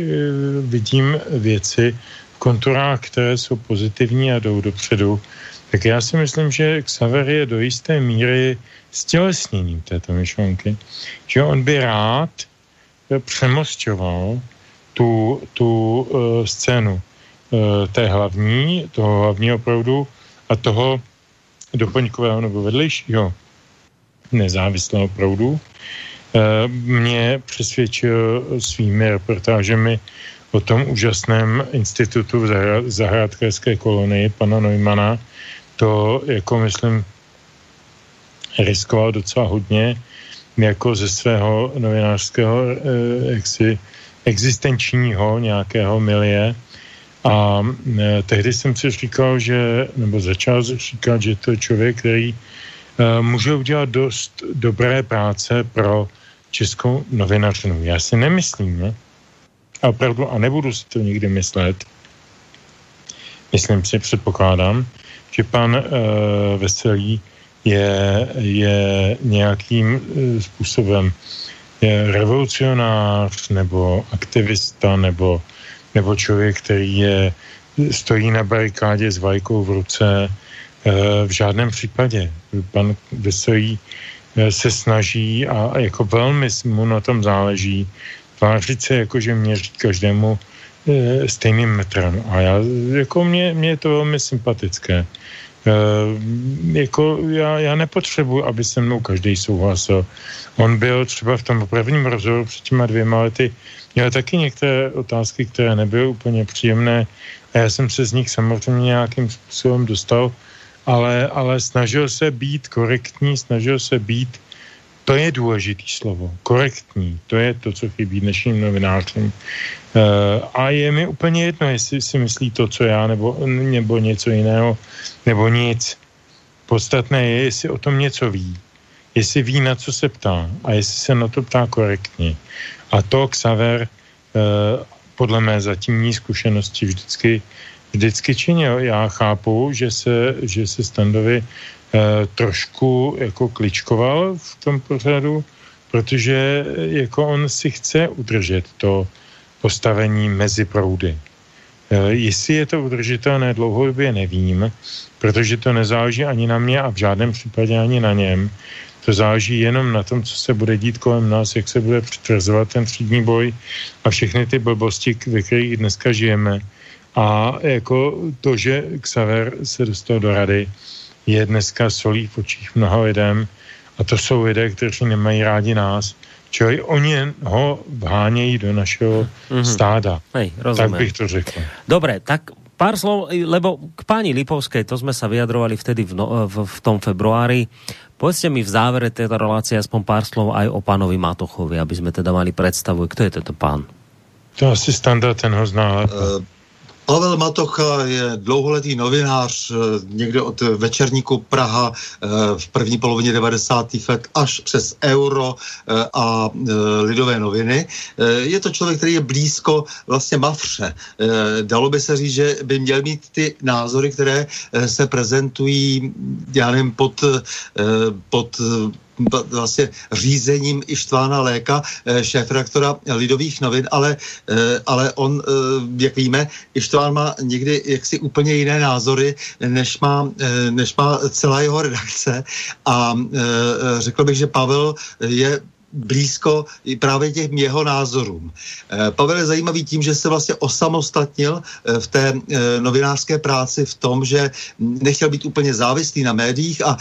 vidím věci v konturách, které jsou pozitivní a jdou dopředu. Tak já si myslím, že Xaver je do jisté míry stělesněním této myšlenky. Že on by rád přemosťoval tu, tu uh, scénu uh, té hlavní, toho hlavního proudu a toho doplňkového nebo vedlejšího nezávislého proudu, Eh, mě přesvědčil svými reportážemi o tom úžasném institutu v zahrádkářské kolonii pana Neumana. To, jako myslím, riskoval docela hodně, jako ze svého novinářského eh, jaksi existenčního nějakého milie. A eh, tehdy jsem si říkal, že, nebo začal říkat, že to je člověk, který může udělat dost dobré práce pro českou novinařinu. Já si nemyslím, ne? a opravdu, a nebudu si to nikdy myslet, myslím si, předpokládám, že pan uh, Veselý je, je nějakým uh, způsobem je revolucionář nebo aktivista nebo, nebo člověk, který je, stojí na barikádě s vajkou v ruce. Uh, v žádném případě. Pan Veselý se snaží a jako velmi mu na tom záleží tvářit se jako, že měří každému e, stejným metrem. A já, jako mě, mě je to velmi sympatické. E, jako já, já nepotřebuji, aby se mnou každý souhlasil. On byl třeba v tom prvním rozhovoru před těma dvěma lety, měl taky některé otázky, které nebyly úplně příjemné a já jsem se z nich samozřejmě nějakým způsobem dostal ale, ale snažil se být korektní, snažil se být, to je důležitý slovo, korektní, to je to, co chybí dnešním novinářům. Uh, a je mi úplně jedno, jestli si myslí to, co já, nebo, nebo něco jiného, nebo nic. Podstatné je, jestli o tom něco ví, jestli ví, na co se ptá a jestli se na to ptá korektně. A to Xaver uh, podle mé zatímní zkušenosti vždycky vždycky činil. Já chápu, že se, že se Standovi trošku jako kličkoval v tom pořadu, protože jako on si chce udržet to postavení mezi proudy. Jestli je to udržitelné dlouhodobě, nevím, protože to nezáleží ani na mě a v žádném případě ani na něm. To záleží jenom na tom, co se bude dít kolem nás, jak se bude přitvrzovat ten třídní boj a všechny ty blbosti, ve kterých dneska žijeme. A jako to, že Xaver se dostal do rady, je dneska solí v očích mnoha lidem a to jsou lidé, kteří nemají rádi nás. Čili oni ho vhánějí do našeho mm-hmm. stáda. Hej, tak bych to řekl. Dobre, tak pár slov, lebo k pani Lipovskej, to sme sa vyjadrovali vtedy v, no, v, v tom februári. Povedzte mi v závere tejto relácie aspoň pár slov aj o pánovi Matochovi, aby sme teda mali predstavu, kto je tento pán. To asi standard, ten ho zná. Uh, Pavel Matocha je dlouholetý novinář eh, někde od večerníku Praha eh, v první polovině 90. let až přes Euro eh, a Lidové noviny. Je to člověk, který je blízko vlastně Mafře. Dalo by se říct, že by měl mít ty názory, které se prezentují, já nevím, pod, pod vlastně řízením Ištvána Léka, eh, šéf-redaktora Lidových novin, ale, eh, ale on, eh, jak víme, Ištván má někdy jaksi úplně jiné názory, než má, než má celá jeho redakce. A řekl bych, že Pavel je blízko právě těm jeho názorům. Eh, Pavel je zajímavý tím, že se vlastně osamostatnil eh, v té eh, novinářské práci v tom, že nechtěl být úplně závislý na médiích a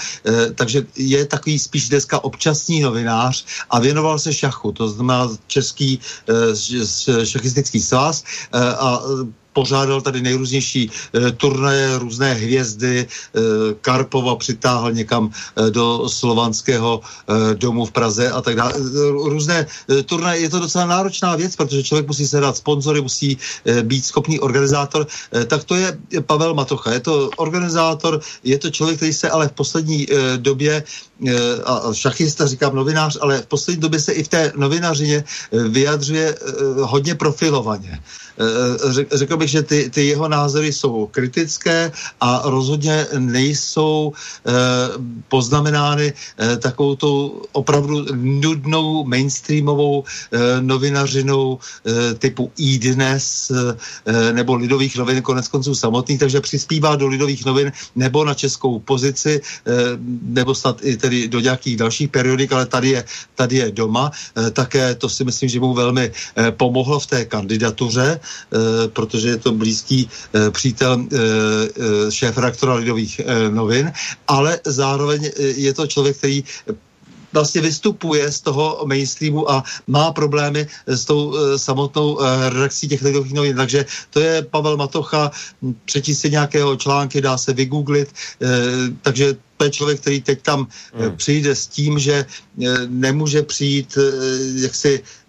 takže je takový spíš dneska občasný novinář a věnoval se šachu, to znamená český šachistický svaz a pořádal tady nejrůznější e, turnaje, různé hvězdy. E, Karpova přitáhl někam e, do slovanského e, domu v Praze a tak dále. Různé e, turnaje, je to docela náročná věc, protože člověk musí se dát sponzory, musí e, být schopný organizátor. E, tak to je Pavel Matocha. Je to organizátor, je to člověk, který se ale v poslední e, době a šachista, říkám novinář, ale v poslední době se i v té novinařině vyjadřuje hodně profilovaně. Eh, řekl bych, že ty, ty jeho názory jsou kritické a rozhodně nejsou eh, poznamenány eh, takovou tou opravdu nudnou mainstreamovou novinařinou typu iDnes nebo Lidových novin, konec konců samotných, takže přispívá do Lidových novin nebo na českou pozici, nebo snad i tedy do nějakých dalších periodik, ale tady je, tady je doma. Také to si myslím, že mu velmi pomohlo v té kandidatuře, Eh, protože je to blízký eh, přítel eh, šéf rektora Lidových novin, ale zároveň je to člověk, který vlastně vystupuje z toho mainstreamu a má problémy s tou samotnou redakcí těch lidových novin. Takže to je Pavel Matocha, přečíst si nějakého články, dá se vygooglit, takže to je člověk, který teď tam hmm. přijde s tím, že nemůže přijít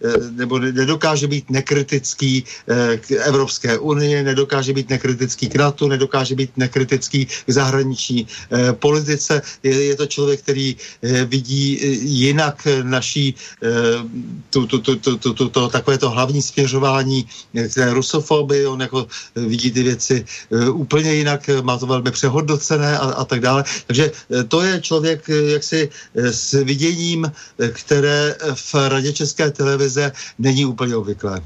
Eh, nebo nedokáže být nekritický eh, k Evropské unii, nedokáže být nekritický k NATO, nedokáže být nekritický k zahraniční eh, politice. Je, je to člověk, který vidí jinak naší tu, tu, tu, tu, tu, tu, to, takové to hlavní směřování k té rusofobii, on jako vidí ty věci úplně jinak, má to velmi přehodnocené a, a tak dále. Takže to je člověk jaksi s viděním, které v Radě České televize není úplně obvyklé.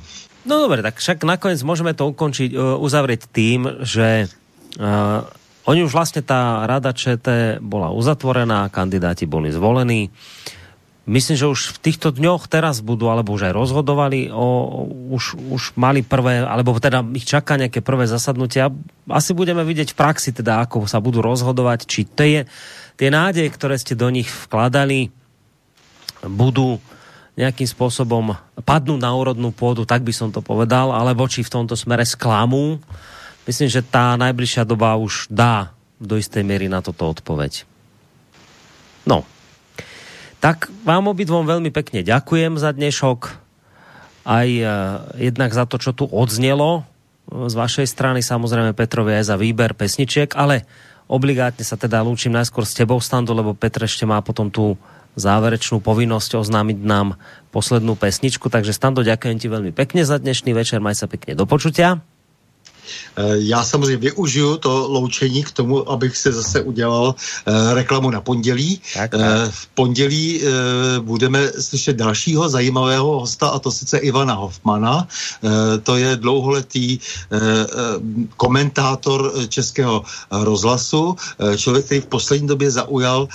No dobre, tak však nakoniec môžeme to ukončiť, uh, uzavrieť tým, že uh, oni už vlastne tá rada ČT bola uzatvorená, kandidáti boli zvolení. Myslím, že už v týchto dňoch teraz budú, alebo už aj rozhodovali, o, už, už mali prvé, alebo teda ich čaká nejaké prvé zasadnutia. Asi budeme vidieť v praxi teda, ako sa budú rozhodovať, či tie, tie nádeje, ktoré ste do nich vkladali, budú nejakým spôsobom padnú na úrodnú pôdu, tak by som to povedal, alebo či v tomto smere sklamú. Myslím, že tá najbližšia doba už dá do istej miery na toto odpoveď. No. Tak vám obidvom veľmi pekne ďakujem za dnešok. Aj uh, jednak za to, čo tu odznelo z vašej strany, samozrejme Petrovi aj za výber pesničiek, ale obligátne sa teda lúčim najskôr s tebou, Stando, lebo Petr ešte má potom tú záverečnú povinnosť oznámiť nám poslednú pesničku. Takže Stando, ďakujem ti veľmi pekne za dnešný večer. Maj sa pekne do počutia. Já samozřejmě využiju to loučení k tomu, abych si zase udělal reklamu na pondělí. Tak, tak. V pondělí budeme slyšet dalšího zajímavého hosta, a to sice Ivana Hoffmana. To je dlouholetý komentátor českého rozhlasu, člověk, který v poslední době zaujal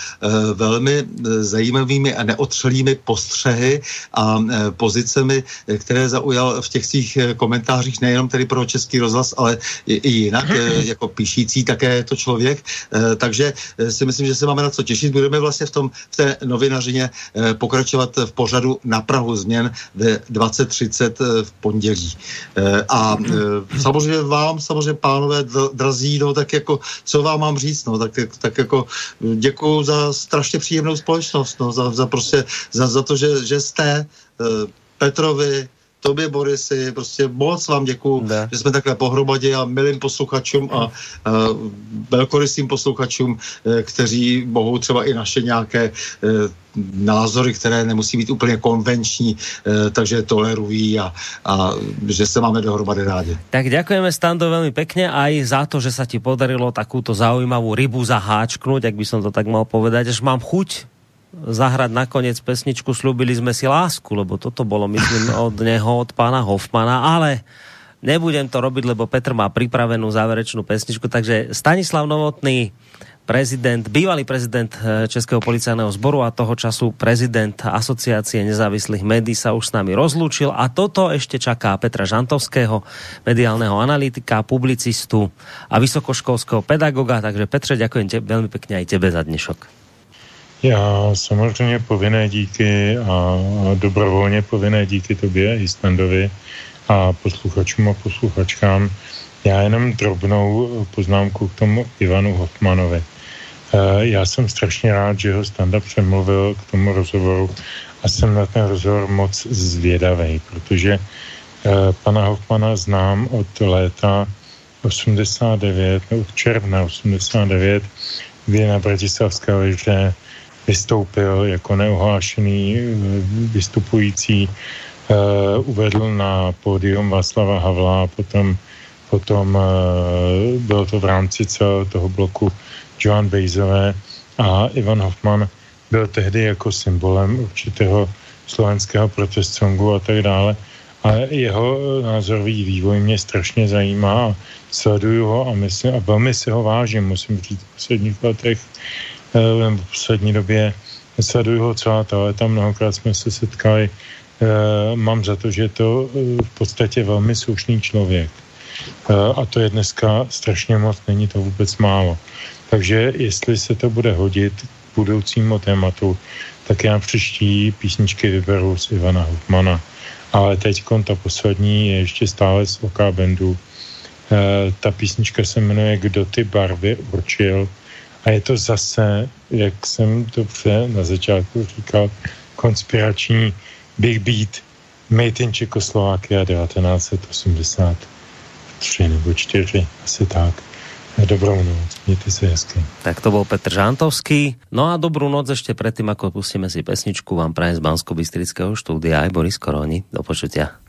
velmi zajímavými a neotřelými postřehy a pozicemi, které zaujal v těch svých komentářích nejenom tedy pro Český rozhlas, ale i, jinak, (clears throat) eh, jako píšící také je to člověk, eh, takže eh, si myslím, že se máme na co těšit. Budeme vlastně v, tom, v té novinařině pokračovat v pořadu na Prahu změn ve 20.30 v pondělí. A samozřejmě vám, samozřejmě pánové drazí, no tak jako, co vám mám říct, no tak, tak jako děkuji za strašně příjemnou společnost, no za, za prostě, za, za to, že, že jste Petrovi, tobě, Borisy, prostě moc vám děkuju, ne. že jsme takhle pohromadě a milým posluchačům a, a velkorysým posluchačům, e, kteří mohou třeba i naše nějaké e, názory, které nemusí být úplně konvenční, e, takže tolerují a, a že se máme dohromady rádi. Tak ďakujeme Stando veľmi pekne aj za to, že sa ti podarilo takúto zaujímavú rybu zaháčknuť, ak by som to tak mal povedať, až mám chuť zahrať nakoniec pesničku Sľubili sme si lásku, lebo toto bolo, myslím, (laughs) od neho, od pána Hoffmana, ale nebudem to robiť, lebo Petr má pripravenú záverečnú pesničku, takže Stanislav Novotný, prezident, bývalý prezident eh, Českého policajného zboru a toho času prezident Asociácie nezávislých médií sa už s nami rozlúčil a toto ešte čaká Petra Žantovského, mediálneho analytika, publicistu a vysokoškolského pedagoga. Takže Petře, ďakujem te, veľmi pekne aj tebe za dnešok. Já samozřejmě povinné díky a dobrovolně povinné díky tobě, Islandovi a posluchačům a posluchačkám. Já jenom drobnou poznámku k tomu Ivanu Hoffmanovi. Eh, já jsem strašně rád, že ho Standa přemluvil k tomu rozhovoru a jsem na ten rozhovor moc zvědavý, protože eh, pana Hoffmana znám od léta 89, od června 89, kdy na Bratislavské liže vystoupil jako neohlášený eh, vystupující, uh, uvedl na pódium Václava Havla a potom, potom uh, bylo to v rámci celého toho bloku Joan Bejzové a Ivan Hoffman byl tehdy jako symbolem určitého slovenského protest songu a tak dále. A jeho názorový vývoj mě strašně zajímá sleduju ho a, myslím, a velmi si ho vážím, musím říct, v posledních letech Eh, v poslední době sleduju ho celá ta léta, mnohokrát jsme se setkali. Eh, mám za to, že je to eh, v podstatě velmi slušný člověk. A to je dneska strašně moc, není to vůbec málo. Takže jestli se to bude hodit k budoucímu tématu, tak já příští písničky vyberu z Ivana Hofmana. Ale teď ta poslední je ještě stále z OK Bandu. ta písnička se jmenuje Kdo ty barvy určil a je to zase, jak jsem to na začátku říkal, konspirační Big Beat Made in Čekoslovákia 1983 nebo 4, asi tak. Dobrou noc, mějte se hezky. Tak to bol Petr Žantovský. No a dobrú noc ešte predtým, ako pustíme si pesničku, vám prajem z Bansko-Bystrického štúdia aj Boris Koroni. Do počutia.